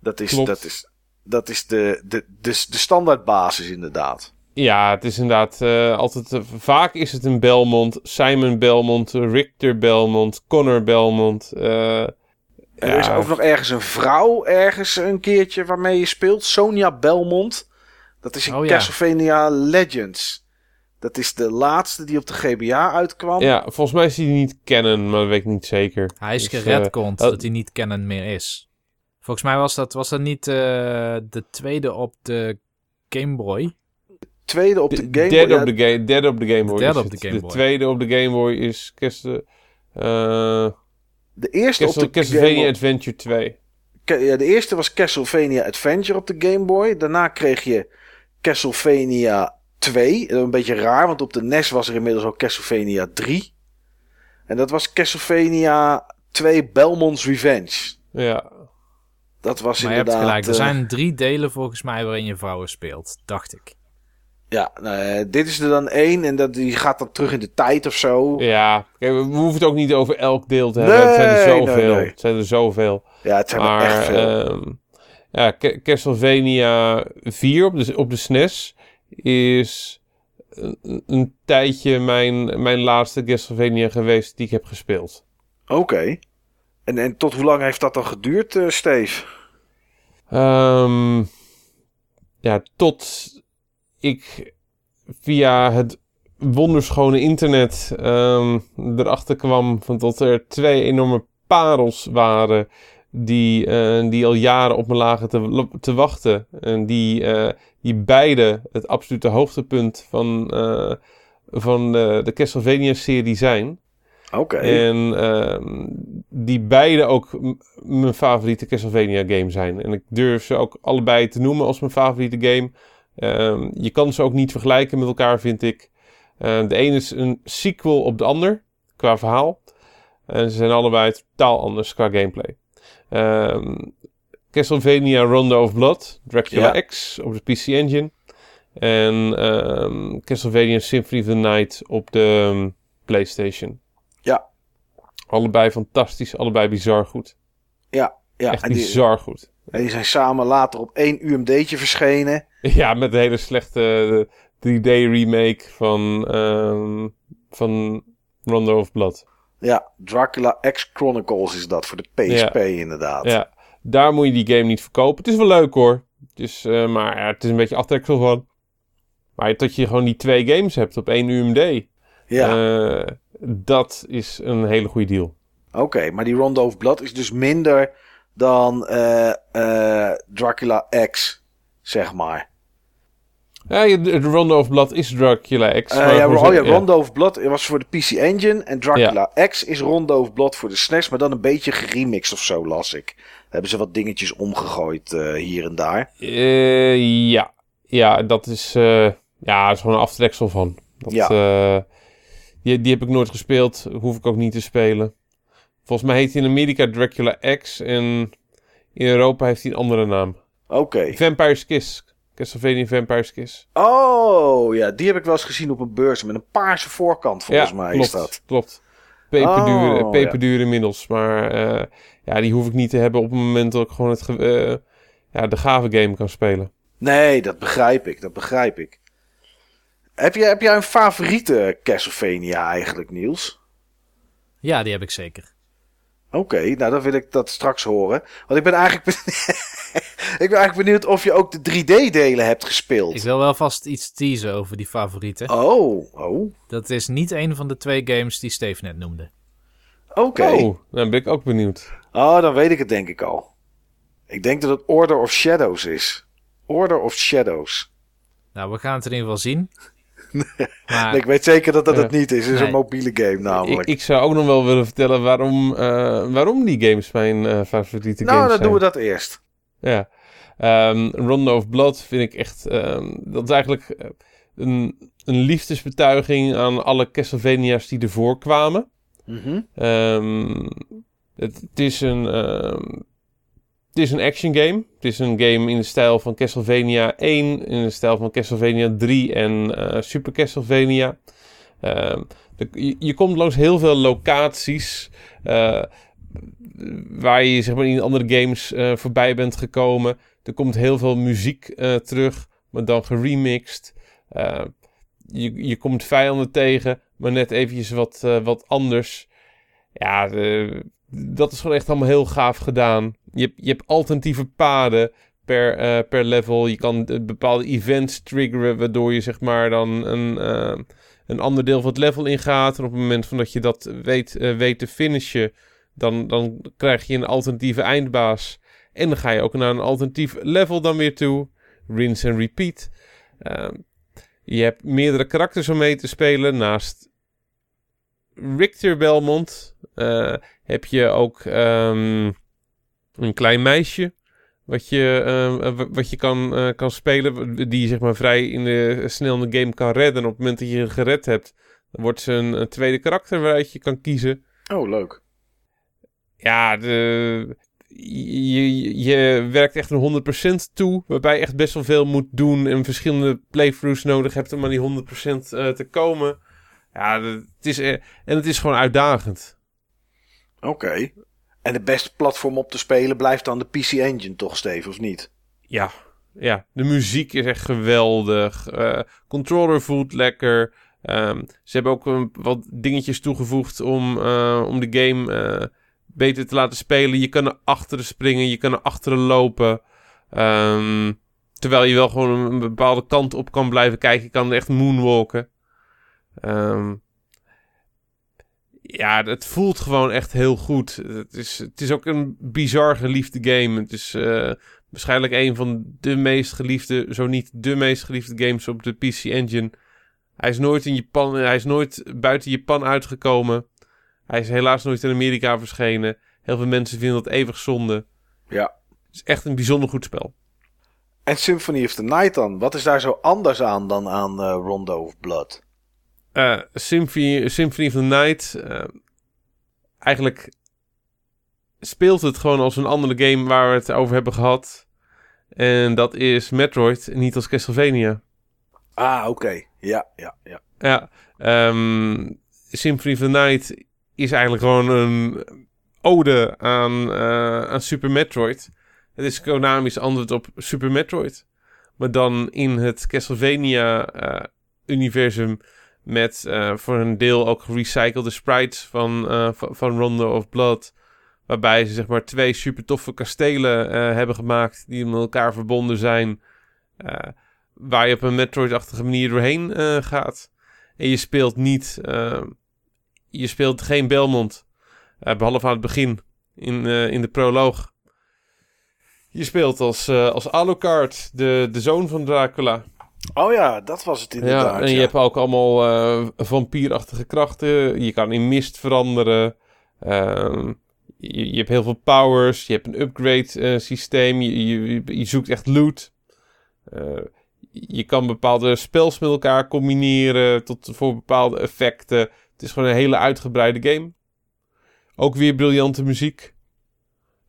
dat is, Klopt. dat is, dat is de, de, de, de standaardbasis inderdaad. Ja, het is inderdaad eh, altijd. eh, vaak is het een Belmont, Simon Belmont, Richter Belmont, Connor Belmont. eh, Er is ja, ook nog ergens een vrouw ergens een keertje waarmee je speelt. Sonia Belmont. Dat is in Oh ja. Castlevania Legends. Dat is de laatste die op de GBA uitkwam. Ja, volgens mij is hij niet kennen, maar dat weet ik niet zeker. Hij is Dus, geredcond eh, dat hij niet kennen meer is. Volgens mij was dat, was dat niet eh, de tweede op de Game Boy. Tweede op de De Game derde Boy. op de, ga- derde op de Game Boy. derde is op de. Game Boy. tweede op de Game Boy is Castle, eh, de eerste op de Game Castlevania Boy. Adventure 2. Ca- Ja, de eerste was Castlevania Adventure op de Game Boy. Daarna kreeg je Castlevania 2. Een beetje raar, want op de NES was er inmiddels ook Castlevania 3. En dat was Castlevania 2 Belmont's Revenge. Ja, Dat was Maar je hebt inderdaad... gelijk, er eh, zijn drie delen volgens mij waarin je vrouwen speelt, dacht ik. Ja, nou, eh, dit is er dan één en dat, die gaat dan terug in de tijd of zo. Ja, ja. Kijk, we we hoeven het ook niet over elk deel te hebben. het zijn er Nee, nee, zoveel. nee. Het zijn er zoveel. het zijn maar er echt veel. ehm, ja, Ca- Castlevania 4 op de, op de SNES is een, een tijdje mijn, mijn laatste Castlevania geweest die ik heb gespeeld. Oké. En, en tot hoe lang heeft dat dan geduurd, eh Steve? Ehm, ja, tot ik via het wonderschone internet ehm, erachter kwam van dat er twee enorme parels waren die, eh, die al jaren op me lagen te, te wachten. En die, eh, die beide het absolute hoogtepunt van, eh, van de, de Castlevania-serie zijn. Oké. En ehm, die beide ook mijn favoriete Castlevania game zijn. En ik durf ze ook allebei te noemen als mijn favoriete game. Ehm, je kan ze ook niet vergelijken met elkaar, vind ik. De ene is een sequel op de ander, qua verhaal. En ze zijn allebei totaal anders qua gameplay. Ehm, Castlevania Rondo of Blood, Dracula Ja. X op de PC Engine. En ehm, Castlevania Symphony of the Night op de ehm, PlayStation. Ja. Allebei fantastisch, allebei bizar goed. Ja, ja. Echt en, die, bizar goed. en die zijn samen later op één UMD'tje verschenen. *laughs* Ja, met een hele slechte 3D-remake van, ehm, van Rondo of Blood. Ja, Dracula X Chronicles is dat voor de PSP inderdaad. Ja, daar moet je die game niet verkopen. Het is wel leuk hoor. Het is, eh, maar ja, het is een beetje aftreksel van. Maar dat je gewoon die twee games hebt op één UMD. Ja, eh, dat is een hele goede deal. oké. Maar die Rondo of Blood is dus minder dan eh, Dracula X, zeg maar. Ja, de Rondo of Blood is Dracula X. Maar ja, oh Rondo of Blood was voor de PC Engine. En Dracula Ja. X is Rondo of Blood voor de SNES. Maar dan een beetje geremixed of zo, las ik. Daar hebben ze wat dingetjes omgegooid eh, hier en daar. Eh, ja. ja, dat is, ja, dat is gewoon een aftreksel van. Dat, Ja. die, die heb ik nooit gespeeld. Hoef ik ook niet te spelen. Volgens mij heet hij in Amerika Dracula X. En in Europa heeft hij een andere naam. Oké. Vampire's Kiss. Castlevania Vampire's Kiss. Oh, ja, die heb ik wel eens gezien op een beurs met een paarse voorkant, volgens ja, mij klopt, is dat. klopt. Peperduur, Oh, peperduur inmiddels. Maar eh, ja, die hoef ik niet te hebben op het moment dat ik gewoon het, eh, ja, de gave game kan spelen. Nee, dat begrijp ik, dat begrijp ik. Heb, je, heb jij een favoriete Castlevania eigenlijk, Niels? Ja, die heb ik zeker. Oké, nou dan wil ik dat straks horen. Want ik ben eigenlijk, *laughs* ik ben eigenlijk benieuwd of je ook de 3D-delen hebt gespeeld. Ik wil wel vast iets teasen over die favorieten. Oh, oh. Dat is niet een van de twee games die Steve net noemde. Oké. Oh, dan ben ik ook benieuwd. Oh, dan weet ik het denk ik al. Ik denk dat het Order of Shadows is. Order of Shadows. Nou, we gaan het in ieder geval zien. *laughs* Maar Nee, ik weet zeker dat dat het niet is. Het is Nee. een mobiele game namelijk. Ik, ik zou ook nog wel willen vertellen waarom, eh, waarom die games mijn eh, favoriete nou, games dan zijn. doen we dat eerst. Ja. Ehm Rondo of Blood vind ik echt... ehm, dat is eigenlijk eh, een, een liefdesbetuiging aan alle Castlevania's die ervoor kwamen. Mhm. Ehm, het, het is een... het is een action game. Het is een game in de stijl van Castlevania 1, in de stijl van Castlevania 3 en eh, Super Castlevania. Ehm, je, komt langs heel veel locaties eh, waar je zeg maar, in andere games eh, voorbij bent gekomen. Er komt heel veel muziek terug, maar dan geremixed. Eh, je, je komt vijanden tegen, maar net eventjes wat, wat anders. Ja, dat is gewoon echt allemaal heel gaaf gedaan. Je hebt, je hebt alternatieve paden per, eh, per level. Je kan eh, bepaalde events triggeren, waardoor je zeg maar dan een, eh, een ander deel van het level ingaat. En op het moment van dat je dat weet, weet te finishen, dan, dan krijg je een alternatieve eindbaas. En dan ga je ook naar een alternatief level dan weer toe. Rinse en repeat. Ehm, je hebt meerdere karakters om mee te spelen. Naast Richter Belmont heb je ook ehm, een klein meisje. Wat je, eh, w- wat je kan, eh, kan spelen. Die je zeg maar vrij in de, snel in de game kan redden. En op het moment dat je gered hebt. Dan wordt ze een, een tweede karakter waaruit je kan kiezen. Oh, leuk. Ja, de, je, je werkt echt een 100% toe. Waarbij je echt best wel veel moet doen. En verschillende playthroughs nodig hebt om aan die 100% eh, te komen. Ja, het is, eh, en het is gewoon uitdagend. Oké. En de beste platform op te spelen blijft dan de PC Engine toch, Steve, of niet? Ja, ja, de muziek is echt geweldig. Eh, controller voelt lekker. Ehm, ze hebben ook een, wat dingetjes toegevoegd om, eh, om de game eh, beter te laten spelen. Je kan achteren springen, je kan achteren lopen. Ehm, terwijl je wel gewoon een bepaalde kant op kan blijven kijken. Je kan echt moonwalken. Ehm, ja, het voelt gewoon echt heel goed. Het is, het is ook een bizar geliefde game. Het is eh, waarschijnlijk een van de meest geliefde, zo niet de meest geliefde games op de PC Engine. Hij is nooit in Japan, hij is nooit buiten Japan uitgekomen. Hij is helaas nooit in Amerika verschenen. Heel veel mensen vinden dat eeuwig zonde. Ja. Het is echt een bijzonder goed spel. En Symphony of the Night dan? Wat is daar zo anders aan dan aan eh, Rondo of Blood? Eh, Symphony, Symphony of the Night. eh, eigenlijk speelt het gewoon als een andere game waar we het over hebben gehad. En dat is Metroid, niet als Castlevania. Ah, oké. Ja, ja, ja. Ja, ehm, Symphony of the Night is eigenlijk gewoon een ode aan, eh, aan Super Metroid. Het is Konami's antwoord op Super Metroid. Maar dan in het Castlevania-universum met eh, voor een deel ook gerecyclede sprites van, eh, van, Rondo of Blood. Waarbij ze zeg maar twee super toffe kastelen eh, hebben gemaakt die met elkaar verbonden zijn. Waar je op een Metroid-achtige manier doorheen gaat. En je speelt niet... je speelt geen Belmont. eh, behalve aan het begin. In, in de proloog. Je speelt als, als Alucard, de, de zoon van Dracula. Oh ja, dat was het inderdaad. Ja, en je ja. hebt ook allemaal eh, vampierachtige krachten. Je kan in mist veranderen. Ehm, je, je hebt heel veel powers. Je hebt een upgrade eh, systeem. Je, je, je zoekt echt loot. Eh, je kan bepaalde spels met elkaar combineren tot voor bepaalde effecten. Het is gewoon een hele uitgebreide game. Ook weer briljante muziek.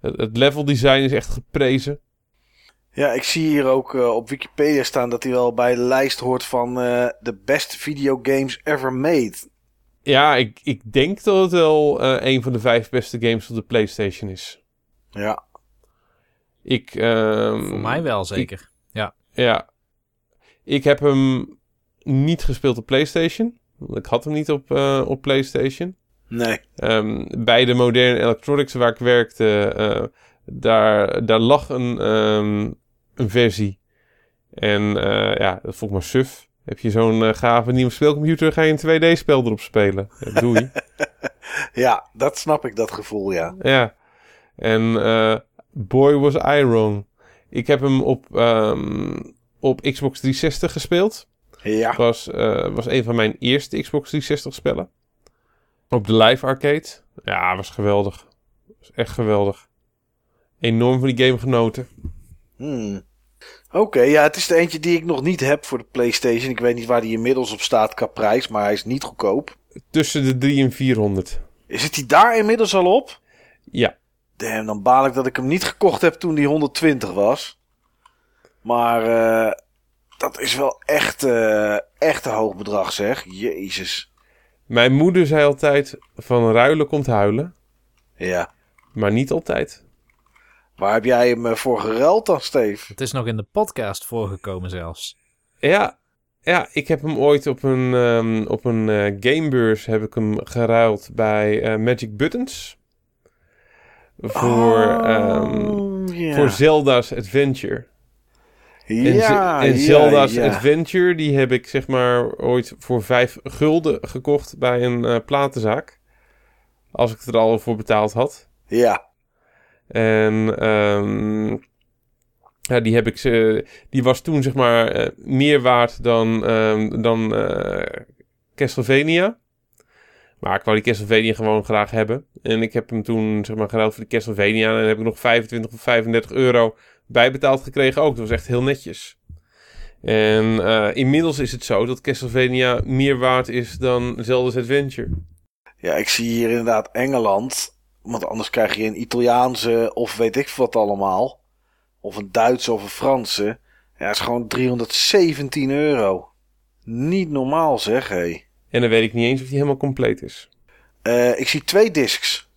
Het, het level design is echt geprezen. Ja, ik zie hier ook eh, op Wikipedia staan dat hij wel bij de lijst hoort van eh de best videogames ever made. Ja, ik, ik denk dat het wel eh, een van de vijf beste games op de PlayStation is. Ja. Ik, ehm, Voor mij wel, zeker. Ja. Ik heb hem niet gespeeld op PlayStation. Ik had hem niet op, eh, op PlayStation. Nee. Ehm, bij de moderne electronics waar ik werkte, eh, daar, daar lag een, ehm, een versie. En eh, ja, dat vond ik maar suf. Heb je zo'n eh, gave nieuwe speelcomputer, ga je een 2D-spel erop spelen. Ja, doei. *laughs* Ja, dat snap ik, dat gevoel, ja. Ja. En eh, boy was I wrong. Ik heb hem op, ehm, op Xbox 360 gespeeld. Ja, Was, eh, was een van mijn eerste Xbox 360 spellen. Op de live arcade. Ja, was geweldig. Was echt geweldig. Enorm van die game genoten. Hmm. Oké, ja, het is de eentje die ik nog niet heb voor de PlayStation. Ik weet niet waar die inmiddels op staat qua prijs, maar hij is niet goedkoop. Tussen de 3 en 400. Zit hij daar inmiddels al op? Ja. Damn, dan baal ik dat ik hem niet gekocht heb toen die 120 was. Maar eh, dat is wel echt, eh, echt een hoog bedrag, zeg. Jezus. Mijn moeder zei altijd: van ruilen komt huilen. Ja. Maar niet altijd. Waar heb jij hem eh, voor geruild dan, Steve? Het is nog in de podcast voorgekomen zelfs. Ja, ja ik heb hem ooit op een, ehm, op een gamebeurs heb ik hem geruild bij eh, Magic Buttons. Voor, ehm, Oh, ja. voor Zelda's Adventure. En, ja, en ja, Zelda's ja. Adventure, die heb ik zeg maar ooit voor vijf gulden gekocht bij een eh, platenzaak. Als ik er al voor betaald had. Ja, En ehm, ja, die heb ik ze. Die was toen zeg maar eh, meer waard dan, ehm, dan eh, Castlevania. Maar ik wou die Castlevania gewoon graag hebben. En ik heb hem toen zeg maar geruild voor de Castlevania. En heb ik nog 25 of 35 euro bijbetaald gekregen ook. Dat was echt heel netjes. En eh, inmiddels is het zo dat Castlevania meer waard is dan Zelda's Adventure. ja, ik zie hier inderdaad Engeland. Want anders krijg je een Italiaanse of weet ik wat allemaal. Of een Duitse of een Franse. Ja, is gewoon 317 euro. Niet normaal zeg, hé. En dan weet ik niet eens of die helemaal compleet is. Eh, ik zie twee discs.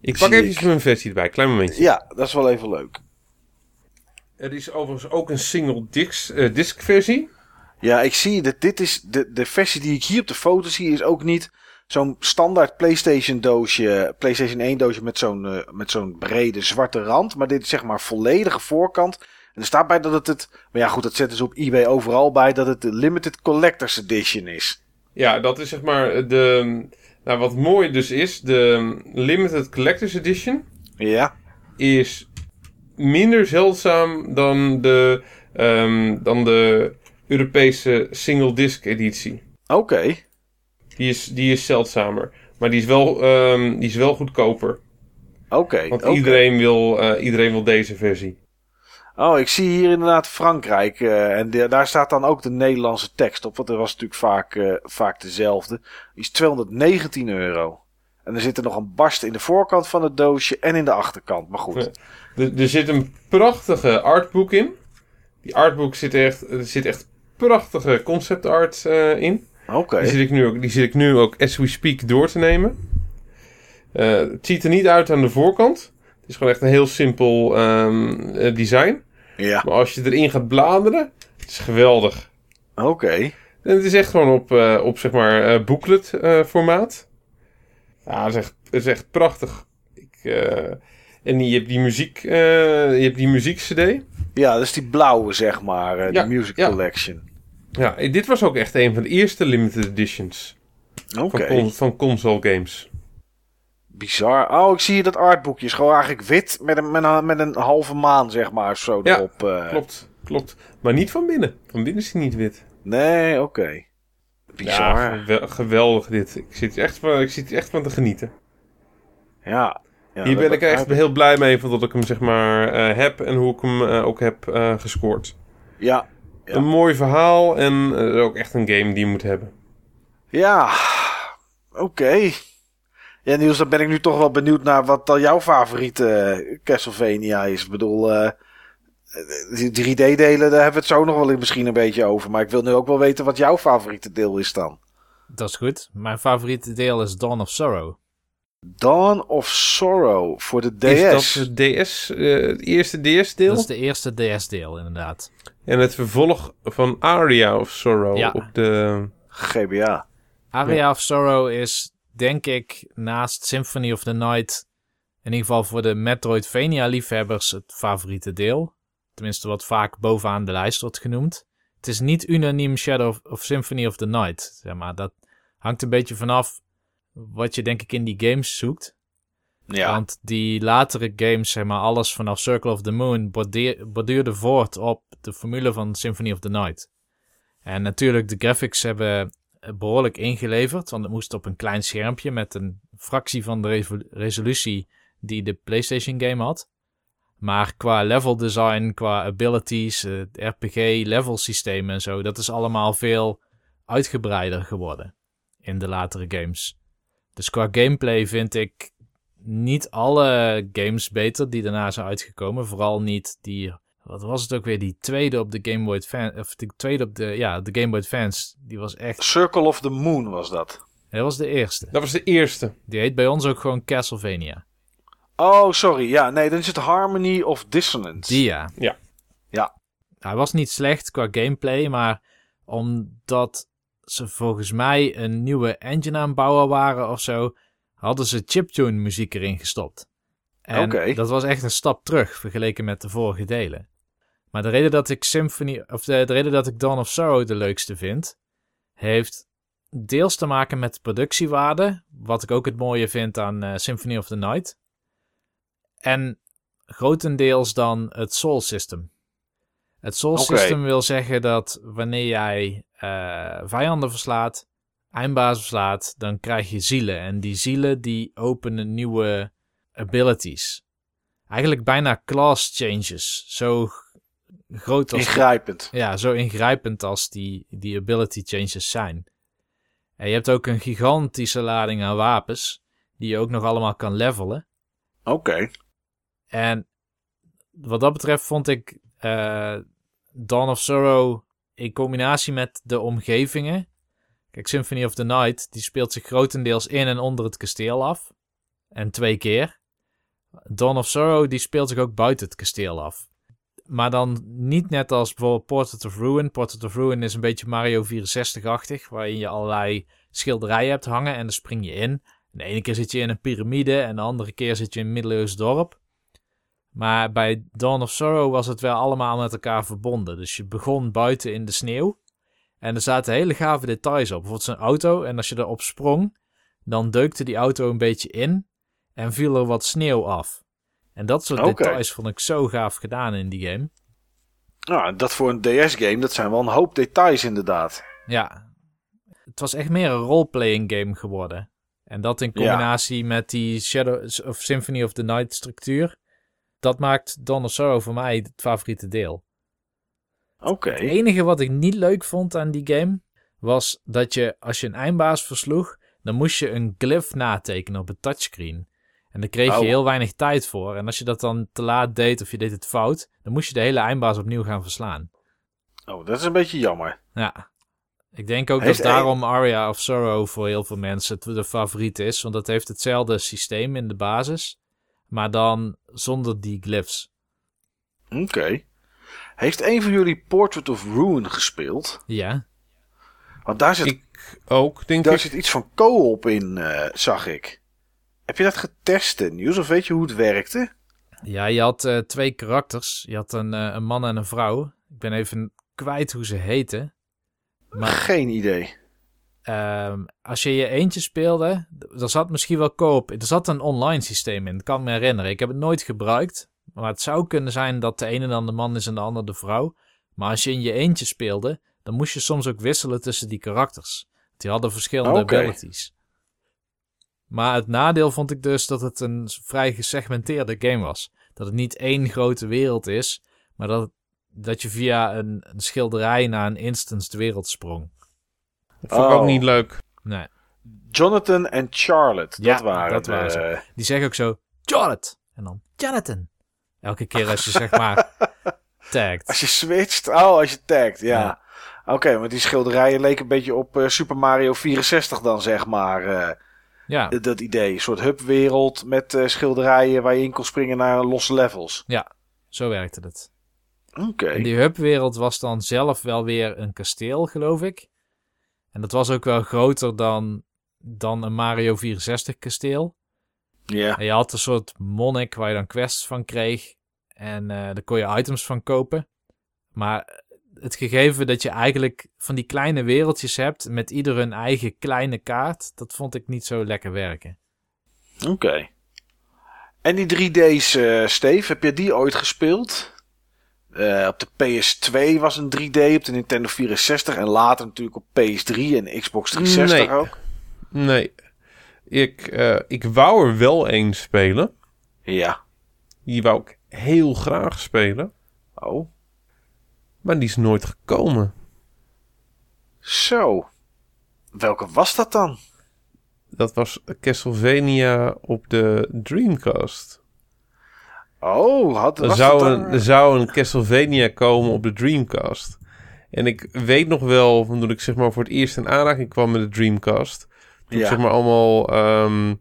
Ik pak even ik. mijn versie erbij. Klein momentje. Ja, dat is wel even leuk. Er is overigens ook een single disc, eh, disc versie. Ja, ik zie dat dit is de, de versie die ik hier op de foto zie, is ook niet zo'n standaard PlayStation doosje, PlayStation 1 doosje met zo'n eh, met zo'n brede zwarte rand, maar dit is zeg maar volledige voorkant. En er staat bij dat het het, maar ja goed, dat zetten ze op eBay overal bij dat het de limited collectors edition is. Ja, dat is zeg maar de... Nou, wat mooi dus is, de Limited Collector's Edition Ja, is minder zeldzaam dan de, ehm, dan de Europese single disc editie. oké. Die is, die is zeldzamer. Maar die is wel, ehm, die is wel goedkoper. Oké. Want iedereen, wil, eh, iedereen wil deze versie. Oh, ik zie hier inderdaad Frankrijk. eh, en de- daar staat dan ook de Nederlandse tekst op. Want dat was natuurlijk vaak, eh, vaak dezelfde. Die is 219 euro. En er zit er nog een barst in de voorkant van het doosje en in de achterkant. Maar goed. Ja. Er, er zit een prachtige artboek in. Die artboek zit echt, er zit echt prachtige concept art in. Oké. Die, zit ik nu ook, die zit ik nu ook as we speak door te nemen. Eh, het ziet er niet uit aan de voorkant. Het is gewoon echt een heel simpel ehm, eh, design. Ja. Maar als je erin gaat bladeren, het is geweldig. Oké. En het is echt gewoon op, eh, op zeg maar, eh, booklet formaat. Ja, het is echt, het is echt prachtig. Ik, en je hebt die muziek, je hebt die muziek-cd. Ja, dat is die blauwe, zeg maar. Ja, die Music. Collection. Ja, dit was ook echt een van de eerste limited editions Oké. van, van console games. Bizar. Oh, ik zie dat artboekje. is gewoon eigenlijk wit met een, met een, met een halve maan, zeg maar. Zo Ja, erop. eh. Klopt, klopt. Maar niet van binnen. Van binnen is hij niet wit. Nee, oké. Bizar. Ja, gewe- geweldig dit. Ik zit, er echt van, ik zit echt van te genieten. Ja. ja Hier ben ik echt heel blij mee van dat ik hem zeg maar eh, heb en hoe ik hem eh, ook heb gescoord. Ja. Ja. Een mooi verhaal en eh, ook echt een game die je moet hebben. Ja. Oké. Ja, Niels, dan ben ik nu toch wel benieuwd naar wat dan jouw favoriete eh, Castlevania is. Ik bedoel, eh, die 3D-delen, daar hebben we het zo nog wel misschien een beetje over. Maar ik wil nu ook wel weten wat jouw favoriete deel is dan. Dat is goed. Mijn favoriete deel is Dawn of Sorrow. Dawn of Sorrow voor de DS. Is dat het DS, eh, het eerste DS-deel? Dat is de eerste DS-deel, inderdaad. En het vervolg van Aria of Sorrow Ja. op de... GBA. Aria of Sorrow is, denk ik, naast Symphony of the Night, in ieder geval voor de Metroidvania-liefhebbers, het favoriete deel. Tenminste, wat vaak bovenaan de lijst wordt genoemd. Het is niet unaniem Shadow of, of Symphony of the Night, zeg maar. Dat hangt een beetje vanaf wat je denk ik in die games zoekt. Want die latere games, zeg maar, alles vanaf Circle of the Moon, bordeer- voort op de formule van Symphony of the Night. En natuurlijk, de graphics hebben behoorlijk ingeleverd, want het moest op een klein schermpje met een fractie van de resolutie die de PlayStation game had. Maar qua level design, qua abilities, eh, het RPG, level systeem en zo, dat is allemaal veel uitgebreider geworden in de latere games. Dus qua gameplay vind ik niet alle games beter die daarna zijn uitgekomen. Vooral niet die, wat was het ook weer, die tweede op de Game Boy Advance, of de tweede op de, ja, de Game Boy Advance. Die was echt, Circle of the Moon was dat. dat was de eerste. Dat was de eerste. Die heet bij ons ook gewoon Castlevania. Oh, sorry. Ja, nee, dan is het Harmony of Dissonance. Die ja. Ja. Ja. Hij was niet slecht qua gameplay, maar omdat ze volgens mij een nieuwe engine aanbouwen waren of zo, hadden ze chiptune muziek erin gestopt. En dat was echt een stap terug vergeleken met de vorige delen. Maar de reden dat ik Symphony, of de, de reden dat ik Dawn of Sorrow de leukste vind, heeft deels te maken met de productiewaarde, wat ik ook het mooie vind aan eh, Symphony of the Night. En grotendeels dan het Soul System. Het Soul. System wil zeggen dat wanneer jij eh, vijanden verslaat, eindbaas verslaat, dan krijg je zielen. En die zielen die openen nieuwe abilities. Eigenlijk bijna class changes. Zo groot als... Ingrijpend. Ja, zo ingrijpend als die, die ability changes zijn. En je hebt ook een gigantische lading aan wapens, die je ook nog allemaal kan levelen. Oké. En wat dat betreft vond ik eh Dawn of Sorrow in combinatie met de omgevingen. Kijk, Symphony of the Night, die speelt zich grotendeels in en onder het kasteel af. En twee keer. Dawn of Sorrow, die speelt zich ook buiten het kasteel af. Maar dan niet net als bijvoorbeeld Portrait of Ruin. Portrait of Ruin is een beetje Mario 64-achtig, waarin je allerlei schilderijen hebt hangen en dan spring je in. De ene keer zit je in een piramide en de andere keer zit je in een middeleeuws dorp. Maar bij Dawn of Sorrow was het wel allemaal met elkaar verbonden. Dus je begon buiten in de sneeuw. En er zaten hele gave details op. Bijvoorbeeld zo'n auto. En als je erop sprong, dan deukte die auto een beetje in. En viel er wat sneeuw af. En dat soort details vond ik zo gaaf gedaan in die game. Nou, dat voor een DS-game, dat zijn wel een hoop details inderdaad. Ja. Het was echt meer een roleplaying game geworden. En dat in combinatie met die Shadow of Symphony of the Night structuur. Dat maakt Dawn of Sorrow voor mij het favoriete deel. Oké. Het enige wat ik niet leuk vond aan die game was dat je als je een eindbaas versloeg, dan moest je een glyph natekenen op het touchscreen. En daar kreeg je Oh. heel weinig tijd voor. En als je dat dan te laat deed of je deed het fout, dan moest je de hele eindbaas opnieuw gaan verslaan. Oh, dat is een beetje jammer. Ja. Ik denk ook Heeft dat daarom Aria of Sorrow voor heel veel mensen de favoriet is. Want dat heeft hetzelfde systeem in de basis. Maar dan zonder die glyphs. Oké. Heeft een van jullie Portrait of Ruin gespeeld? Ja. Want daar zit, Ik ook, denk daar ik. zit iets van co-op in, eh, zag ik. Heb je dat getest, eh, Niels? Of weet je hoe het werkte? Ja, je had eh, twee karakters. Je had een, eh, een man en een vrouw. Ik ben even kwijt hoe ze heten. Maar Geen idee. ehm, als je je eentje speelde, er zat misschien wel koop. Er zat een online systeem in, dat kan ik me herinneren. Ik heb het nooit gebruikt. Maar het zou kunnen zijn dat de ene dan de man is en de ander de vrouw. Maar als je in je eentje speelde, dan moest je soms ook wisselen tussen die karakters. Die hadden verschillende Oké. abilities. Maar het nadeel vond ik dus dat het een vrij gesegmenteerde game was. Dat het niet één grote wereld is, maar dat, dat je via een, een schilderij naar een instance de wereld sprong. Dat vond ik ook Oh. niet leuk. Nee. Jonathan en Charlotte, Ja, dat waren dat waren Die zeggen ook zo, Jonathan. En dan Jonathan. Elke keer als je zeg maar *laughs* tagt. Als je switcht, oh, als je tagt, ja. Ja. Oké, maar die schilderijen leken een beetje op eh, Super Mario 64 dan, zeg maar. eh, Ja, dat idee. Een soort hubwereld met eh, schilderijen waar je in kon springen naar losse levels. zo werkte het. Oké. En die hubwereld was dan zelf wel weer een kasteel, geloof ik. En dat was ook wel groter dan, dan een Mario 64 kasteel. Ja. En je had een soort monnik waar je dan quests van kreeg. En eh daar kon je items van kopen. Maar het gegeven dat je eigenlijk van die kleine wereldjes hebt met ieder hun eigen kleine kaart, dat vond ik niet zo lekker werken. Oké. En die 3D's, eh Steve, heb je die ooit gespeeld? Eh, op de PS2 was een 3D, op de Nintendo 64 en later natuurlijk op PS3 en Xbox 360 Nee. ook. Nee. Ik, eh, ik wou er wel eens spelen. Ja. Die wou ik heel graag spelen. Oh, Maar die is nooit gekomen. zo. Welke was dat dan? Dat was Castlevania op de Dreamcast. Oh, had, Er zou, dat een, dan- er zou een Castlevania komen op de Dreamcast. En ik weet nog wel, van toen ik zeg maar voor het eerst in aanraking kwam met de Dreamcast. Toen ik Ja. zeg maar allemaal ehm,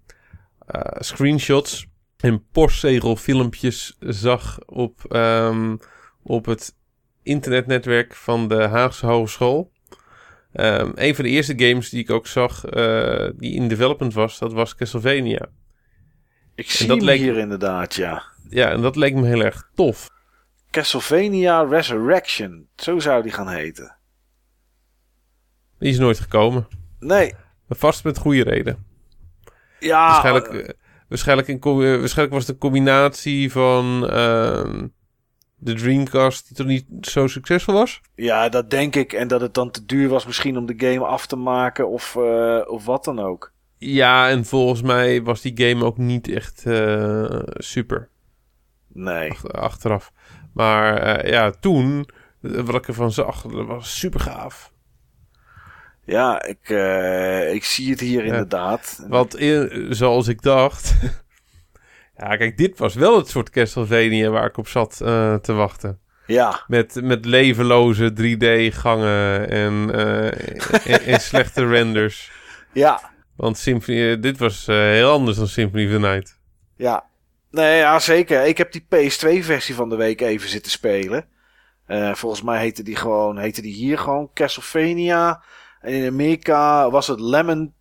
eh, screenshots en postzegelfilmpjes zag op, ehm, op het internetnetwerk van de Haagse Hogeschool. Ehm, een van de eerste games die ik ook zag, eh, die in development was, dat was Castlevania. Ik zie dat leek- hier inderdaad, ja. Ja, en dat leek me heel erg tof. Castlevania Resurrection. Zo zou die gaan heten. Die is nooit gekomen. Nee. Vast met goede reden. Ja, waarschijnlijk, eh, eh, waarschijnlijk, co- eh, waarschijnlijk was het een combinatie van ehm, de Dreamcast die toch niet zo succesvol was. ja, dat denk ik. En dat het dan te duur was misschien om de game af te maken of, of wat dan ook. Ja, en volgens mij was die game ook niet echt super Nee. ach- achteraf. Maar ja, toen, wat ik ervan zag, dat was super gaaf. Ja, ik, eh, ik zie het hier inderdaad. Want in- zoals ik dacht... *laughs* ja, kijk, dit was wel het soort Castlevania waar ik op zat eh, te wachten. Ja, Met, met levenloze 3D-gangen en, eh, en, en slechte *laughs* renders. ja, Want Symphony, eh, dit was eh, heel anders dan Symphony of the Night. ja. Nee, ja, zeker. Ik heb die PS2-versie van de week even zitten spelen. Eh, volgens mij heette die gewoon, heette die hier gewoon Castlevania. En in Amerika was het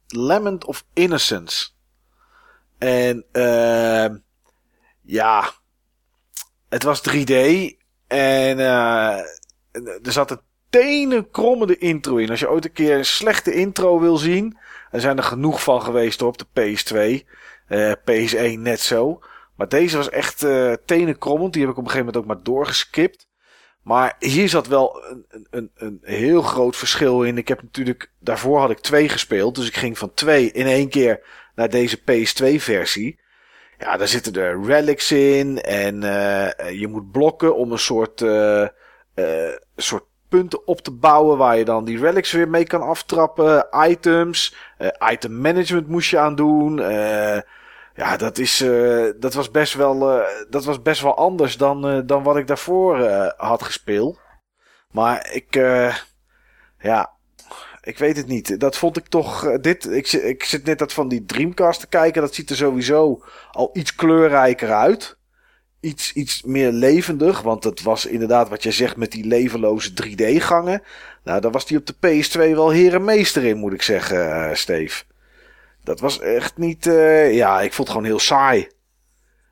Lemon of Innocence. En eh, ja, het was 3D. En eh, er zat een tenenkrommende intro in. Als je ooit een keer een slechte intro wil zien. Er zijn er genoeg van geweest op de PS2. Eh, PS1 net zo. Maar deze was echt eh tenenkrommend. Die heb ik op een gegeven moment ook maar doorgeskipt. Maar hier zat wel een, een, een, heel groot verschil in. Ik heb natuurlijk, daarvoor had ik twee gespeeld. Dus ik ging van twee in één keer naar deze PS2 versie. Ja, daar zitten er relics in. En eh, je moet blokken om een soort, eh, eh, soort punten op te bouwen. Waar je dan die relics weer mee kan aftrappen. Items. eh, item management moest je aan doen. Eh, ja, dat, is, eh, dat, was best wel, eh, dat was best wel anders dan, eh, dan wat ik daarvoor had gespeeld. Maar ik, ja, ik weet het niet. Dat vond ik toch, dit, ik, ik zit net dat van die Dreamcast te kijken. Dat ziet er sowieso al iets kleurrijker uit. Iets, iets meer levendig, want dat was inderdaad wat je zegt met die levenloze 3D-gangen. Nou, daar was die op de PS2 wel herenmeester in, moet ik zeggen, Steve. Dat was echt niet. eh, ja, ik vond het gewoon heel saai.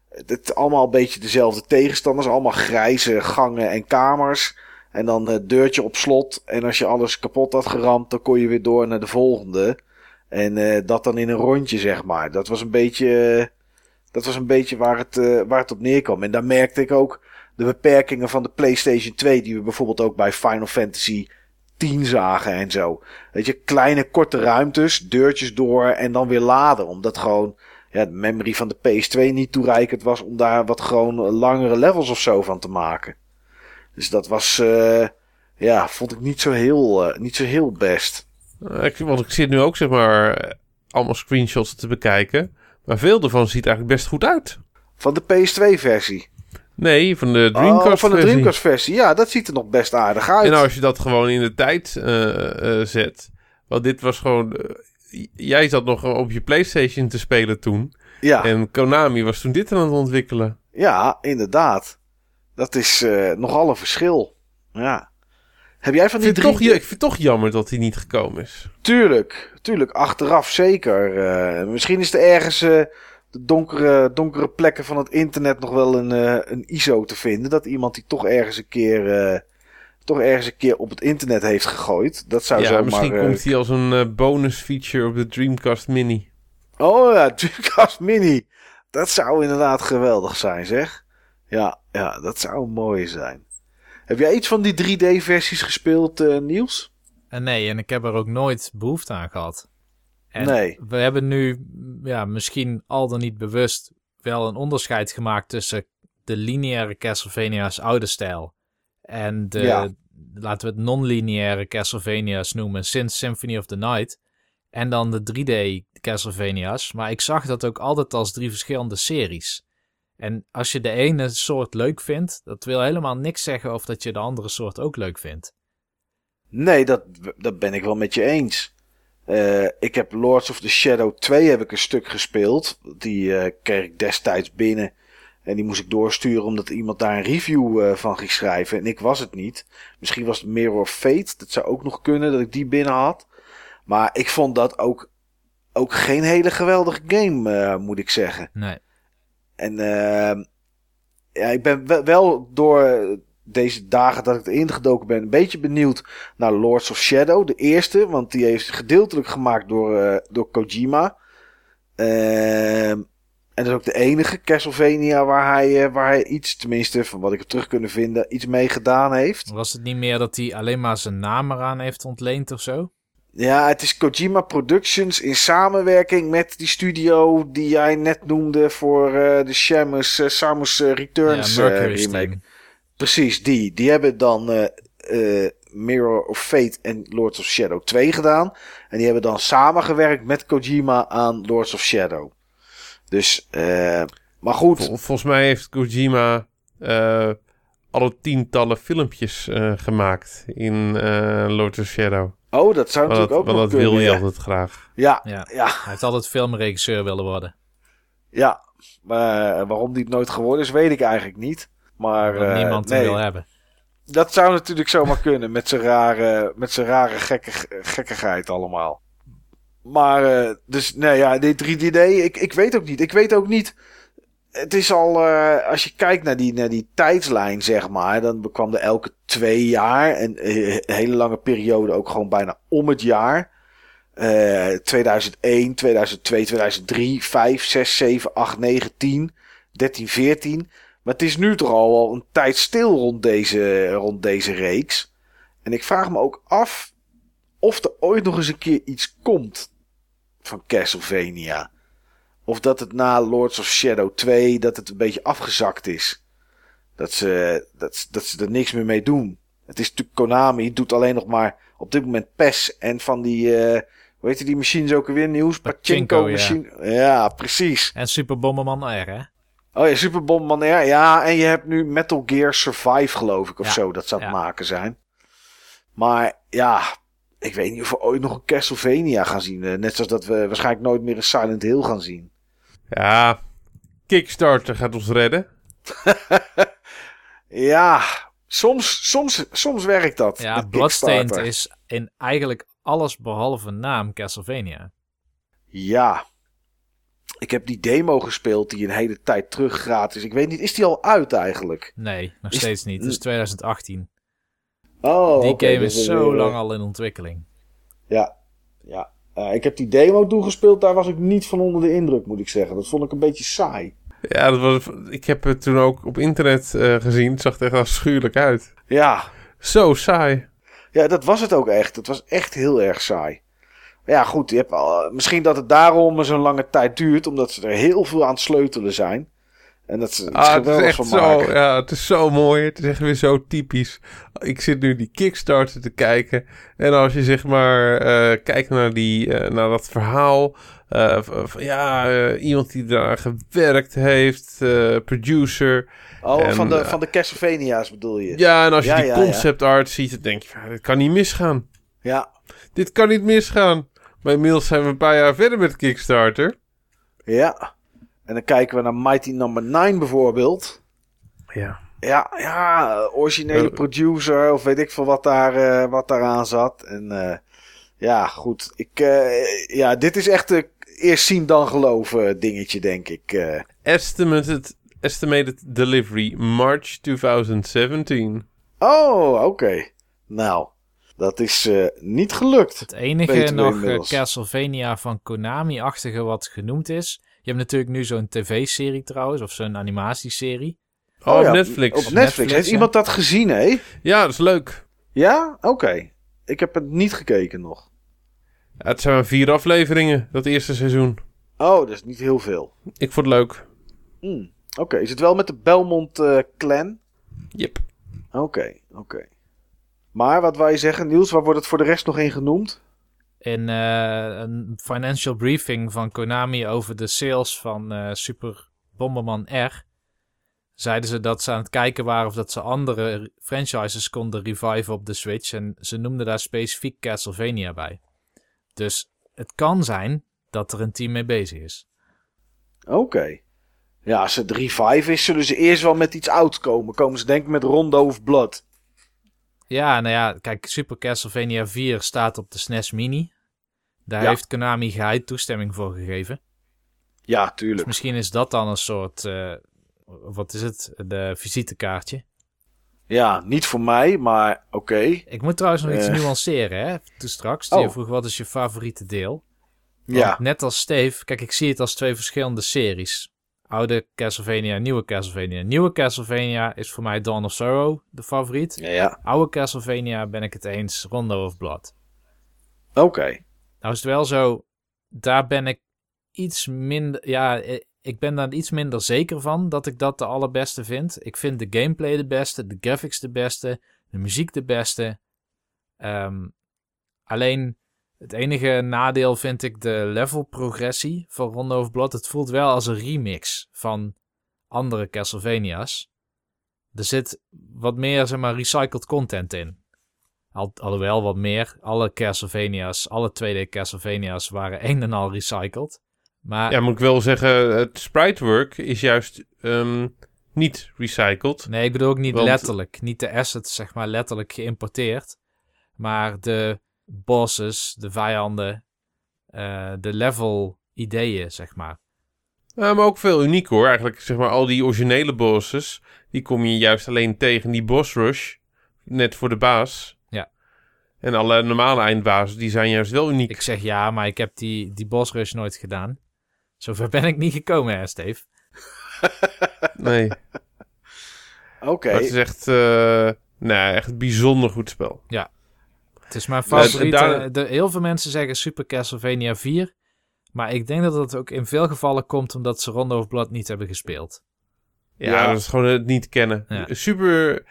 Het allemaal een beetje dezelfde tegenstanders. Allemaal grijze gangen en kamers. En dan het deurtje op slot. En als je alles kapot had geramd, dan kon je weer door naar de volgende. En eh, dat dan in een rondje, zeg maar. Dat was een beetje. eh, dat was een beetje waar het, waar het op neerkwam. En daar merkte ik ook de beperkingen van de PlayStation 2. Die we bijvoorbeeld ook bij Final Fantasy 10 zagen en zo. Weet je, kleine korte ruimtes, deurtjes door en dan weer laden. Omdat gewoon ja, de memory van de PS2 niet toereikend was om daar wat gewoon langere levels of zo van te maken. Dus dat was, eh, ja, vond ik niet zo heel, eh, niet zo heel best. Eh, ik, want ik zit nu ook zeg maar allemaal screenshots te bekijken. Maar veel ervan ziet eigenlijk best goed uit. Van de PS2-versie. Nee, van de Dreamcast Oh, van de versie. Dreamcast-versie. Ja, dat ziet er nog best aardig uit. En als je dat gewoon in de tijd eh, eh, zet. Want dit was gewoon... eh, jij zat nog op je Playstation te spelen toen. ja. En Konami was toen dit aan het ontwikkelen. ja, inderdaad. Dat is nogal een verschil. Ja. Heb jij van Ik die vind, het drie... toch, ik vind het toch jammer dat hij niet gekomen is. Tuurlijk, tuurlijk, achteraf zeker. Misschien is er ergens de donkere, donkere plekken van het internet nog wel een, eh, een ISO te vinden. Dat iemand die toch ergens een keer eh, toch ergens een keer op het internet heeft gegooid. Dat zou ja, zomaar... misschien eh, komt hij als een bonus feature op de Dreamcast Mini. Oh ja, *laughs* Dreamcast Mini. Dat zou inderdaad geweldig zijn, zeg. Ja, ja, dat zou mooi zijn. Heb jij iets van die 3D-versies gespeeld, eh, Niels? En nee, en ik heb er ook nooit behoefte aan gehad. En Nee. we hebben nu, ja, misschien al dan niet bewust, wel een onderscheid gemaakt tussen de lineaire Castlevania's oude stijl en de, Ja. laten we het non-lineaire Castlevania's noemen, sinds Symphony of the Night. En dan de 3D Castlevania's. Maar ik zag dat ook altijd als drie verschillende series. En als je de ene soort leuk vindt, dat wil helemaal niks zeggen of dat je de andere soort ook leuk vindt. Nee, dat, dat ben ik wel met je eens. Eh, ik heb Lords of the Shadow 2 heb ik een stuk gespeeld. Die eh, kreeg ik destijds binnen. En die moest ik doorsturen omdat iemand daar een review eh, van ging schrijven. En ik was het niet. Misschien was het Mirror of Fate. Dat zou ook nog kunnen dat ik die binnen had. Maar ik vond dat ook, ook geen hele geweldige game, moet ik zeggen. Nee. En ja, ik ben wel door deze dagen dat ik erin gedoken ben, een beetje benieuwd naar Lords of Shadow, de eerste, want die heeft gedeeltelijk gemaakt door, eh, door Kojima. Ehm, en dat is ook de enige Castlevania waar hij, eh, waar hij iets, tenminste van wat ik heb terug kunnen vinden, iets mee gedaan heeft. Was het niet meer dat hij alleen maar zijn naam eraan heeft ontleend of zo? Ja, het is Kojima Productions in samenwerking met die studio die jij net noemde voor eh, de Shamus, Samus Returns ja, remake. team. Precies, die. Die hebben dan eh, eh, Mirror of Fate en Lords of Shadow 2 gedaan. En die hebben dan samengewerkt met Kojima aan Lords of Shadow. Dus, eh, maar goed. Vol- volgens mij heeft Kojima eh, alle tientallen filmpjes eh, gemaakt in eh Lord of Shadow. Oh, dat zou dat, natuurlijk ook want nog dat wil kunnen. je altijd graag. Ja, Ja. ja, Hij heeft altijd filmregisseur willen worden. ja. Maar waarom die het nooit geworden is, weet ik eigenlijk niet. Maar Wat eh, niemand nee, wil hebben. dat zou natuurlijk zomaar kunnen met zijn rare, met zijn rare gekke, gekkigheid allemaal. Maar, eh, dus, nee, ja, dit 3D, ik, ik weet ook niet. Ik weet ook niet. Het is al, eh, als je kijkt naar die, naar die tijdslijn, zeg maar, dan kwam er elke twee jaar en een hele lange periode ook gewoon bijna om het jaar. Eh 2001, 2002, 2003, 5, 6, 7, 8, 9, 10, 13, 14. Maar het is nu toch al een tijd stil rond deze, rond deze reeks. En ik vraag me ook af of er ooit nog eens een keer iets komt van Castlevania. Of dat het na Lords of Shadow 2 dat het een beetje afgezakt is. Dat ze, dat, dat ze er niks meer mee doen. Het is natuurlijk Konami, doet alleen nog maar op dit moment PES en van die, eh hoe heet die machines ook alweer nieuws? Pachinko, Pachinko machine. Ja. precies. En Super Bomberman R, hè? Oh ja, Super Bomberman R. Ja, en je hebt nu Metal Gear Survive, geloof ik, of Ja, zo. Dat zou het ja. maken zijn. Maar ja, ik weet niet of we ooit nog een Castlevania gaan zien. Eh, Net zoals dat we waarschijnlijk nooit meer een Silent Hill gaan zien. Ja, Kickstarter gaat ons redden. *laughs* Ja, soms, soms, soms werkt dat. Ja, Bloodstained is in eigenlijk alles behalve naam Castlevania. Ja. Ik heb die demo gespeeld die een hele tijd terug gratis. Ik weet niet, is die al uit eigenlijk? Nee, nog Is- steeds niet. Het is 2018. Oh, Die game is zo weer- lang al in ontwikkeling. Ja, ja. Eh, ik heb die demo toegespeeld. Daar was ik niet van onder de indruk, moet ik zeggen. Dat vond ik een beetje saai. Ja, dat was, ik heb het toen ook op internet eh, gezien. Het zag er echt afschuwelijk uit. Ja, Zo saai. ja, dat was het ook echt. Het was echt heel erg saai. Maar ja, goed. Je hebt al, misschien dat het daarom zo'n lange tijd duurt. Omdat ze er heel veel aan het sleutelen zijn. En dat ze Ah, het is echt van zo, ja, het is zo mooi. Het is echt weer zo typisch. Ik zit nu die Kickstarter te kijken. En als je zeg maar eh, kijkt naar, die, eh, naar dat verhaal. eh, van, ja, eh, iemand die daar gewerkt heeft. eh, producer. Oh, En, van, de, eh, van de Castlevania's bedoel je? Ja, en als je Ja, die ja, concept art ziet, dan denk je, van, dit kan niet misgaan. Ja, Dit kan niet misgaan. Maar inmiddels zijn we een paar jaar verder met Kickstarter. ja. En dan kijken we naar Mighty Number 9 bijvoorbeeld. Ja. Ja, ja, originele Eh. producer of weet ik veel wat daar, eh, wat daaraan zat. En eh, ja, goed. Ik, eh, ja, dit is echt een eerst zien dan geloven dingetje, denk ik. eh. Estimated, estimated delivery March 2017. Oh, oké. Nou, dat is eh, niet gelukt. Het enige nog eh, inmiddels. Castlevania van Konami-achtige wat genoemd is. Je hebt natuurlijk nu zo'n tv-serie trouwens, of zo'n animatieserie. Oh, Oh op Netflix. Op Netflix. Netflix, Heeft ja. iemand dat gezien, hè? Ja, dat is leuk. Ja? Oké. Ik heb het niet gekeken nog. Ja, het zijn maar vier afleveringen, dat eerste seizoen. Oh, dat is niet heel veel. Ik vond het leuk. Hmm. Oké, is het wel met de Belmont eh, clan? Yep. Oké, oké. Maar wat je zeggen, Niels? Waar wordt het voor de rest nog in genoemd? In eh, een financial briefing van Konami over de sales van eh, Super Bomberman R. Zeiden ze dat ze aan het kijken waren of dat ze andere franchises konden reviven op de Switch. En ze noemden daar specifiek Castlevania bij. Dus het kan zijn dat er een team mee bezig is. Oké. Ja, als het revive is, zullen ze eerst wel met iets ouds komen. Komen ze denk ik met Rondo of Blood. Ja, nou ja, kijk, Super Castlevania 4 staat op de SNES Mini. Daar Ja. heeft Konami geheid toestemming voor gegeven. Ja, Dus tuurlijk. misschien is dat dan een soort, eh, wat is het, de visitekaartje. Ja, niet voor mij, maar oké. Ik moet trouwens nog iets Eh. nuanceren, hè, toen straks. Die Oh. je vroeg, wat is je favoriete deel? Ja, net als Steve, kijk, ik zie het als twee verschillende series. Oude Castlevania, nieuwe Castlevania. Nieuwe Castlevania is voor mij Dawn of Sorrow de favoriet. ja, ja. Oude Castlevania ben ik het eens, Rondo of Blood. Oké. Nou is het wel zo, daar ben ik iets minder, ja, eh, ik ben daar iets minder zeker van dat ik dat de allerbeste vind. Ik vind de gameplay de beste, de graphics de beste, de muziek de beste. Ehm, alleen het enige nadeel vind ik de level progressie van Rondo of Blood. Het voelt wel als een remix van andere Castlevania's. Er zit wat meer, zeg maar, recycled content in. Al, alhoewel wat meer. Alle Castlevania's, alle 2D Castlevania's waren een en al recycled. Maar Ja, moet ik wel zeggen, het spritework is juist ehm, niet recycled. nee, ik bedoel ook niet Want- letterlijk. Niet de assets, zeg maar, letterlijk geïmporteerd. Maar de bosses, de vijanden, eh, de level ideeën, zeg maar. Ja, maar ook veel uniek hoor. Eigenlijk, zeg maar, al die originele bosses, die kom je juist alleen tegen die boss rush. Net voor de baas. Ja. En alle normale eindbazen, die zijn juist wel uniek. Ik zeg ja, maar ik heb die, die boss rush nooit gedaan. Zover ben ik niet gekomen, hè, Steve? *laughs* Nee, Oké. maar het is echt, eh, nee, echt een bijzonder goed spel. Het is mijn favoriete. daar- de, heel veel mensen zeggen Super Castlevania 4. Maar ik denk dat het ook in veel gevallen komt omdat ze Rondo of Blood niet hebben gespeeld. Ja, Ja. dat is gewoon het niet kennen. Ja. Super,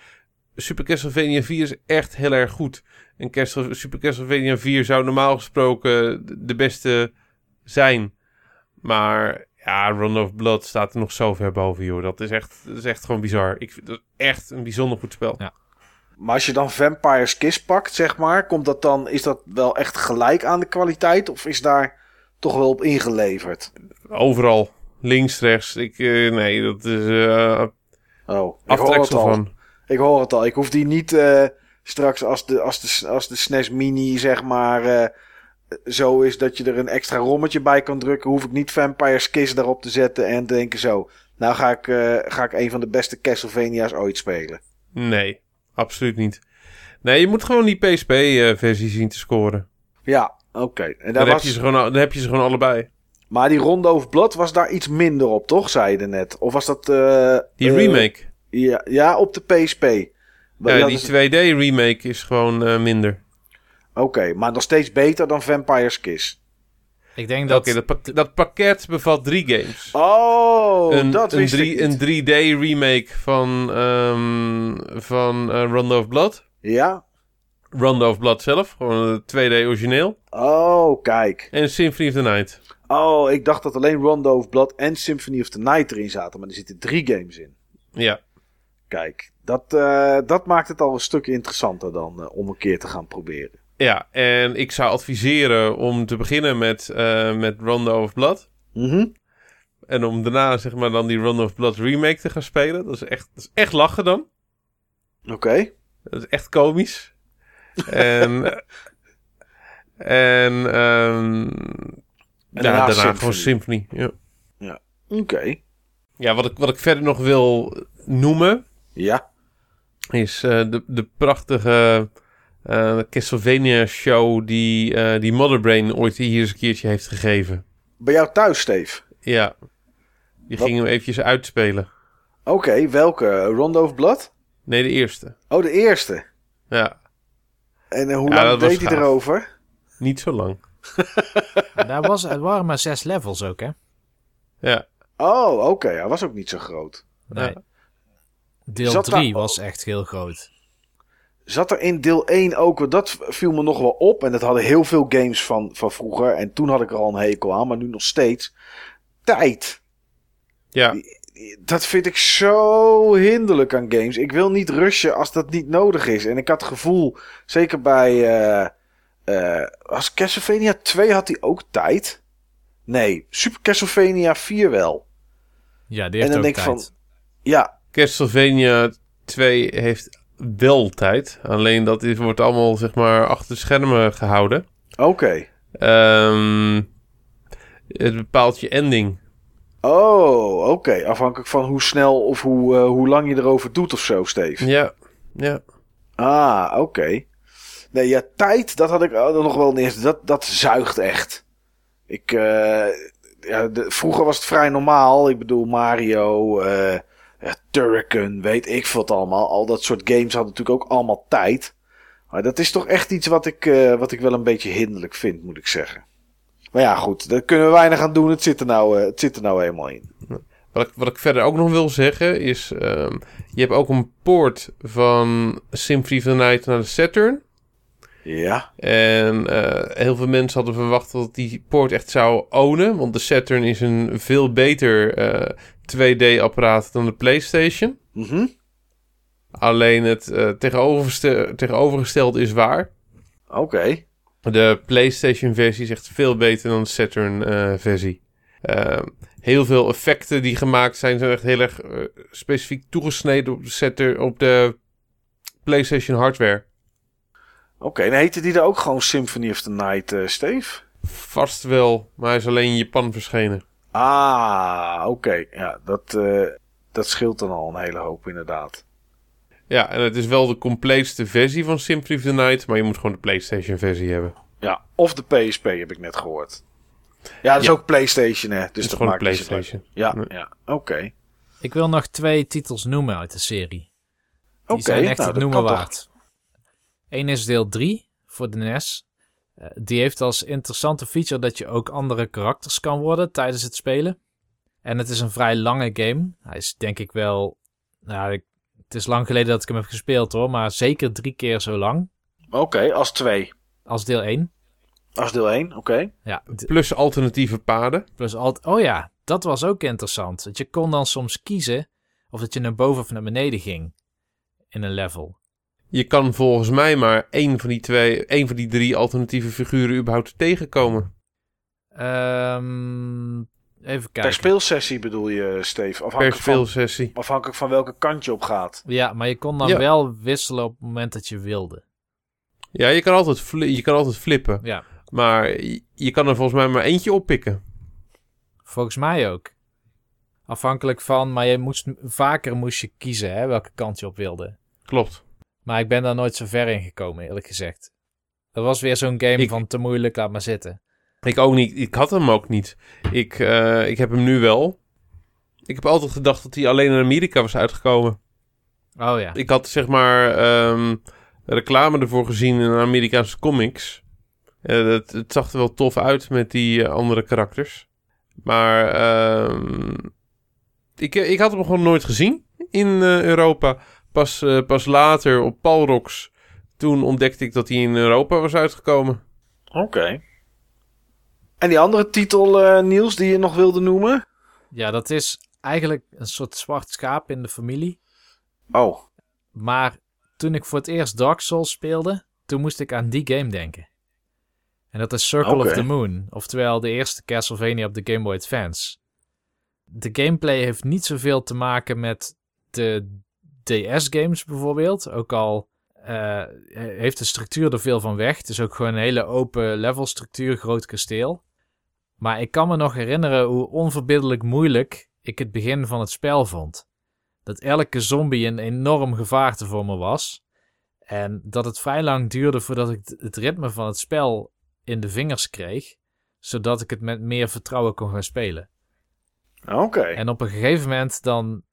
Super Castlevania 4 is echt heel erg goed. En Castle, Super Castlevania 4 zou normaal gesproken de- beste zijn. Maar ja, Run of Blood staat er nog zo ver boven, joh. Dat is echt, dat is echt gewoon bizar. Ik vind dat echt een bijzonder goed spel. Ja. Maar als je dan Vampire's Kiss pakt, zeg maar, komt dat dan, is dat wel echt gelijk aan de kwaliteit? Of is daar toch wel op ingeleverd? Overal. Links, rechts. Ik, eh, nee, dat is eh Oh, ik hoor het al. van. Ik hoor het al. Ik hoef die niet eh, straks als de, als, de, als de SNES Mini, zeg maar, zo is dat je er een extra rommetje bij kan drukken. Hoef ik niet Vampire's Kiss daarop te zetten en te denken zo. Nou ga ik, ga ik een van de beste Castlevania's ooit spelen. Nee, absoluut niet. Nee, je moet gewoon die PSP-versie zien te scoren. Ja, oké. En Dan, daar heb was, je ze gewoon, dan heb je ze gewoon allebei. Maar die Rondo of Blood was daar iets minder op, toch? Zei je net. Of was dat... eh, Die eh, remake. ja, ja, op de PSP. Maar Ja, die dus- 2D-remake is gewoon eh, minder. Oké, maar nog steeds beter dan Vampire's Kiss. Ik denk dat. Oké, dat, pak- dat pakket bevat drie games. Oh, een, dat een, wist drie- ik niet. een 3D-remake van, ehm van eh, Rondo of Blood. Ja? Rondo of Blood zelf, gewoon een 2D origineel. Oh, kijk. En Symphony of the Night. Oh, ik dacht dat alleen Rondo of Blood en Symphony of the Night erin zaten. Maar er zitten drie games in. Ja, Kijk, dat, eh, dat maakt het al een stuk interessanter dan eh, om een keer te gaan proberen. Ja, en ik zou adviseren om te beginnen met, eh, met Rondo of Blood. Mhm. En om daarna zeg maar dan die Rondo of Blood remake te gaan spelen. Dat is echt, dat is echt lachen dan. Oké. Dat is echt komisch. en *laughs* en ehm, ja, daarna daarna Symphony. gewoon Symphony. Ja, Oké. ja wat, ik, wat ik verder nog wil noemen. Ja. is eh, de, de prachtige eh, Castlevania show die, eh, die Motherbrain ooit hier eens een keertje heeft gegeven. Bij jou thuis, Steve? Ja, die Wat? gingen we eventjes uitspelen. Oké, welke? Rondo of Blood? Nee, de eerste. Oh, de eerste. Ja, En eh, hoe Ja, lang deed hij gaaf. erover? niet zo lang. *laughs* Daar was, het waren maar zes levels ook, hè? Ja, Oh, oké. Hij was ook niet zo groot. Nee. Deel Zat 3 daar- was echt heel groot. Zat er in deel 1 ook, dat viel me nog wel op. En dat hadden heel veel games van, van vroeger. En toen had ik er al een hekel aan, maar nu nog steeds. Tijd. ja. Dat vind ik zo hinderlijk aan games. Ik wil niet rushen als dat niet nodig is. En ik had het gevoel, zeker bij... eh eh als Castlevania 2 had hij ook tijd. Nee, Super Castlevania 4 wel. Ja, die En heeft dan ook denk tijd. van... Ja, Castlevania 2 heeft wel tijd. Alleen dat is, wordt allemaal zeg maar achter de schermen gehouden. oké. Ehm, het bepaalt je ending. Oh, oké. Afhankelijk van hoe snel of hoe, eh, hoe lang je erover doet of zo, Steve. Ja, ja. Ah, oké. Nee, ja, tijd, dat had ik eh, nog wel eerst. Dat, dat zuigt echt. Ik, eh, ja, de- vroeger was het vrij normaal. Ik bedoel, Mario, eh ja, Turrican, weet ik veel het allemaal. Al dat soort games hadden natuurlijk ook allemaal tijd. Maar dat is toch echt iets wat ik, eh, wat ik wel een beetje hinderlijk vind, moet ik zeggen. Maar ja, goed, daar kunnen we weinig aan doen. Het zit er nou, eh, het zit er nou eenmaal in. Wat ik, wat ik verder ook nog wil zeggen is... ehm, je hebt ook een poort van Symphony of the Night naar de Saturn. Ja, En eh, heel veel mensen hadden verwacht dat die poort echt zou ownen. Want de Saturn is een veel beter 2D-apparaat dan de PlayStation. mhm. Alleen het eh, tegenovergeste- tegenovergestelde is waar. oké. De PlayStation-versie is echt veel beter dan de Saturn-versie. heel veel effecten die gemaakt zijn, zijn echt heel erg eh, specifiek toegesneden op de, Saturn, op de PlayStation hardware. Oké, en heette die er ook gewoon Symphony of the Night, eh Steve? Vast wel, maar hij is alleen in Japan verschenen. Ah, oké. Ja, dat, eh, dat scheelt dan al een hele hoop inderdaad. Ja, en het is wel de compleetste versie van Symphony of the Night, maar je moet gewoon de PlayStation-versie hebben. Ja, of de PSP heb ik net gehoord. Ja, dat is Ja. ook PlayStation, hè? Dus Het is dat gewoon maakt zoveel PlayStation. Ja, ja. Oké. Ik wil nog twee titels noemen uit de serie. Die Oké, zijn echt nou, het noemen waard. Eén is deel 3 voor de NES. Eh, die heeft als interessante feature dat je ook andere karakters kan worden tijdens het spelen. En het is een vrij lange game. Hij is denk ik wel... Nou, ik- het is lang geleden dat ik hem heb gespeeld hoor, maar zeker drie keer zo lang Oké, als twee. als deel 1. Als deel 1, oké. Ja, Plus alternatieve paden. plus alt. Oh ja, dat was ook interessant. Dat je kon dan soms kiezen of dat je naar boven of naar beneden ging in een level. Je kan volgens mij maar één van die twee, één van die drie alternatieve figuren überhaupt tegenkomen. Ehm, even kijken. Per speelsessie bedoel je, Steve? Per Afhankelijk, van, speelsessie. afhankelijk van welke kant je op gaat. Ja, maar je kon dan Ja. wel wisselen op het moment dat je wilde. Ja, je kan altijd, fli- je kan altijd flippen. Ja, Maar je, je kan er volgens mij maar eentje oppikken. volgens mij ook. Afhankelijk van, maar je moest, vaker moest je kiezen hè, welke kant je op wilde. Klopt. Maar ik ben daar nooit zo ver in gekomen, eerlijk gezegd. Dat was weer zo'n game Ik- van te moeilijk, laat maar zitten. Ik ook niet. Ik had hem ook niet. Ik, eh, ik heb hem nu wel. Ik heb altijd gedacht dat hij alleen in Amerika was uitgekomen. Oh ja. Ik had zeg maar ehm, reclame ervoor gezien in Amerikaanse comics. Eh, het, het zag er wel tof uit met die eh, andere karakters. Maar ehm, ik, ik had hem gewoon nooit gezien in Europa. Pas, eh, pas later op Palrox. Toen ontdekte ik dat hij in Europa was uitgekomen. Oké. En die andere titel, eh, Niels, die je nog wilde noemen? Ja, dat is eigenlijk een soort zwart schaap in de familie. Oh, Maar toen ik voor het eerst Dark Souls speelde, toen moest ik aan die game denken. En dat is Circle of the Moon, oftewel de eerste Castlevania op de Game Boy Advance. De gameplay heeft niet zoveel te maken met de DS-games bijvoorbeeld, ook al eh, heeft de structuur er veel van weg. Het is ook gewoon een hele open levelstructuur, groot kasteel. Maar ik kan me nog herinneren hoe onverbiddelijk moeilijk ik het begin van het spel vond. dat elke zombie een enorm gevaarte voor me was. En dat het vrij lang duurde voordat ik het ritme van het spel in de vingers kreeg, zodat ik het met meer vertrouwen kon gaan spelen. Oké. En op een gegeven moment dan,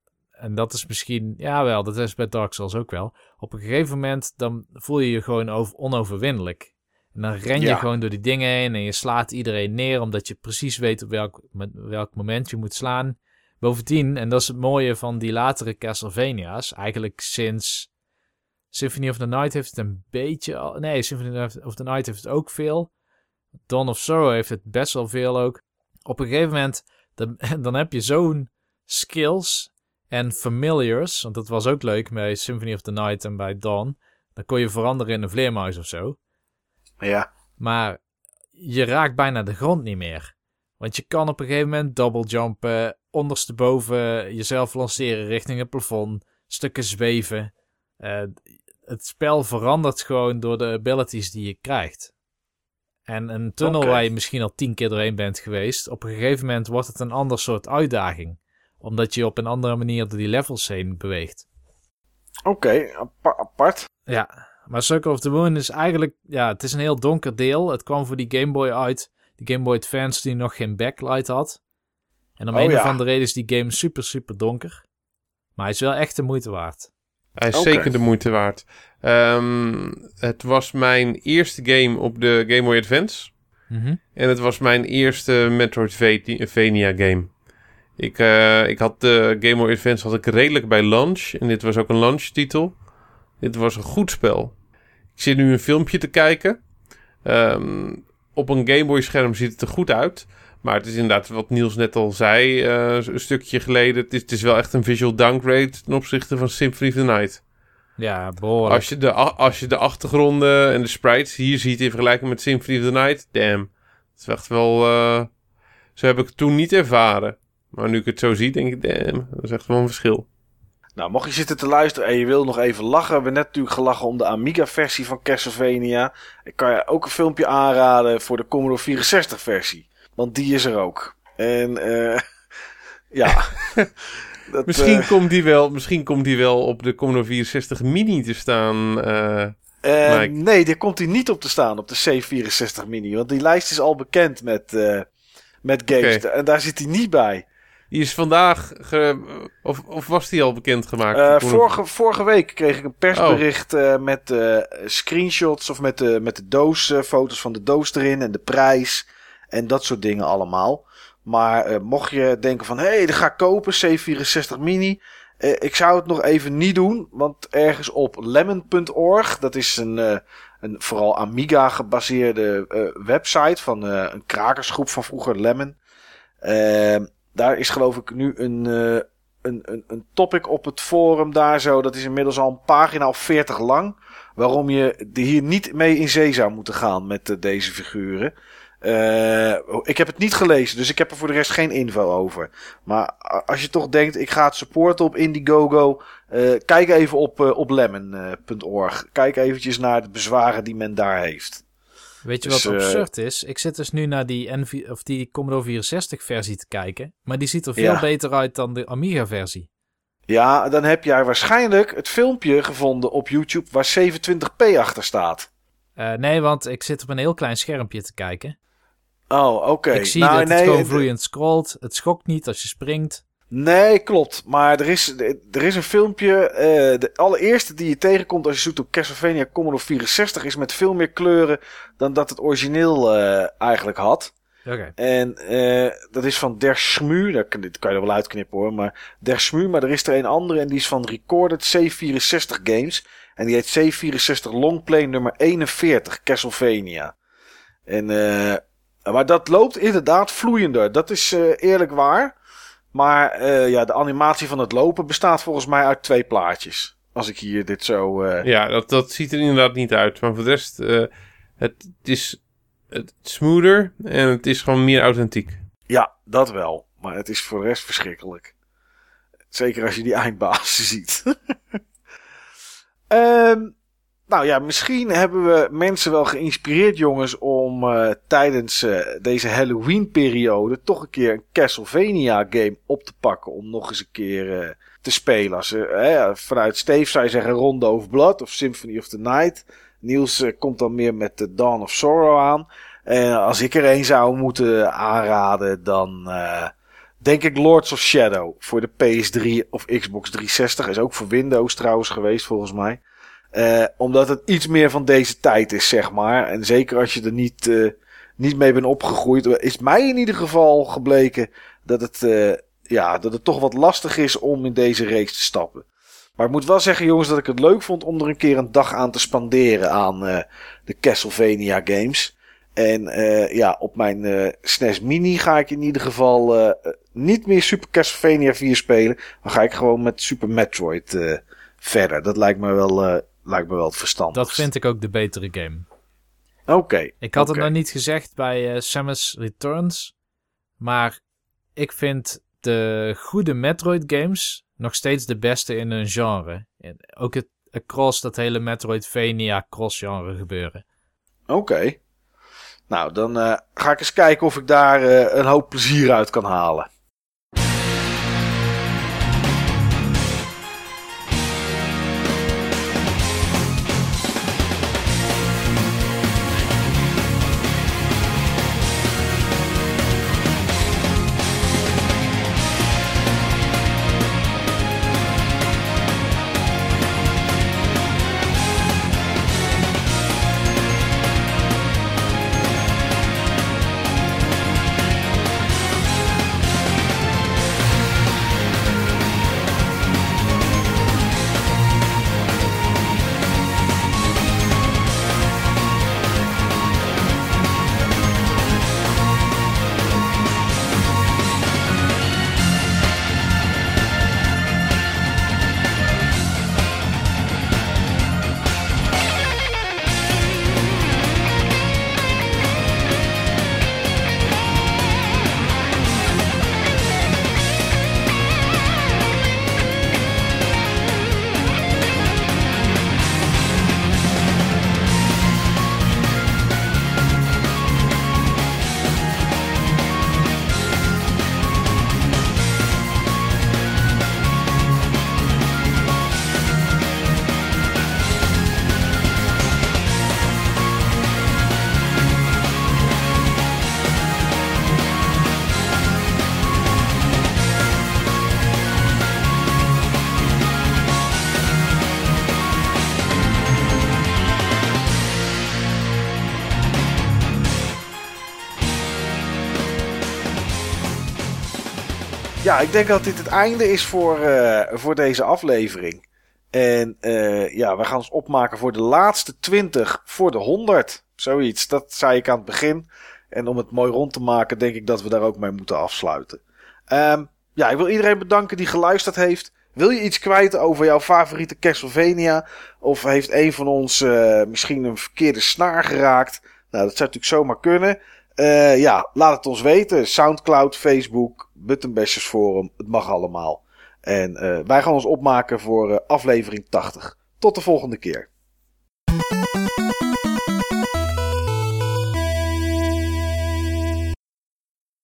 en dat is misschien, ja wel, dat is bij Dark Souls ook wel. Op een gegeven moment dan voel je je gewoon over, onoverwinnelijk. En dan ren je Ja. gewoon door die dingen heen en je slaat iedereen neer omdat je precies weet op welk, met welk moment je moet slaan. Bovendien, en dat is het mooie van die latere Castlevania's, eigenlijk sinds Symphony of the Night heeft het een beetje al, nee, Symphony of the Night heeft het ook veel. Dawn of Sorrow heeft het best wel veel ook. Op een gegeven moment, dan, *laughs* dan heb je zo'n skills en familiars, want dat was ook leuk bij Symphony of the Night en bij Dawn. Dan kon je veranderen in een vleermuis of zo. Ja. Maar je raakt bijna de grond niet meer. Want je kan op een gegeven moment double jumpen, ondersteboven jezelf lanceren richting het plafond, stukken zweven. Eh, het spel verandert gewoon door de abilities die je krijgt. En een tunnel waar je misschien al tien keer doorheen bent geweest, op een gegeven moment wordt het een ander soort uitdaging. Omdat je op een andere manier door die levels heen beweegt. Oké, apa- apart. Ja, maar Circle of the Moon is eigenlijk... Ja, het is een heel donker deel. Het kwam voor die Game Boy uit. Die Game Boy Advance die nog geen backlight had. En om Oh een ja. of andere reden is die game super, super donker. Maar hij is wel echt de moeite waard. Hij is zeker de moeite waard. Ehm, het was mijn eerste game op de Game Boy Advance. Mhm. En het was mijn eerste Metroidvania game. Ik, eh, ik had de Game Boy Advance had ik redelijk bij launch. En dit was ook een launch titel. Dit was een goed spel. Ik zit nu een filmpje te kijken. Ehm, op een Game Boy scherm ziet het er goed uit. Maar het is inderdaad wat Niels net al zei eh, een stukje geleden. Het is, het is wel echt een visual downgrade ten opzichte van Symphony of the Night. Ja, behoorlijk. Als je, de, als je de achtergronden en de sprites hier ziet in vergelijking met Symphony of the Night, damn. Het is echt wel... eh, zo heb ik het toen niet ervaren. Maar nu ik het zo zie, denk ik, damn, dat is echt wel een verschil. Nou, mocht je zitten te luisteren en je wil nog even lachen. We hebben net natuurlijk gelachen om de Amiga-versie van Castlevania. Ik kan je ook een filmpje aanraden voor de Commodore 64-versie. Want die is er ook. En eh *laughs* ja. *laughs* Dat, Misschien, eh, komt die wel, misschien komt die wel op de Commodore 64 Mini te staan. eh. nee, daar komt hij niet op te staan op de C64 Mini. Want die lijst is al bekend met, eh, met games. En daar zit hij niet bij. Die is vandaag... Ge, of, of was die al bekendgemaakt? Commodore- vorige, vorige week kreeg ik een persbericht eh, met eh, screenshots of met de, met de doos, foto's van de doos erin en de prijs en dat soort dingen allemaal. Maar mocht je denken van, hé, hey, dat ga ik kopen, C64 Mini. ik zou het nog even niet doen, want ergens op lemon.org, dat is een, een vooral Amiga gebaseerde website van een krakersgroep van vroeger, Lemon. Eh, daar is geloof ik nu een, eh, een, een, een topic op het forum daar zo. Dat is inmiddels al een pagina of 40 lang. Waarom je er hier niet mee in zee zou moeten gaan met eh, deze figuren. Eh, ik heb het niet gelezen, dus ik heb er voor de rest geen info over. Maar als je toch denkt, ik ga het supporten op Indiegogo. kijk even op, op lemon.org. Kijk eventjes naar de bezwaren die men daar heeft. Weet je Dus, wat eh, absurd is? Ik zit dus nu naar die, NV of die Commodore 64 versie te kijken. Maar die ziet er veel Ja. beter uit dan de Amiga versie. Ja, dan heb jij waarschijnlijk het filmpje gevonden op YouTube waar 27p achter staat. Eh, nee, want ik zit op een heel klein schermpje te kijken. Oh, oké. Ik zie Nou, dat nee, het gewoon vloeiend scrolt. Het schokt niet als je springt. Nee, klopt. Maar er is, er is een filmpje. eh, de allereerste die je tegenkomt als je zoekt op Castlevania Commodore 64 is met veel meer kleuren dan dat het origineel eh, eigenlijk had. Oké. En eh, dat is van Der Schmu. Dat kan, dit kan je er wel uitknippen hoor. Maar Der Schmu, maar er is er een andere en die is van Recorded C64 Games. En die heet C64 Longplay nummer 41 Castlevania. En, maar dat loopt inderdaad vloeiender. Dat is eerlijk waar. Maar eh, ja, de animatie van het lopen bestaat volgens mij uit twee plaatjes. Als ik hier dit zo. eh, Ja, dat, dat ziet er inderdaad niet uit. Maar voor de rest, eh, het, het is het smoother en het is gewoon meer authentiek. Ja, dat wel. Maar het is voor de rest verschrikkelijk. Zeker als je die eindbazen *laughs* ziet. Ehm, nou ja, misschien hebben we mensen wel geïnspireerd, jongens, om uh, tijdens uh, deze Halloween-periode toch een keer een Castlevania-game op te pakken. Om nog eens een keer uh, te spelen. Als, vanuit Steve zou je zeggen Rondo of Blood of Symphony of the Night. Niels komt dan meer met de Dawn of Sorrow aan. En als ik er een zou moeten aanraden, dan denk ik Lords of Shadow voor de PS3 of Xbox 360. Is ook voor Windows trouwens geweest, volgens mij. Uh, omdat het iets meer van deze tijd is, zeg maar. En zeker als je er niet, uh, niet mee bent opgegroeid, is mij in ieder geval gebleken dat het, uh, ja, dat het toch wat lastig is om in deze race te stappen. Maar ik moet wel zeggen, jongens, dat ik het leuk vond om er een keer een dag aan te spanderen aan de Castlevania games. En ja, op mijn SNES Mini ga ik in ieder geval niet meer Super Castlevania 4 spelen. Dan ga ik gewoon met Super Metroid verder. Dat lijkt me wel lijkt me wel het verstand. Dat vind ik ook de betere game. Oké. ik had het nog niet gezegd bij uh, Samus Returns. Maar ik vind de goede Metroid games nog steeds de beste in hun genre. ook het across dat hele Metroidvania cross genre gebeuren. Oké. Nou, dan uh, ga ik eens kijken of ik daar uh, een hoop plezier uit kan halen. Ja, ik denk dat dit het einde is voor, uh, voor deze aflevering. En uh, ja, we gaan ons opmaken voor de laatste 20 voor de 100. Zoiets, dat zei ik aan het begin. En om het mooi rond te maken, denk ik dat we daar ook mee moeten afsluiten. Um, ja, ik wil iedereen bedanken die geluisterd heeft. Wil je iets kwijt over jouw favoriete Castlevania? Of heeft een van ons uh, misschien een verkeerde snaar geraakt? Nou, dat zou natuurlijk zomaar kunnen. Ja, laat het ons weten. Soundcloud, Facebook, Buttonbashers Forum. Het mag allemaal. En uh, wij gaan ons opmaken voor uh, aflevering 80. Tot de volgende keer.